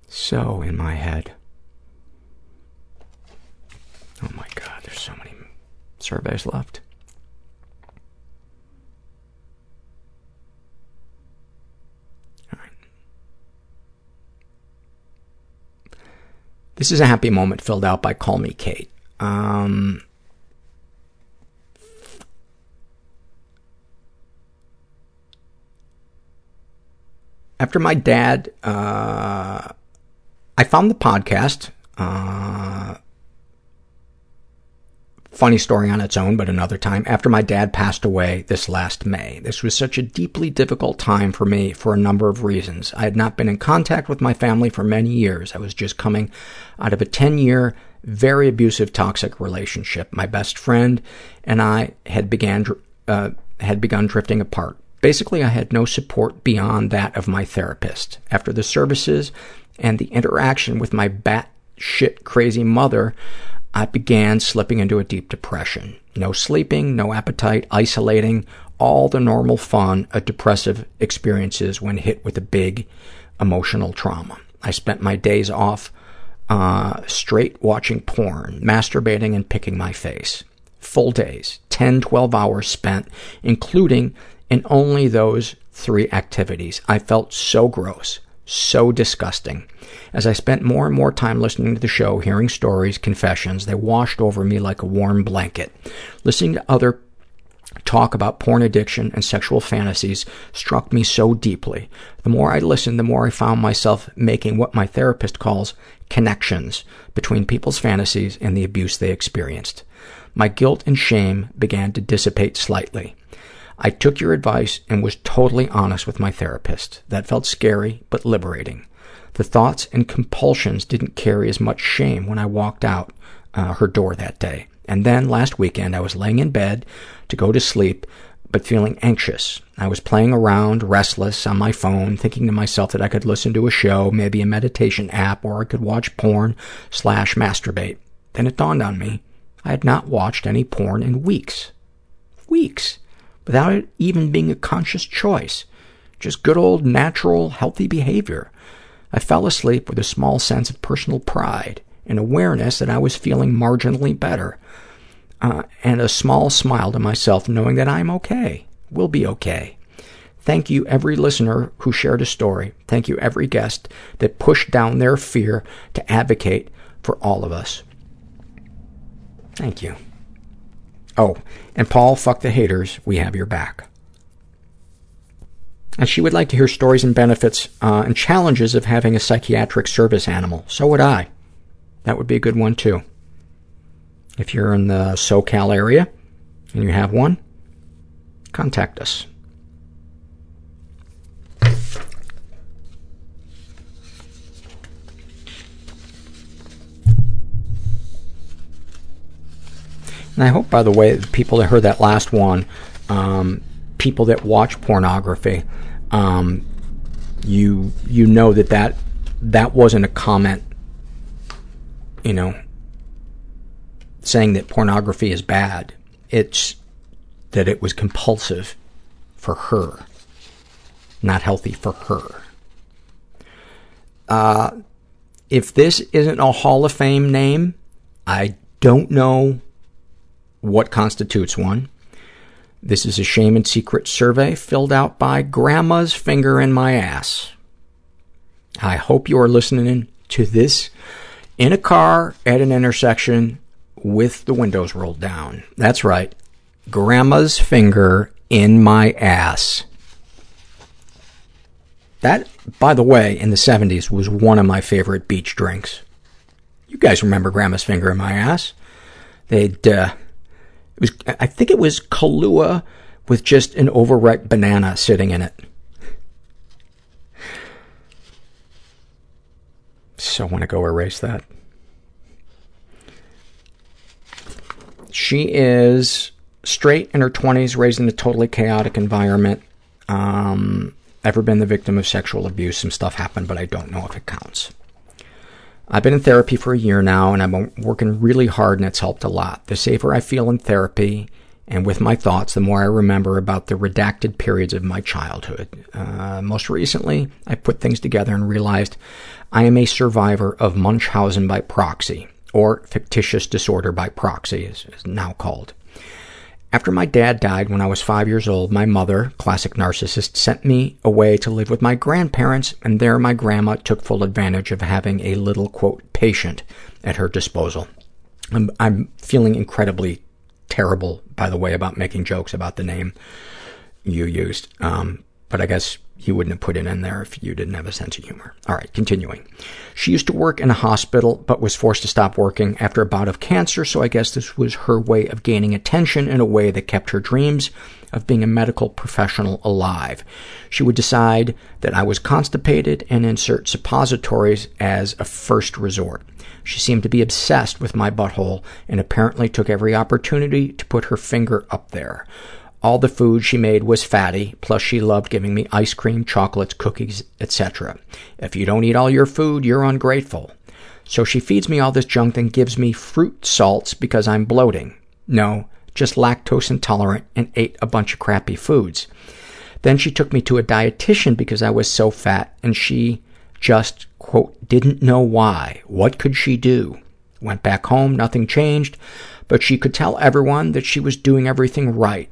So in my head. Oh my God, there's so many surveys left. All right. This is a happy moment filled out by Call Me Kate. Um, after my dad, uh, I found the podcast, uh, funny story on its own, but another time, after my dad passed away this last May. This was such a deeply difficult time for me for a number of reasons. I had not been in contact with my family for many years. I was just coming out of a 10-year, very abusive, toxic relationship. My best friend and I had began uh, had begun drifting apart. Basically, I had no support beyond that of my therapist. After the services and the interaction with my bat-shit crazy mother, I began slipping into a deep depression. No sleeping, no appetite, isolating, all the normal fun a depressive experiences when hit with a big emotional trauma. I spent my days off uh, straight watching porn, masturbating, and picking my face. Full days, 10, 12 hours spent, including in only those three activities. I felt so gross, so disgusting. As I spent more and more time listening to the show, hearing stories, confessions, they washed over me like a warm blanket. Listening to other talk about porn addiction and sexual fantasies struck me so deeply. The more I listened, the more I found myself making what my therapist calls connections between people's fantasies and the abuse they experienced. My guilt and shame began to dissipate slightly. I took your advice and was totally honest with my therapist. That felt scary, but liberating. The thoughts and compulsions didn't carry as much shame when I walked out uh, her door that day. And then last weekend, I was laying in bed to go to sleep, but feeling anxious. I was playing around, restless, on my phone, thinking to myself that I could listen to a show, maybe a meditation app, or I could watch porn slash masturbate. Then it dawned on me I had not watched any porn in weeks. Weeks. Without it even being a conscious choice. Just good old natural, healthy behavior. I fell asleep with a small sense of personal pride and awareness that I was feeling marginally better, uh, and a small smile to myself knowing that I'm okay, will be okay. Thank you, every listener who shared a story. Thank you, every guest that pushed down their fear to advocate for all of us. Thank you. Oh, and Paul, fuck the haters. We have your back. And she would like to hear stories and benefits uh, and challenges of having a psychiatric service animal. So would I. That would be a good one, too. If you're in the SoCal area and you have one, contact us. And I hope, by the way, people that heard that last one, um, people that watch pornography, um, you you know that that that wasn't a comment, you know, saying that pornography is bad. It's that it was compulsive for her, not healthy for her. Uh, if this isn't a Hall of Fame name, I don't know what constitutes one. This is a shame and secret survey filled out by Grandma's Finger in My Ass. I hope you are listening to this in a car at an intersection with the windows rolled down. That's right. Grandma's Finger in My Ass. That, by the way, in the 70s was one of my favorite beach drinks. You guys remember Grandma's Finger in My Ass? They'd, uh, was, I think it was Kahlua with just an overripe banana sitting in it. So I want to go erase that. She is straight in her 20s, raised in a totally chaotic environment. Um, ever been the victim of sexual abuse? Some stuff happened, but I don't know if it counts. I've been in therapy for a year now, and I've been working really hard, and it's helped a lot. The safer I feel in therapy and with my thoughts, the more I remember about the redacted periods of my childhood. Uh, most recently, I put things together and realized I am a survivor of Munchausen by proxy, or factitious disorder by proxy, as it's now called. After my dad died when I was five years old, my mother, classic narcissist, sent me away to live with my grandparents, and there my grandma took full advantage of having a little, quote, patient at her disposal. I'm, I'm feeling incredibly terrible, by the way, about making jokes about the name you used. Um, but I guess you wouldn't have put it in there if you didn't have a sense of humor. All right, continuing. She used to work in a hospital, but was forced to stop working after a bout of cancer, so I guess this was her way of gaining attention in a way that kept her dreams of being a medical professional alive. She would decide that I was constipated and insert suppositories as a first resort. She seemed to be obsessed with my butthole and apparently took every opportunity to put her finger up there. All the food she made was fatty, plus she loved giving me ice cream, chocolates, cookies, etc. If you don't eat all your food, you're ungrateful. So she feeds me all this junk and gives me fruit salts because I'm bloating. No, just lactose intolerant and ate a bunch of crappy foods. Then she took me to a dietitian because I was so fat and she just, quote, didn't know why. What could she do? Went back home, nothing changed, but she could tell everyone that she was doing everything right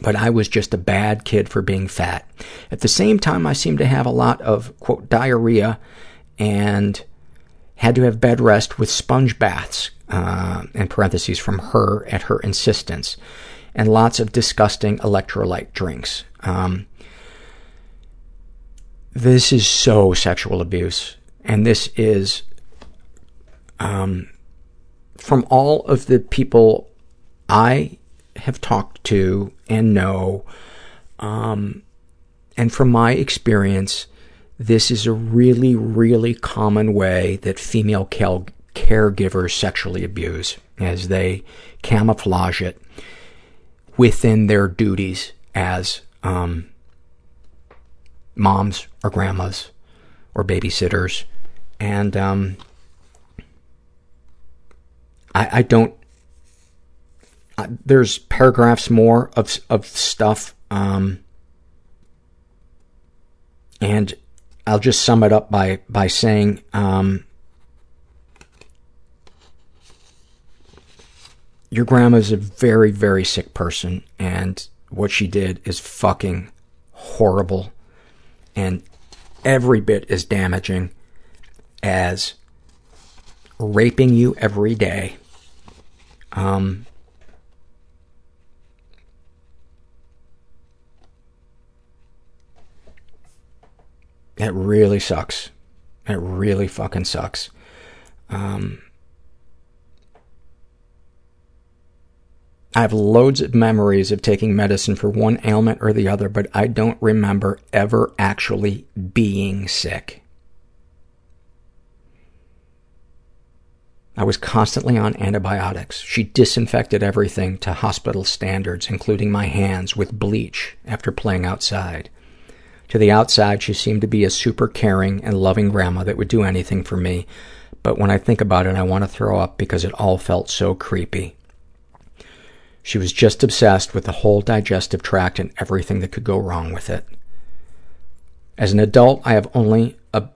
but I was just a bad kid for being fat. At the same time, I seemed to have a lot of, quote, diarrhea and had to have bed rest with sponge baths, uh, in parentheses, from her at her insistence. and lots of disgusting electrolyte drinks. Um, this is so sexual abuse, and this is um, from all of the people I have talked to and know, um, and from my experience, this is a really, really common way that female care- caregivers sexually abuse as they camouflage it within their duties as um, moms or grandmas or babysitters. And um, I, I don't. There's paragraphs more of of stuff, um, and I'll just sum it up by by saying. Um, your grandma's a very, very sick person, and what she did is fucking horrible and every bit as damaging as raping you every day. Um, it really sucks. It really fucking sucks. Um, I have loads of memories of taking medicine for one ailment or the other, but I don't remember ever actually being sick. I was constantly on antibiotics. She disinfected everything to hospital standards, including my hands, with bleach after playing outside. To the outside, she seemed to be a super caring and loving grandma that would do anything for me, but when I think about it, I want to throw up because it all felt so creepy. She was just obsessed with the whole digestive tract and everything that could go wrong with it. As an adult, I have only a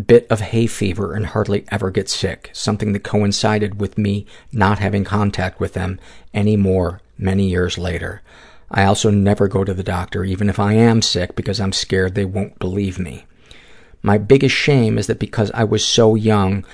bit of hay fever and hardly ever get sick, something that coincided with me not having contact with them anymore many years later. I also never go to the doctor, even if I am sick, because I'm scared they won't believe me. My biggest shame is that because I was so young,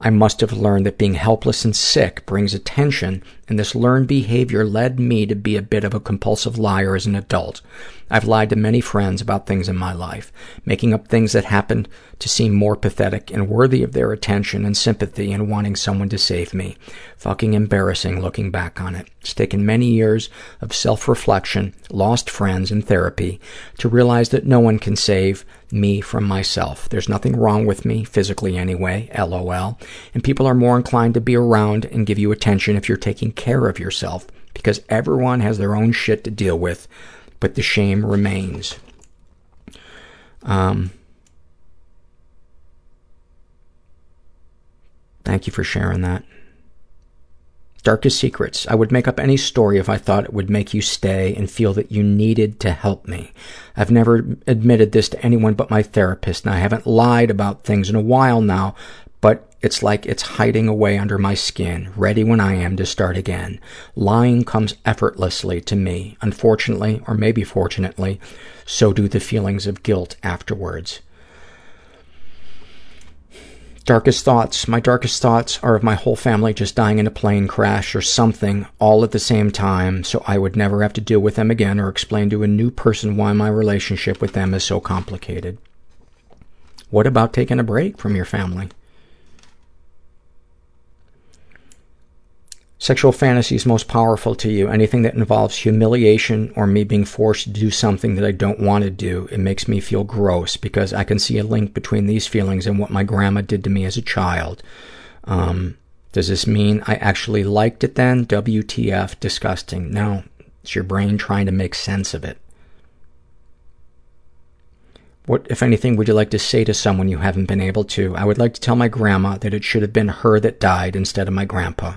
I must have learned that being helpless and sick brings attention, and this learned behavior led me to be a bit of a compulsive liar as an adult. I've lied to many friends about things in my life, making up things that happened to seem more pathetic and worthy of their attention and sympathy and wanting someone to save me. Fucking embarrassing looking back on it. It's taken many years of self-reflection, lost friends, and therapy to realize that no one can save me from myself. There's nothing wrong with me, physically anyway, lol. And people are more inclined to be around and give you attention if you're taking care of yourself because everyone has their own shit to deal with, but the shame remains. Um, thank you for sharing that. Darkest secrets. I would make up any story if I thought it would make you stay and feel that you needed to help me. I've never admitted this to anyone but my therapist, and I haven't lied about things in a while now, it's like it's hiding away under my skin, ready when I am to start again. Lying comes effortlessly to me. Unfortunately, or maybe fortunately, so do the feelings of guilt afterwards. Darkest thoughts. My darkest thoughts are of my whole family just dying in a plane crash or something all at the same time so I would never have to deal with them again or explain to a new person why my relationship with them is so complicated. What about taking a break from your family? Sexual fantasies most powerful to you. Anything that involves humiliation or me being forced to do something that I don't want to do. It makes me feel gross because I can see a link between these feelings and what my grandma did to me as a child. Um, does this mean I actually liked it then? WTF, disgusting. No, it's your brain trying to make sense of it. What, if anything, would you like to say to someone you haven't been able to? I would like to tell my grandma that it should have been her that died instead of my grandpa.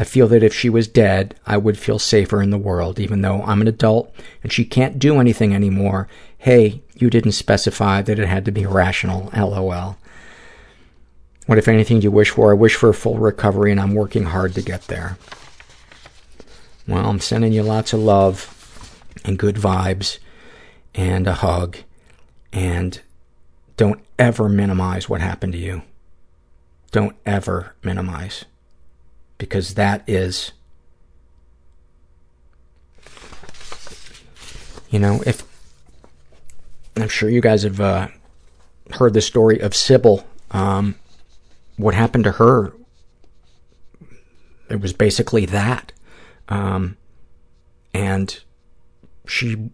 I feel that if she was dead, I would feel safer in the world, even though I'm an adult and she can't do anything anymore. Hey, you didn't specify that it had to be rational, lol. What, if anything, do you wish for? I wish for a full recovery, and I'm working hard to get there. Well, I'm sending you lots of love and good vibes and a hug, and don't ever minimize what happened to you. Don't ever minimize because that is You know, if I'm sure you guys have uh, heard the story of Sybil. Um, what happened to her? It was basically that, um, and she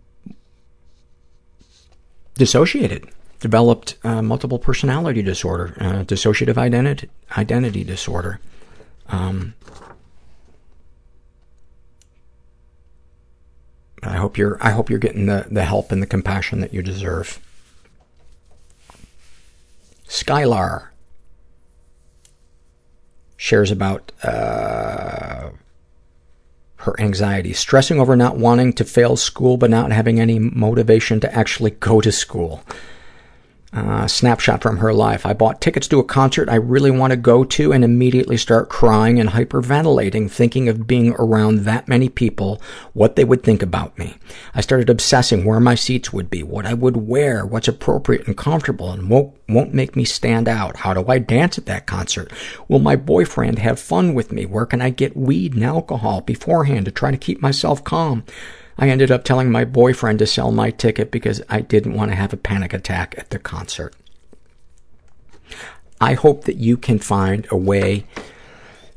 dissociated, developed uh, multiple personality disorder, uh, dissociative identity identity disorder. Um, I hope you're I hope you're getting the, the help and the compassion that you deserve. Skylar shares about uh, her anxiety, stressing over not wanting to fail school but not having any motivation to actually go to school. Uh, snapshot from her life. I bought tickets to a concert I really want to go to and immediately start crying and hyperventilating, thinking of being around that many people, what they would think about me. I started obsessing where my seats would be, what I would wear, what's appropriate and comfortable and won't, won't make me stand out. How do I dance at that concert? Will my boyfriend have fun with me? Where can I get weed and alcohol beforehand to try to keep myself calm? I ended up telling my boyfriend to sell my ticket because I didn't want to have a panic attack at the concert. I hope that you can find a way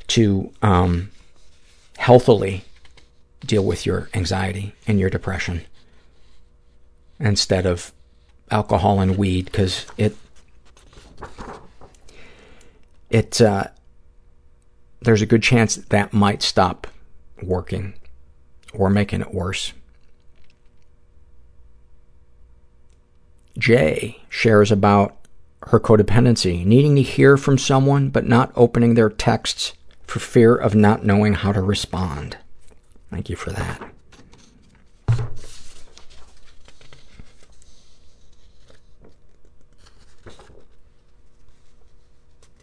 to um, healthily deal with your anxiety and your depression instead of alcohol and weed because it it uh, there's a good chance that, that might stop working or making it worse. Jay shares about her codependency, needing to hear from someone but not opening their texts for fear of not knowing how to respond. Thank you for that.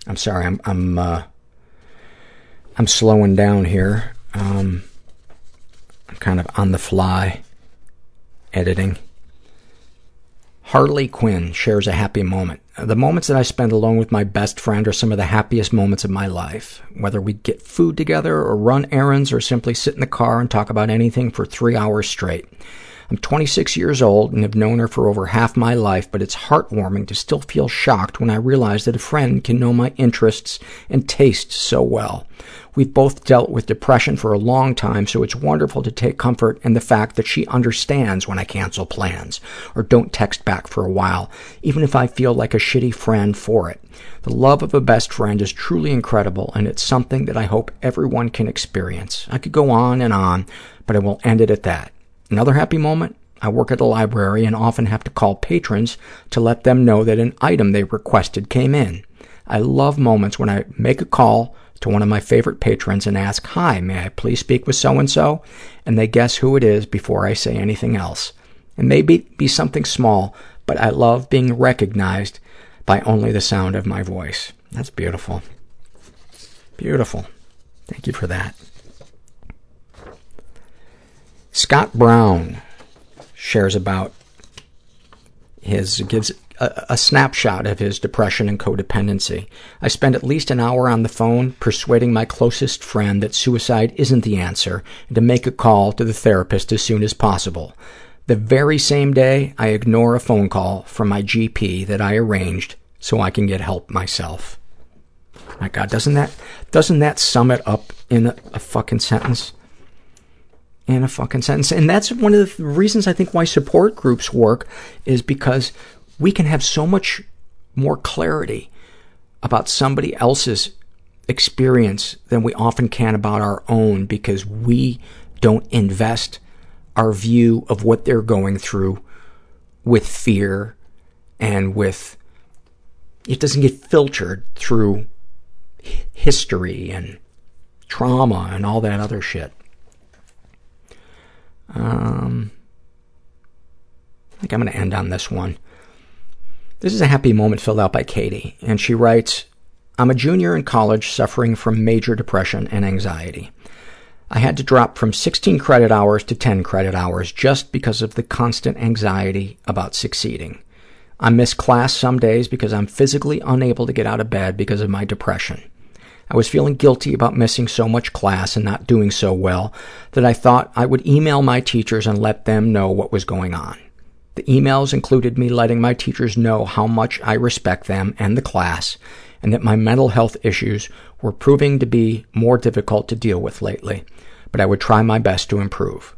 I'm sorry, I'm I'm uh, I'm slowing down here. Um, kind of on the fly editing. Harley Quinn shares a happy moment. The moments that I spend alone with my best friend are some of the happiest moments of my life. Whether we get food together or run errands or simply sit in the car and talk about anything for three hours straight. I'm 26 years old and have known her for over half my life, but it's heartwarming to still feel shocked when I realize that a friend can know my interests and tastes so well. We've both dealt with depression for a long time, so it's wonderful to take comfort in the fact that she understands when I cancel plans or don't text back for a while, even if I feel like a shitty friend for it. The love of a best friend is truly incredible, and it's something that I hope everyone can experience. I could go on and on, but I will end it at that. Another happy moment? I work at a library and often have to call patrons to let them know that an item they requested came in. I love moments when I make a call to one of my favorite patrons and ask, Hi, may I please speak with so-and-so? And they guess who it is before I say anything else. It may be, be something small, but I love being recognized by only the sound of my voice. That's beautiful. Beautiful. Thank you for that. Scott Brown shares about his, gives a, snapshot of his depression and codependency. I spend at least an hour on the phone persuading my closest friend that suicide isn't the answer and to make a call to the therapist as soon as possible. The very same day, I ignore a phone call from my GP that I arranged so I can get help myself. My God, doesn't that, doesn't that sum it up in a, a fucking sentence? in a fucking sentence. And that's one of the reasons I think why support groups work is because we can have so much more clarity about somebody else's experience than we often can about our own because we don't invest our view of what they're going through with fear and with it doesn't get filtered through history and trauma and all that other shit. Um, I think I'm going to end on this one. This is a happy moment filled out by Katie, and she writes, I'm a junior in college suffering from major depression and anxiety. I had to drop from 16 credit hours to 10 credit hours just because of the constant anxiety about succeeding. I miss class some days because I'm physically unable to get out of bed because of my depression. I was feeling guilty about missing so much class and not doing so well that I thought I would email my teachers and let them know what was going on. The emails included me letting my teachers know how much I respect them and the class and that my mental health issues were proving to be more difficult to deal with lately, but I would try my best to improve.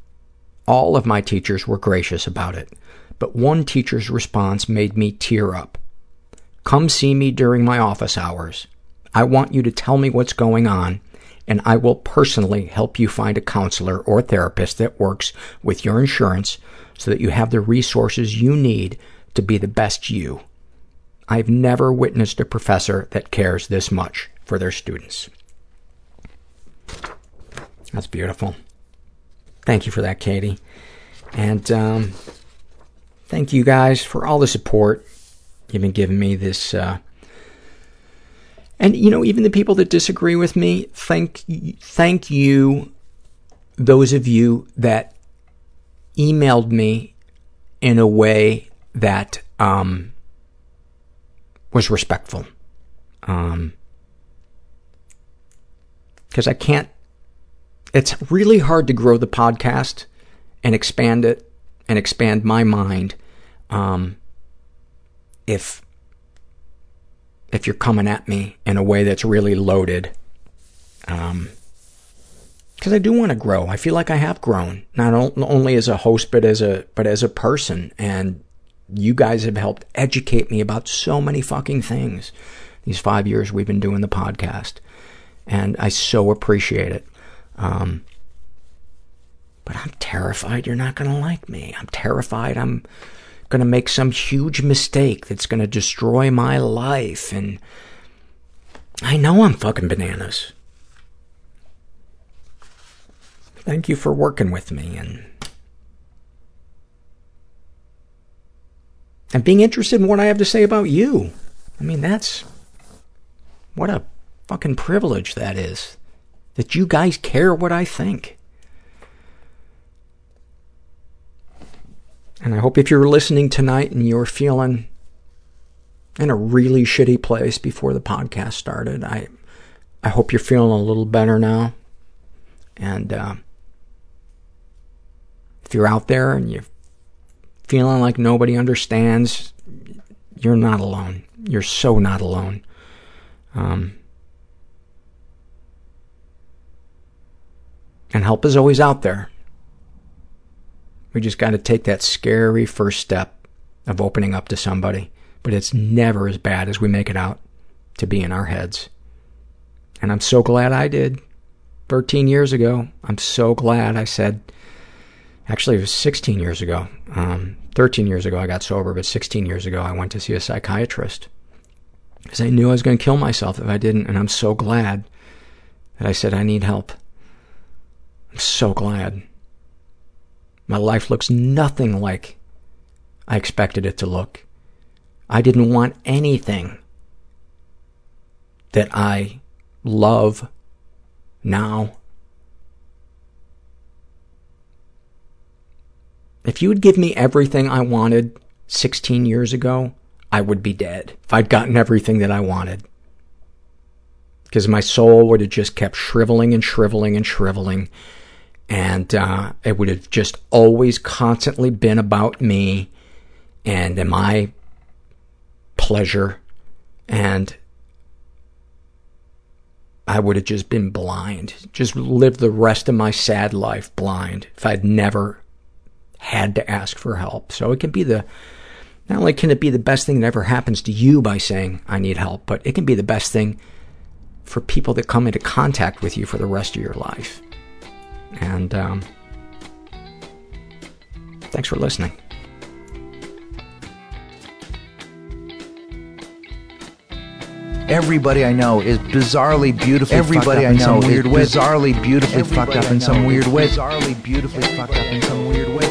All of my teachers were gracious about it, but one teacher's response made me tear up. Come see me during my office hours. I want you to tell me what's going on, and I will personally help you find a counselor or therapist that works with your insurance so that you have the resources you need to be the best you. I've never witnessed a professor that cares this much for their students. That's beautiful. Thank you for that, Katie. And um, thank you guys for all the support you've been giving me this. Uh, and, you know, even the people that disagree with me, thank, thank you, those of you that emailed me in a way that um, was respectful. Um, because I can't, it's really hard to grow the podcast and expand it and expand my mind um, if if you're coming at me in a way that's really loaded. Um, because I do want to grow. I feel like I have grown, not only as a host, but as a but as a person. And you guys have helped educate me about so many fucking things. These five years we've been doing the podcast, and I so appreciate it. Um, but I'm terrified you're not going to like me. I'm terrified I'm going to make some huge mistake that's going to destroy my life. And I know I'm fucking bananas. Thank you for working with me and and being interested in what I have to say about you. I mean, that's what a fucking privilege that is. That you guys care what I think. And I hope if you're listening tonight and you're feeling in a really shitty place before the podcast started, I I hope you're feeling a little better now. And uh, if you're out there and you're feeling like nobody understands, you're not alone. You're so not alone. Um, and help is always out there. We just got to take that scary first step of opening up to somebody. But it's never as bad as we make it out to be in our heads. And I'm so glad I did 13 years ago. I'm so glad I said, actually, it was 16 years ago. Um, 13 years ago I got sober, but 16 years ago I went to see a psychiatrist. Because I knew I was going to kill myself if I didn't. And I'm so glad that I said, I need help. I'm so glad. My life looks nothing like I expected it to look. I didn't want anything that I love now. If you would give me everything I wanted 16 years ago, I would be dead. If I'd gotten everything that I wanted. Because my soul would have just kept shriveling and shriveling and shriveling and uh, it would have just always constantly been about me and my pleasure, and I would have just been blind, just lived the rest of my sad life blind if I'd never had to ask for help. So it can be the, not only can it be the best thing that ever happens to you by saying, I need help, but it can be the best thing for people that come into contact with you for the rest of your life. And um, thanks for listening. Everybody I know is bizarrely beautifully Everybody I know is bizarrely beautifully fucked up in some weird way. Bizarrely beautifully fucked up in some weird way.